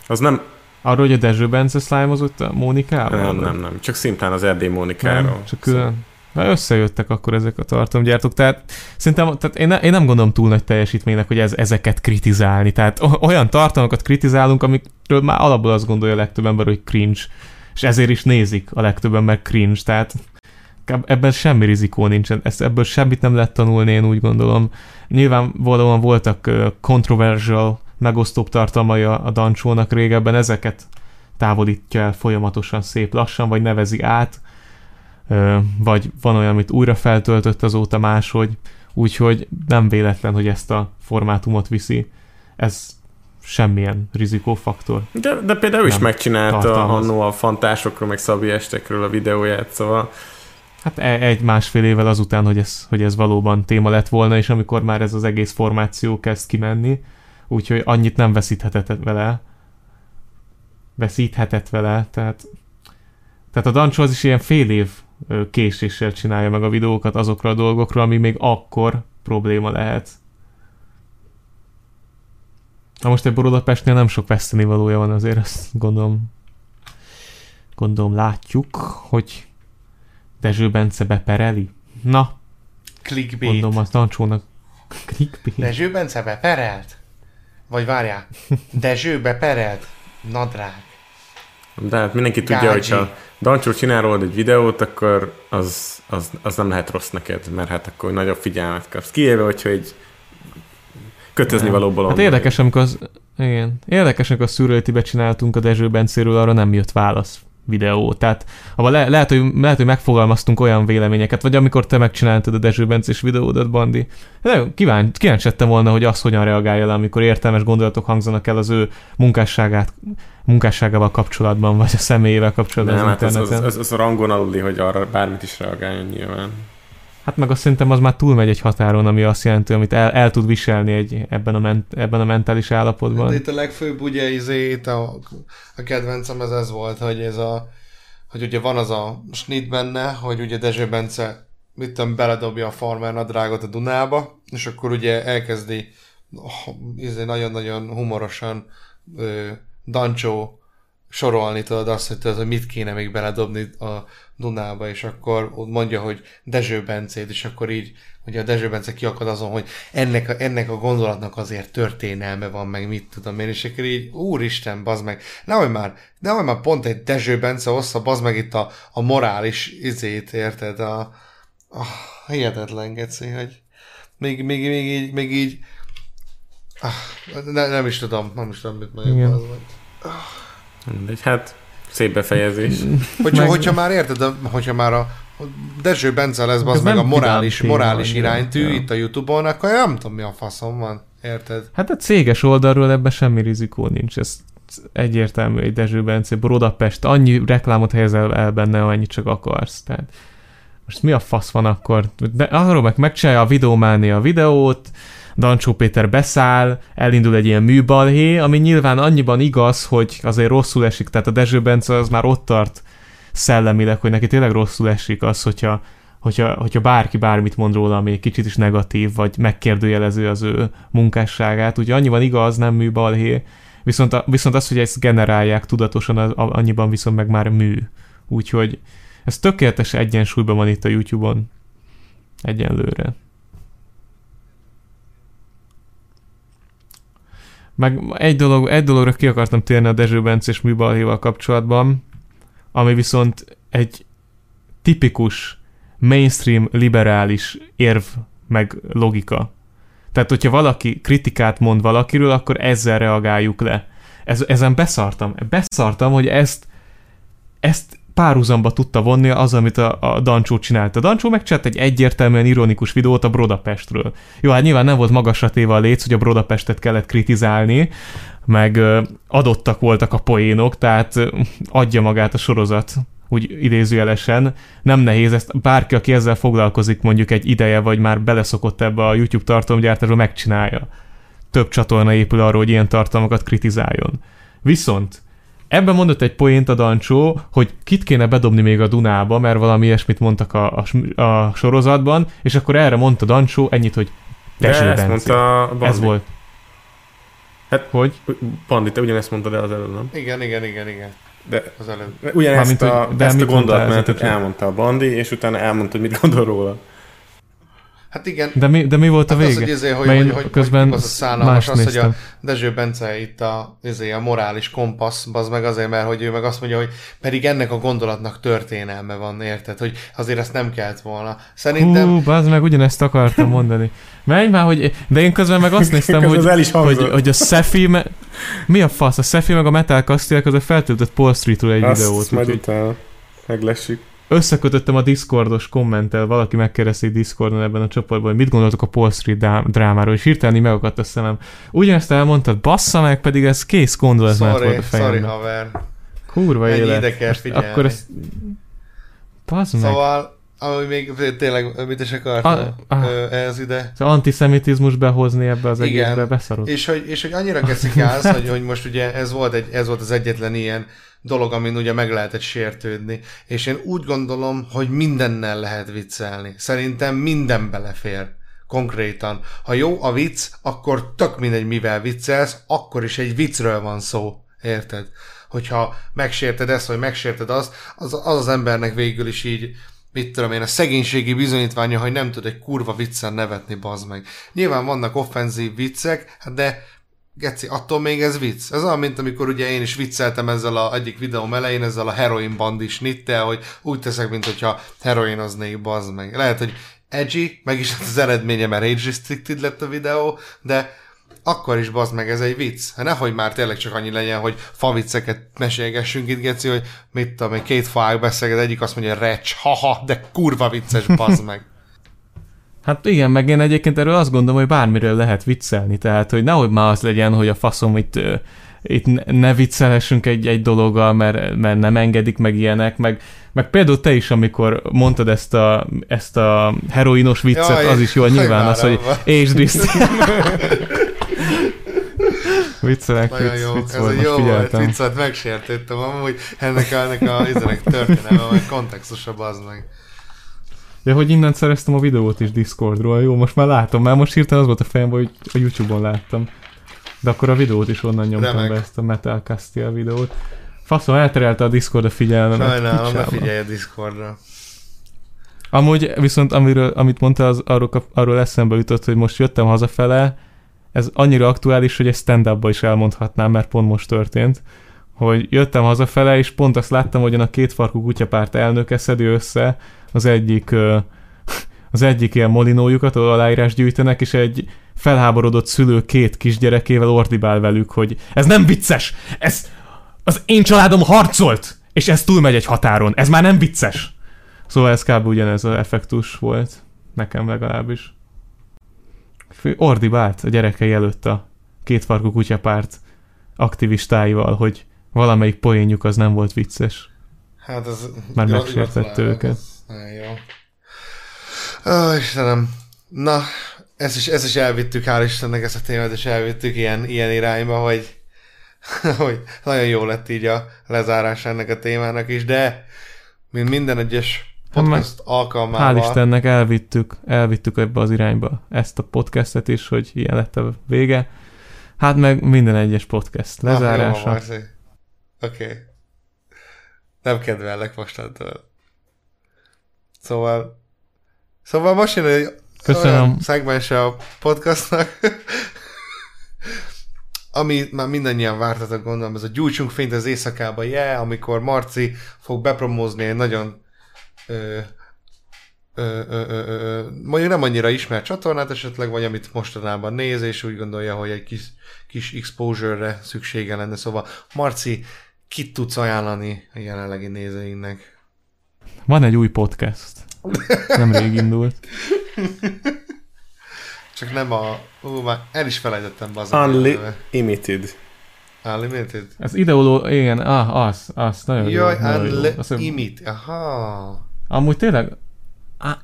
Az nem, Arról, hogy a Dezső Bence slime-ozott a Mónikával? nem, nem, nem. Csak szimplán az Erdély Mónikáról. Nem, csak külön. Na, összejöttek akkor ezek a tartalomgyártók, tehát szerintem tehát én, ne, én nem gondolom túl nagy teljesítménynek, hogy ez, ezeket kritizálni. Tehát olyan tartalmakat kritizálunk, amikről már alapból azt gondolja a legtöbb ember, hogy cringe. És ezért is nézik a legtöbb ember cringe, tehát eb- ebben semmi rizikó nincsen, ezt, ebből semmit nem lehet tanulni, én úgy gondolom. Nyilvánvalóan voltak uh, controversial, megosztóbb tartalmai a, a dancsónak régebben, ezeket távolítja el folyamatosan szép lassan, vagy nevezi át, vagy van olyan, amit újra feltöltött azóta máshogy, úgyhogy nem véletlen, hogy ezt a formátumot viszi. Ez semmilyen rizikófaktor. De, de például ő is megcsinálta annó a fantásokról, meg szabi estekről a videóját, szóval Hát e- egy-másfél évvel azután, hogy ez, hogy ez valóban téma lett volna, és amikor már ez az egész formáció kezd kimenni, úgyhogy annyit nem veszíthetett vele. Veszíthetett vele, tehát tehát a Dancsó az is ilyen fél év késéssel csinálja meg a videókat azokra a dolgokról, ami még akkor probléma lehet. Na most egy Budapestnél nem sok vesztenivalója van, azért azt gondolom, gondolom látjuk, hogy Dezső Bence bepereli. Na, Clickbait. mondom azt Dancsónak. Clickbait. Dezső Bence beperelt? Vagy várjál, Dezső beperelt? Nadrág. De hát mindenki tudja, Gágyi. hogy ha Dancsó csinál rólad egy videót, akkor az, az, az nem lehet rossz neked, mert hát akkor nagyobb figyelmet kapsz. Kiéve, hogyha egy kötözni való bolond. Hát érdekes, amikor az, Igen. Érdekesnek a szüröltibe csináltunk a Dezső Bencéről, arra nem jött válasz videó. Tehát abban le, lehet, hogy, lehet, hogy megfogalmaztunk olyan véleményeket, vagy amikor te megcsináltad a Dezső Bencés videódat, Bandi. De kíváncsi, kíváncsi lettem volna, hogy az hogyan reagálja le, amikor értelmes gondolatok hangzanak el az ő munkásságát, munkásságával kapcsolatban, vagy a személyével kapcsolatban Nem, az hát az, az, interneten. az, az, rangon aluli, hogy arra bármit is reagáljon nyilván. Hát meg azt szerintem az már túlmegy egy határon, ami azt jelenti, amit el, el tud viselni egy, ebben, a ment, ebben a mentális állapotban. De itt a legfőbb ugye izé, itt a, a kedvencem ez ez volt, hogy ez a, hogy ugye van az a snit benne, hogy ugye Dezső Bence mit tudom, beledobja a farmer nadrágot a Dunába, és akkor ugye elkezdi oh, izé, nagyon-nagyon humorosan ö, Dancsó sorolni tudod azt, hogy, tudod, hogy mit kéne még beledobni a Dunába, és akkor mondja, hogy Dezső Bencét, és akkor így, ugye a Dezső Bence kiakad azon, hogy ennek a, ennek a gondolatnak azért történelme van, meg mit tudom én, és akkor így, úristen, bazd meg, nehogy már, nehogy már pont egy Dezső Bence ossza, bazd meg itt a, a morális izét, érted, a, a hihetetlen geci, hogy még, még, még így, még így, ah, ne, nem is tudom, nem is tudom, mit mondjak, Igen. bazd meg. Mindegy, hát szép befejezés. Hogyha, Meg- hogyha már érted, a- hogyha már a Dezső Bence lesz az meg a morális, morális iránytű Ja. itt a Youtube-on, akkor nem tudom mi a faszom van. Érted? Hát a céges oldalról ebben semmi rizikó nincs, ez egyértelmű, egy Dezső Bence, Budapest, annyi reklámot helyezel el benne, amennyit csak akarsz. Tehát most mi a fasz van akkor? De arról meg megcsinálja a videómánia a videót, Dancsó Péter beszáll, elindul egy ilyen műbalhé, ami nyilván annyiban igaz, hogy azért rosszul esik, tehát a Dezső Bence az már ott tart szellemileg, hogy neki tényleg rosszul esik az, hogyha, hogyha, hogyha bárki bármit mond róla, ami egy kicsit is negatív, vagy megkérdőjelező az ő munkásságát. Ugye annyiban igaz, nem műbalhé, viszont, a, viszont az, hogy ezt generálják tudatosan, annyiban viszont meg már mű. Úgyhogy ez tökéletes egyensúlyban van itt a YouTube-on. Egyenlőre. Meg egy, dolog, egy dologra ki akartam térni a Dezső Bencés műbalhéval kapcsolatban, ami viszont egy tipikus mainstream liberális érv meg logika. Tehát, hogyha valaki kritikát mond valakiről, akkor ezzel reagáljuk le. Ez, ezen beszartam. Beszartam, hogy ezt, ezt párhuzamba tudta vonni az, amit a, a Dancsó csinált. A Dancsó megcsinált egy egyértelműen ironikus videót a Brodapestről. Jó, hát nyilván nem volt magasra téve a léc, hogy a Brodapestet kellett kritizálni, meg adottak voltak a poénok, tehát adja magát a sorozat, úgy idézőjelesen. Nem nehéz ezt, bárki, aki ezzel foglalkozik mondjuk egy ideje, vagy már beleszokott ebbe a YouTube tartalomgyártásba, megcsinálja. Több csatorna épül arról, hogy ilyen tartalmakat kritizáljon. Viszont Ebben mondott egy poént a Dancsó, hogy kit kéne bedobni még a Dunába, mert valami ilyesmit mondtak a, a, a sorozatban, és akkor erre mondta Dancsó ennyit, hogy De Dezső ezt mondta Bandi. Ez volt. Hát- hogy? Bandi, te ugyanezt mondtad el az előbb, nem? Igen, igen, igen, igen. De Az előbb. ugyanezt Mármint, a, hogy- de ezt a gondolatmenetet elmondta a Bandi, és utána elmondta, hogy mit gondol róla. Hát igen. De mi, de mi volt a Hát az, vége? hogy, izé, hogy, Mert hogy, hogy, közben hogy az a szánalmas mást az, hogy a néztem. Dezső Bence itt a, izé, a morális kompassz, az meg azért, mert hogy ő meg azt mondja, hogy pedig ennek a gondolatnak történelme van, érted? Hogy azért ezt nem kellett volna. Szerintem Hú, bazd meg, ugyanezt akartam mondani. Menj már, hogy... De én közben meg azt néztem, hogy, az el is hogy, hangzott. hogy a Szefi... Me... Mi a fasz? A Szefi meg a Metal Castiel között feltöltött Paul Streetről egy Azt videót. majd Úgyhogy utána meglessük. Összekötöttem a Discordos kommentel, valaki megkérdezte Discordon ebben a csoportban, hogy mit gondoltok a Paul Street drá- drámáról, és hirtelen így megakadt a szemem. Ugyanezt elmondtad, bassza meg, pedig ez kész gondolat volt sorry, a sorry fejemben. haver. Kurva Ennyi élet. ide kell figyelni. Akkor ezt... Bazd meg. Szóval, ami még tényleg, mit is akartál Ah, ah. Ö, ez ide? Az antiszemitizmus behozni ebbe az Igen. egészbe, beszarod. És hogy, és hogy annyira keszik az, hogy, hogy most ugye ez volt, egy, ez volt az egyetlen ilyen dolog, amin ugye meg lehetett sértődni. És én úgy gondolom, hogy mindennel lehet viccelni. Szerintem minden belefér. Konkrétan. Ha jó a vicc, akkor tök mindegy, mivel viccelsz, akkor is egy viccről van szó. Érted? Hogyha megsérted ezt, vagy megsérted azt, az az, az embernek végül is így mit tudom én, a szegénységi bizonyítványa, hogy nem tud egy kurva viccen nevetni, bazd meg. Nyilván vannak offenzív viccek, hát de Geci, attól még ez vicc. Ez olyan, mint amikor ugye én is vicceltem ezzel a egyik videóm elején, ezzel a heroin bandis nittel, hogy úgy teszek, mint hogyha heroinoznék, bazd meg. Lehet, hogy edgy, meg is az eredménye, mert age restricted lett a videó, de akkor is bazd meg, ez egy vicc. Hát nehogy már tényleg csak annyi legyen, hogy favicceket mesélgessünk itt, Geci, hogy mit tudom, két fák beszélget, egyik azt mondja, recs, haha, de kurva vicces, bazd meg. Hát igen, meg én egyébként erről azt gondolom, hogy bármiről lehet viccelni, tehát hogy nehogy már az legyen, hogy a faszom itt, itt ne- viccelhessünk egy, egy dologgal, mert, mert nem engedik meg ilyenek, meg, meg például te is, amikor mondtad ezt a, ezt a heroinos viccet, Jaj, az is jól nyilván az, hogy és diszt. Viccelek, Nagyon vicc, jó, vicc ez volt, jó volt figyeltem. vicc, hát megsértettem amúgy ennek a, ennek a történelme, vagy kontextusa, bazd meg. De hogy innen szereztem a videót is Discordról, jó, most már látom, már most hirtelen az volt a fejemben, hogy a Youtube-on láttam. De akkor a videót is onnan nyomtam Remek. be, ezt a Metal Castiel videót. Faszom, elterelte a Discord a figyelmemet. Sajnálom, ne figyelj a Discordra. Amúgy viszont amiről, amit mondta, az arról, arról eszembe jutott, hogy most jöttem hazafele, ez annyira aktuális, hogy egy stand is elmondhatnám, mert pont most történt, hogy jöttem hazafele, és pont azt láttam, hogy a kétfarkú kutyapárt elnöke szedi össze az egyik az egyik ilyen molinójukat, ahol aláírás gyűjtenek, és egy felháborodott szülő két kisgyerekével ordibál velük, hogy ez nem vicces, ez az én családom harcolt, és ez túlmegy egy határon, ez már nem vicces. Szóval ez kb. ugyanez az effektus volt, nekem legalábbis. Ordibált a gyerekei előtt a kétfarkú kutyapárt aktivistáival, hogy valamelyik poénjuk az nem volt vicces. Hát ez... Már megsértette őket. ez Nagyon jó. Ó, Istenem. Na, ezt is, ezt is elvittük, hál' Istennek ezt a témát, és elvittük ilyen, ilyen irányba, hogy, hogy nagyon jó lett így a lezárás ennek a témának is, de mint minden egyes podcast alkalmával... Hál' Istennek elvittük, elvittük ebbe az irányba ezt a podcastet is, hogy ilyen lett a vége. Hát meg minden egyes podcast jó lezárása. Marci. Oké. Okay. Nem kedvellek mostantól. Szóval... Szóval most jön egy Köszönöm. olyan szegmense a podcastnak, ami már mindannyian vártatok, gondolom, ez a gyújtsunk fényt az éjszakába, yeah, amikor Marci fog bepromózni egy nagyon ö, ö, ö, ö, ö, mondjuk nem annyira ismert csatornát esetleg, vagy amit mostanában néz, és úgy gondolja, hogy egy kis, kis exposure-re szüksége lenne. Szóval Marci, kit tudsz ajánlani a jelenlegi nézőinknek? Van egy új podcast. Nemrég indult. Csak nem a... Ú, már el is felejtettem az. Unlimited. Unlimited. Az ideoló... Igen, ah, az, az, nagyon Jaj, Unlimited. Aha. Amúgy tényleg... Á,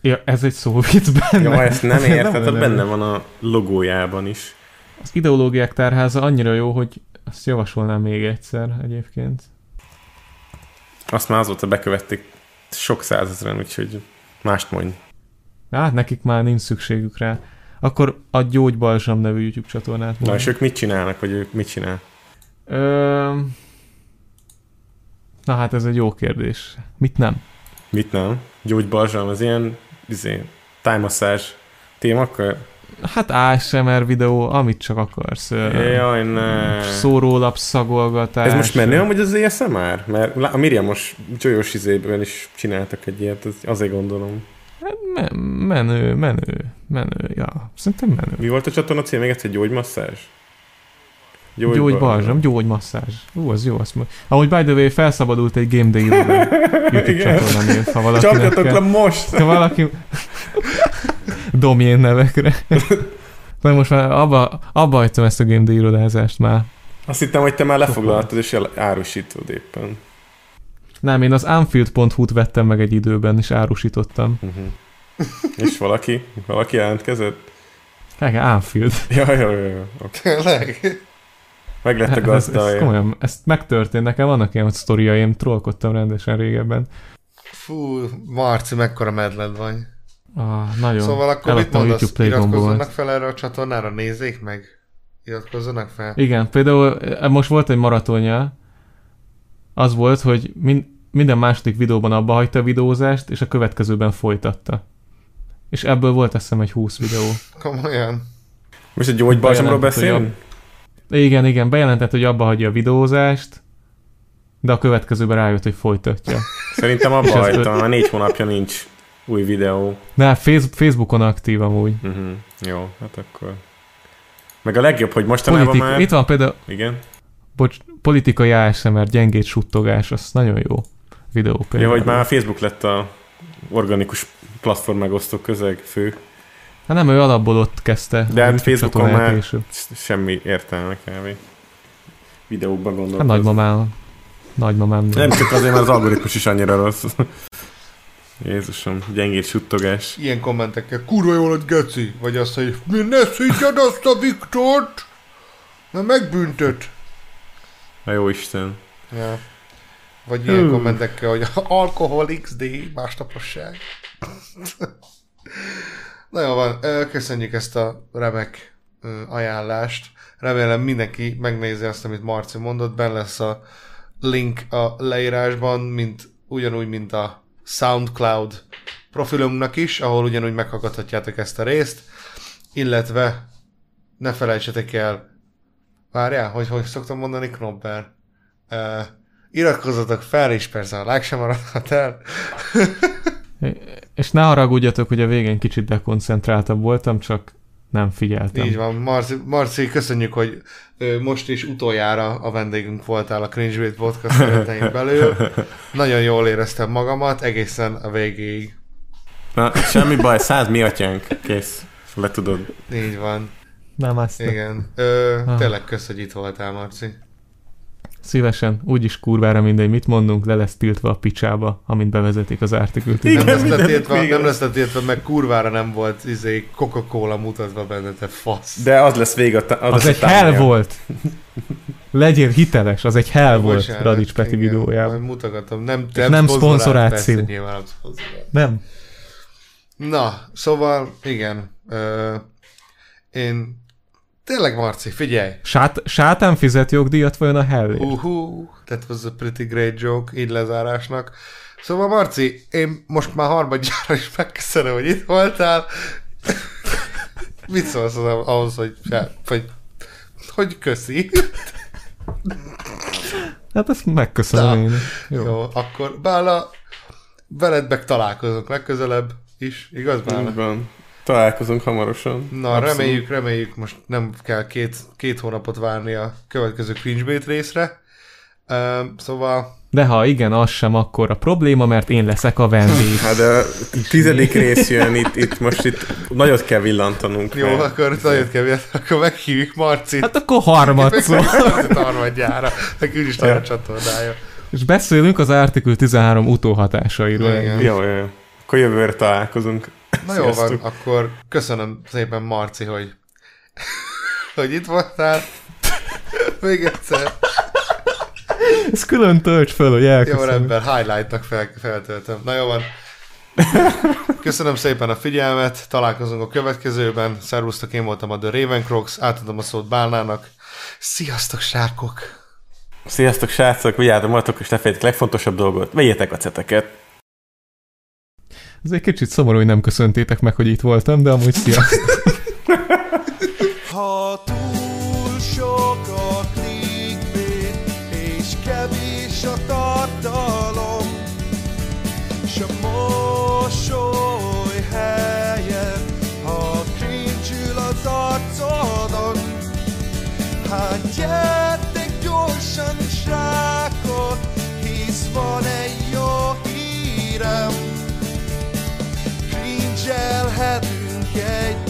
ja, ez egy szóvic benne. Ja, ezt nem Ez érted, lenne. benne van a logójában is. Az ideológiák tárháza annyira jó, hogy azt javasolnám még egyszer egyébként. Azt már azóta bekövették sok százezren, úgyhogy mást mondj. Hát nekik már nincs szükségük rá. Akkor a Gyógybalzsam nevű YouTube csatornát. Na, mondom. és ők mit csinálnak, vagy ők mit csinál? Ö... Na hát ez egy jó kérdés. Mit nem? Mit nem? Gyógybalzsam, az ilyen izé, tájmasszázs témakör? Hát ASMR videó, amit csak akarsz. Jaj, ne. Szórólap szagolgatás. Ez most menő amúgy az ASMR? Mert a Miriam most Joyos izében is csináltak egy ilyet, az- azért gondolom. Hát Me- menő, menő, menő, ja. Szerintem menő. Mi volt a csatorna cím? Még egyszer gyógymasszázs? Gyógybalzsam, gyógymasszázs. Ú, az jó, azt mondja. Amúgy by the way, felszabadult egy Game Day YouTube csatorna név, ha valakinek Csapjatok le most! Ha valaki... Domjén nevekre. Na most már abba, abba hagytam ezt a Game Day irodázást már. Azt hittem, hogy te már lefoglaltad és árusítod éppen. Nem, én az Unfield.hu-t vettem meg egy időben, és árusítottam. Uh-huh. és valaki? Valaki jelentkezett? Hát, Unfield. Ja, ja, ja, ja. Okay. Tényleg? Meg lett a Hát ez, ez gazdája. komolyan, ezt megtörtént. Nekem vannak ilyen sztoriaim, trollkodtam rendesen régebben. Fú, Marci, mekkora medled vagy. Ah, nagyon. Szóval akkor mit mondasz? YouTube. Iratkozzanak fel erre a csatornára, nézzék meg? Iratkozzanak fel? Igen, például eh, most volt egy maratonja, az volt, hogy min- minden második videóban abba hagyta a videózást, és a következőben folytatta. És ebből volt azt hiszem egy 20 videó. Komolyan? Most a gyógybalzsamról beszélünk? Igen, igen, bejelentett, hogy abba hagyja a videózást, de a következőben rájött, hogy folytatja. Szerintem abba tört- már négy hónapja nincs új videó. De hát Face- Facebookon aktív amúgy. Uh-huh. Jó, hát akkor... Meg a legjobb, hogy mostanában Politik... már... Itt van például, Igen. bocs, politikai ASMR, gyengét suttogás, az nagyon jó videó Ja, hogy már a Facebook lett a organikus platform megosztó közeg fő. Hát nem, ő alapból ott kezdte. De hát Facebookon már később. semmi értelme kb. Videókban Hát gondolkodom. nagymamám. Nagymamám. Nem csak azért, mert az algoritmus is annyira rossz. Jézusom, gyengét suttogás. Ilyen kommentekkel, kurva jó lett Geci, vagy azt, hogy mi ne szidjad azt a Viktort, mert megbüntet. A jó Isten. Ja. Vagy ilyen Hú. kommentekkel, hogy alkohol XD, másnaposság. Na jó van, köszönjük ezt a remek ajánlást. Remélem mindenki megnézi azt, amit Marci mondott, benne lesz a link a leírásban, mint ugyanúgy, mint a SoundCloud profilunknak is, ahol ugyanúgy meghallgathatjátok ezt a részt, illetve ne felejtsetek el, várjál, hogy hogy szoktam mondani, Knobber? Uh, iratkozzatok fel, és persze a like sem maradhat el. És ne haragudjatok, hogy a végén kicsit dekoncentráltabb voltam, csak nem figyeltem. Így van. Marci, Marci, köszönjük, hogy most is utoljára a vendégünk voltál a Cringe Podcast keretein belül. Nagyon jól éreztem magamat, egészen a végéig. Na, semmi baj, száz mi atyánk. Kész. Le tudod. Így van. Nem azt. Igen. Ö, Ah. tényleg kösz, hogy itt voltál, Marci. Szívesen, úgyis kurvára mindegy, mit mondunk, le lesz tiltva a picsába, amint bevezetik az artikült. Nem lesz, letiltva, nem lesz. letiltva, meg kurvára nem volt izé, Coca-Cola mutatva benne, te fasz. De az lesz vége. Az, Az lesz egy hell volt. Legyél hiteles, az egy hell volt Bocsánat, Radics Peti igen, videójában. Majd mutogatom. Nem, És nem szponzoráció. Persze, nyilván nem szponzoráció. Nem. Na, szóval, igen. Ö, én tényleg, Marci, figyelj. Sát, sátán fizet jogdíjat vajon a hellért? Uhú, that was a pretty great joke, így lezárásnak. Szóval, Marci, én most már harmadjára is megköszönöm, hogy itt voltál. Mit szólsz az- ahhoz, hogy, hogy, hogy köszi? Hát ezt megköszönöm Na. én. Jó. Jó, akkor Bála, veled meg találkozunk legközelebb is, igaz Bála? Így van. Találkozunk hamarosan. Na, Abszolút. reméljük, reméljük, most nem kell két, két hónapot várni a következő Cringebait részre. Uh, szóval, De ha igen, az sem akkor a probléma, mert én leszek a vendég. Hát de a tizedik rész jön, itt, itt most itt nagyot kell villantanunk. jó, mert- akkor nagyon kevés, akkor meghívjuk Marcit. Hát akkor harmadszor. Harmadjára, neki úgyis van a csatornája. És beszélünk az Article 13 utóhatásairól. Igen. Jó, jó, jó. Akkor jövőre találkozunk. Na jó van, akkor köszönöm szépen Marci, hogy, hogy itt voltál. Még egyszer. Ez külön tölts föl, hogy Jó elköszönöm. ember, highlight-nak fel, feltöltöm. Na jó van. Köszönöm szépen a figyelmet, találkozunk a következőben. Szervusztok, én voltam a The Ravencrox, átadom a szót Bálnának. Sziasztok, sárkok! Sziasztok, srácok, vigyázzatok magatok, és ne legfontosabb dolgot. Vegyetek a ceteket. Ez egy kicsit szomorú, hogy nem köszöntétek meg, hogy itt voltam, de amúgy szia. ha túl sok a clickbait, és kevés a tartalom, és a mosoly helyen, ha crincsül az arcodon, hát gyertek gyorsan srákok, hisz van egy jó hírem, figyelhetünk egy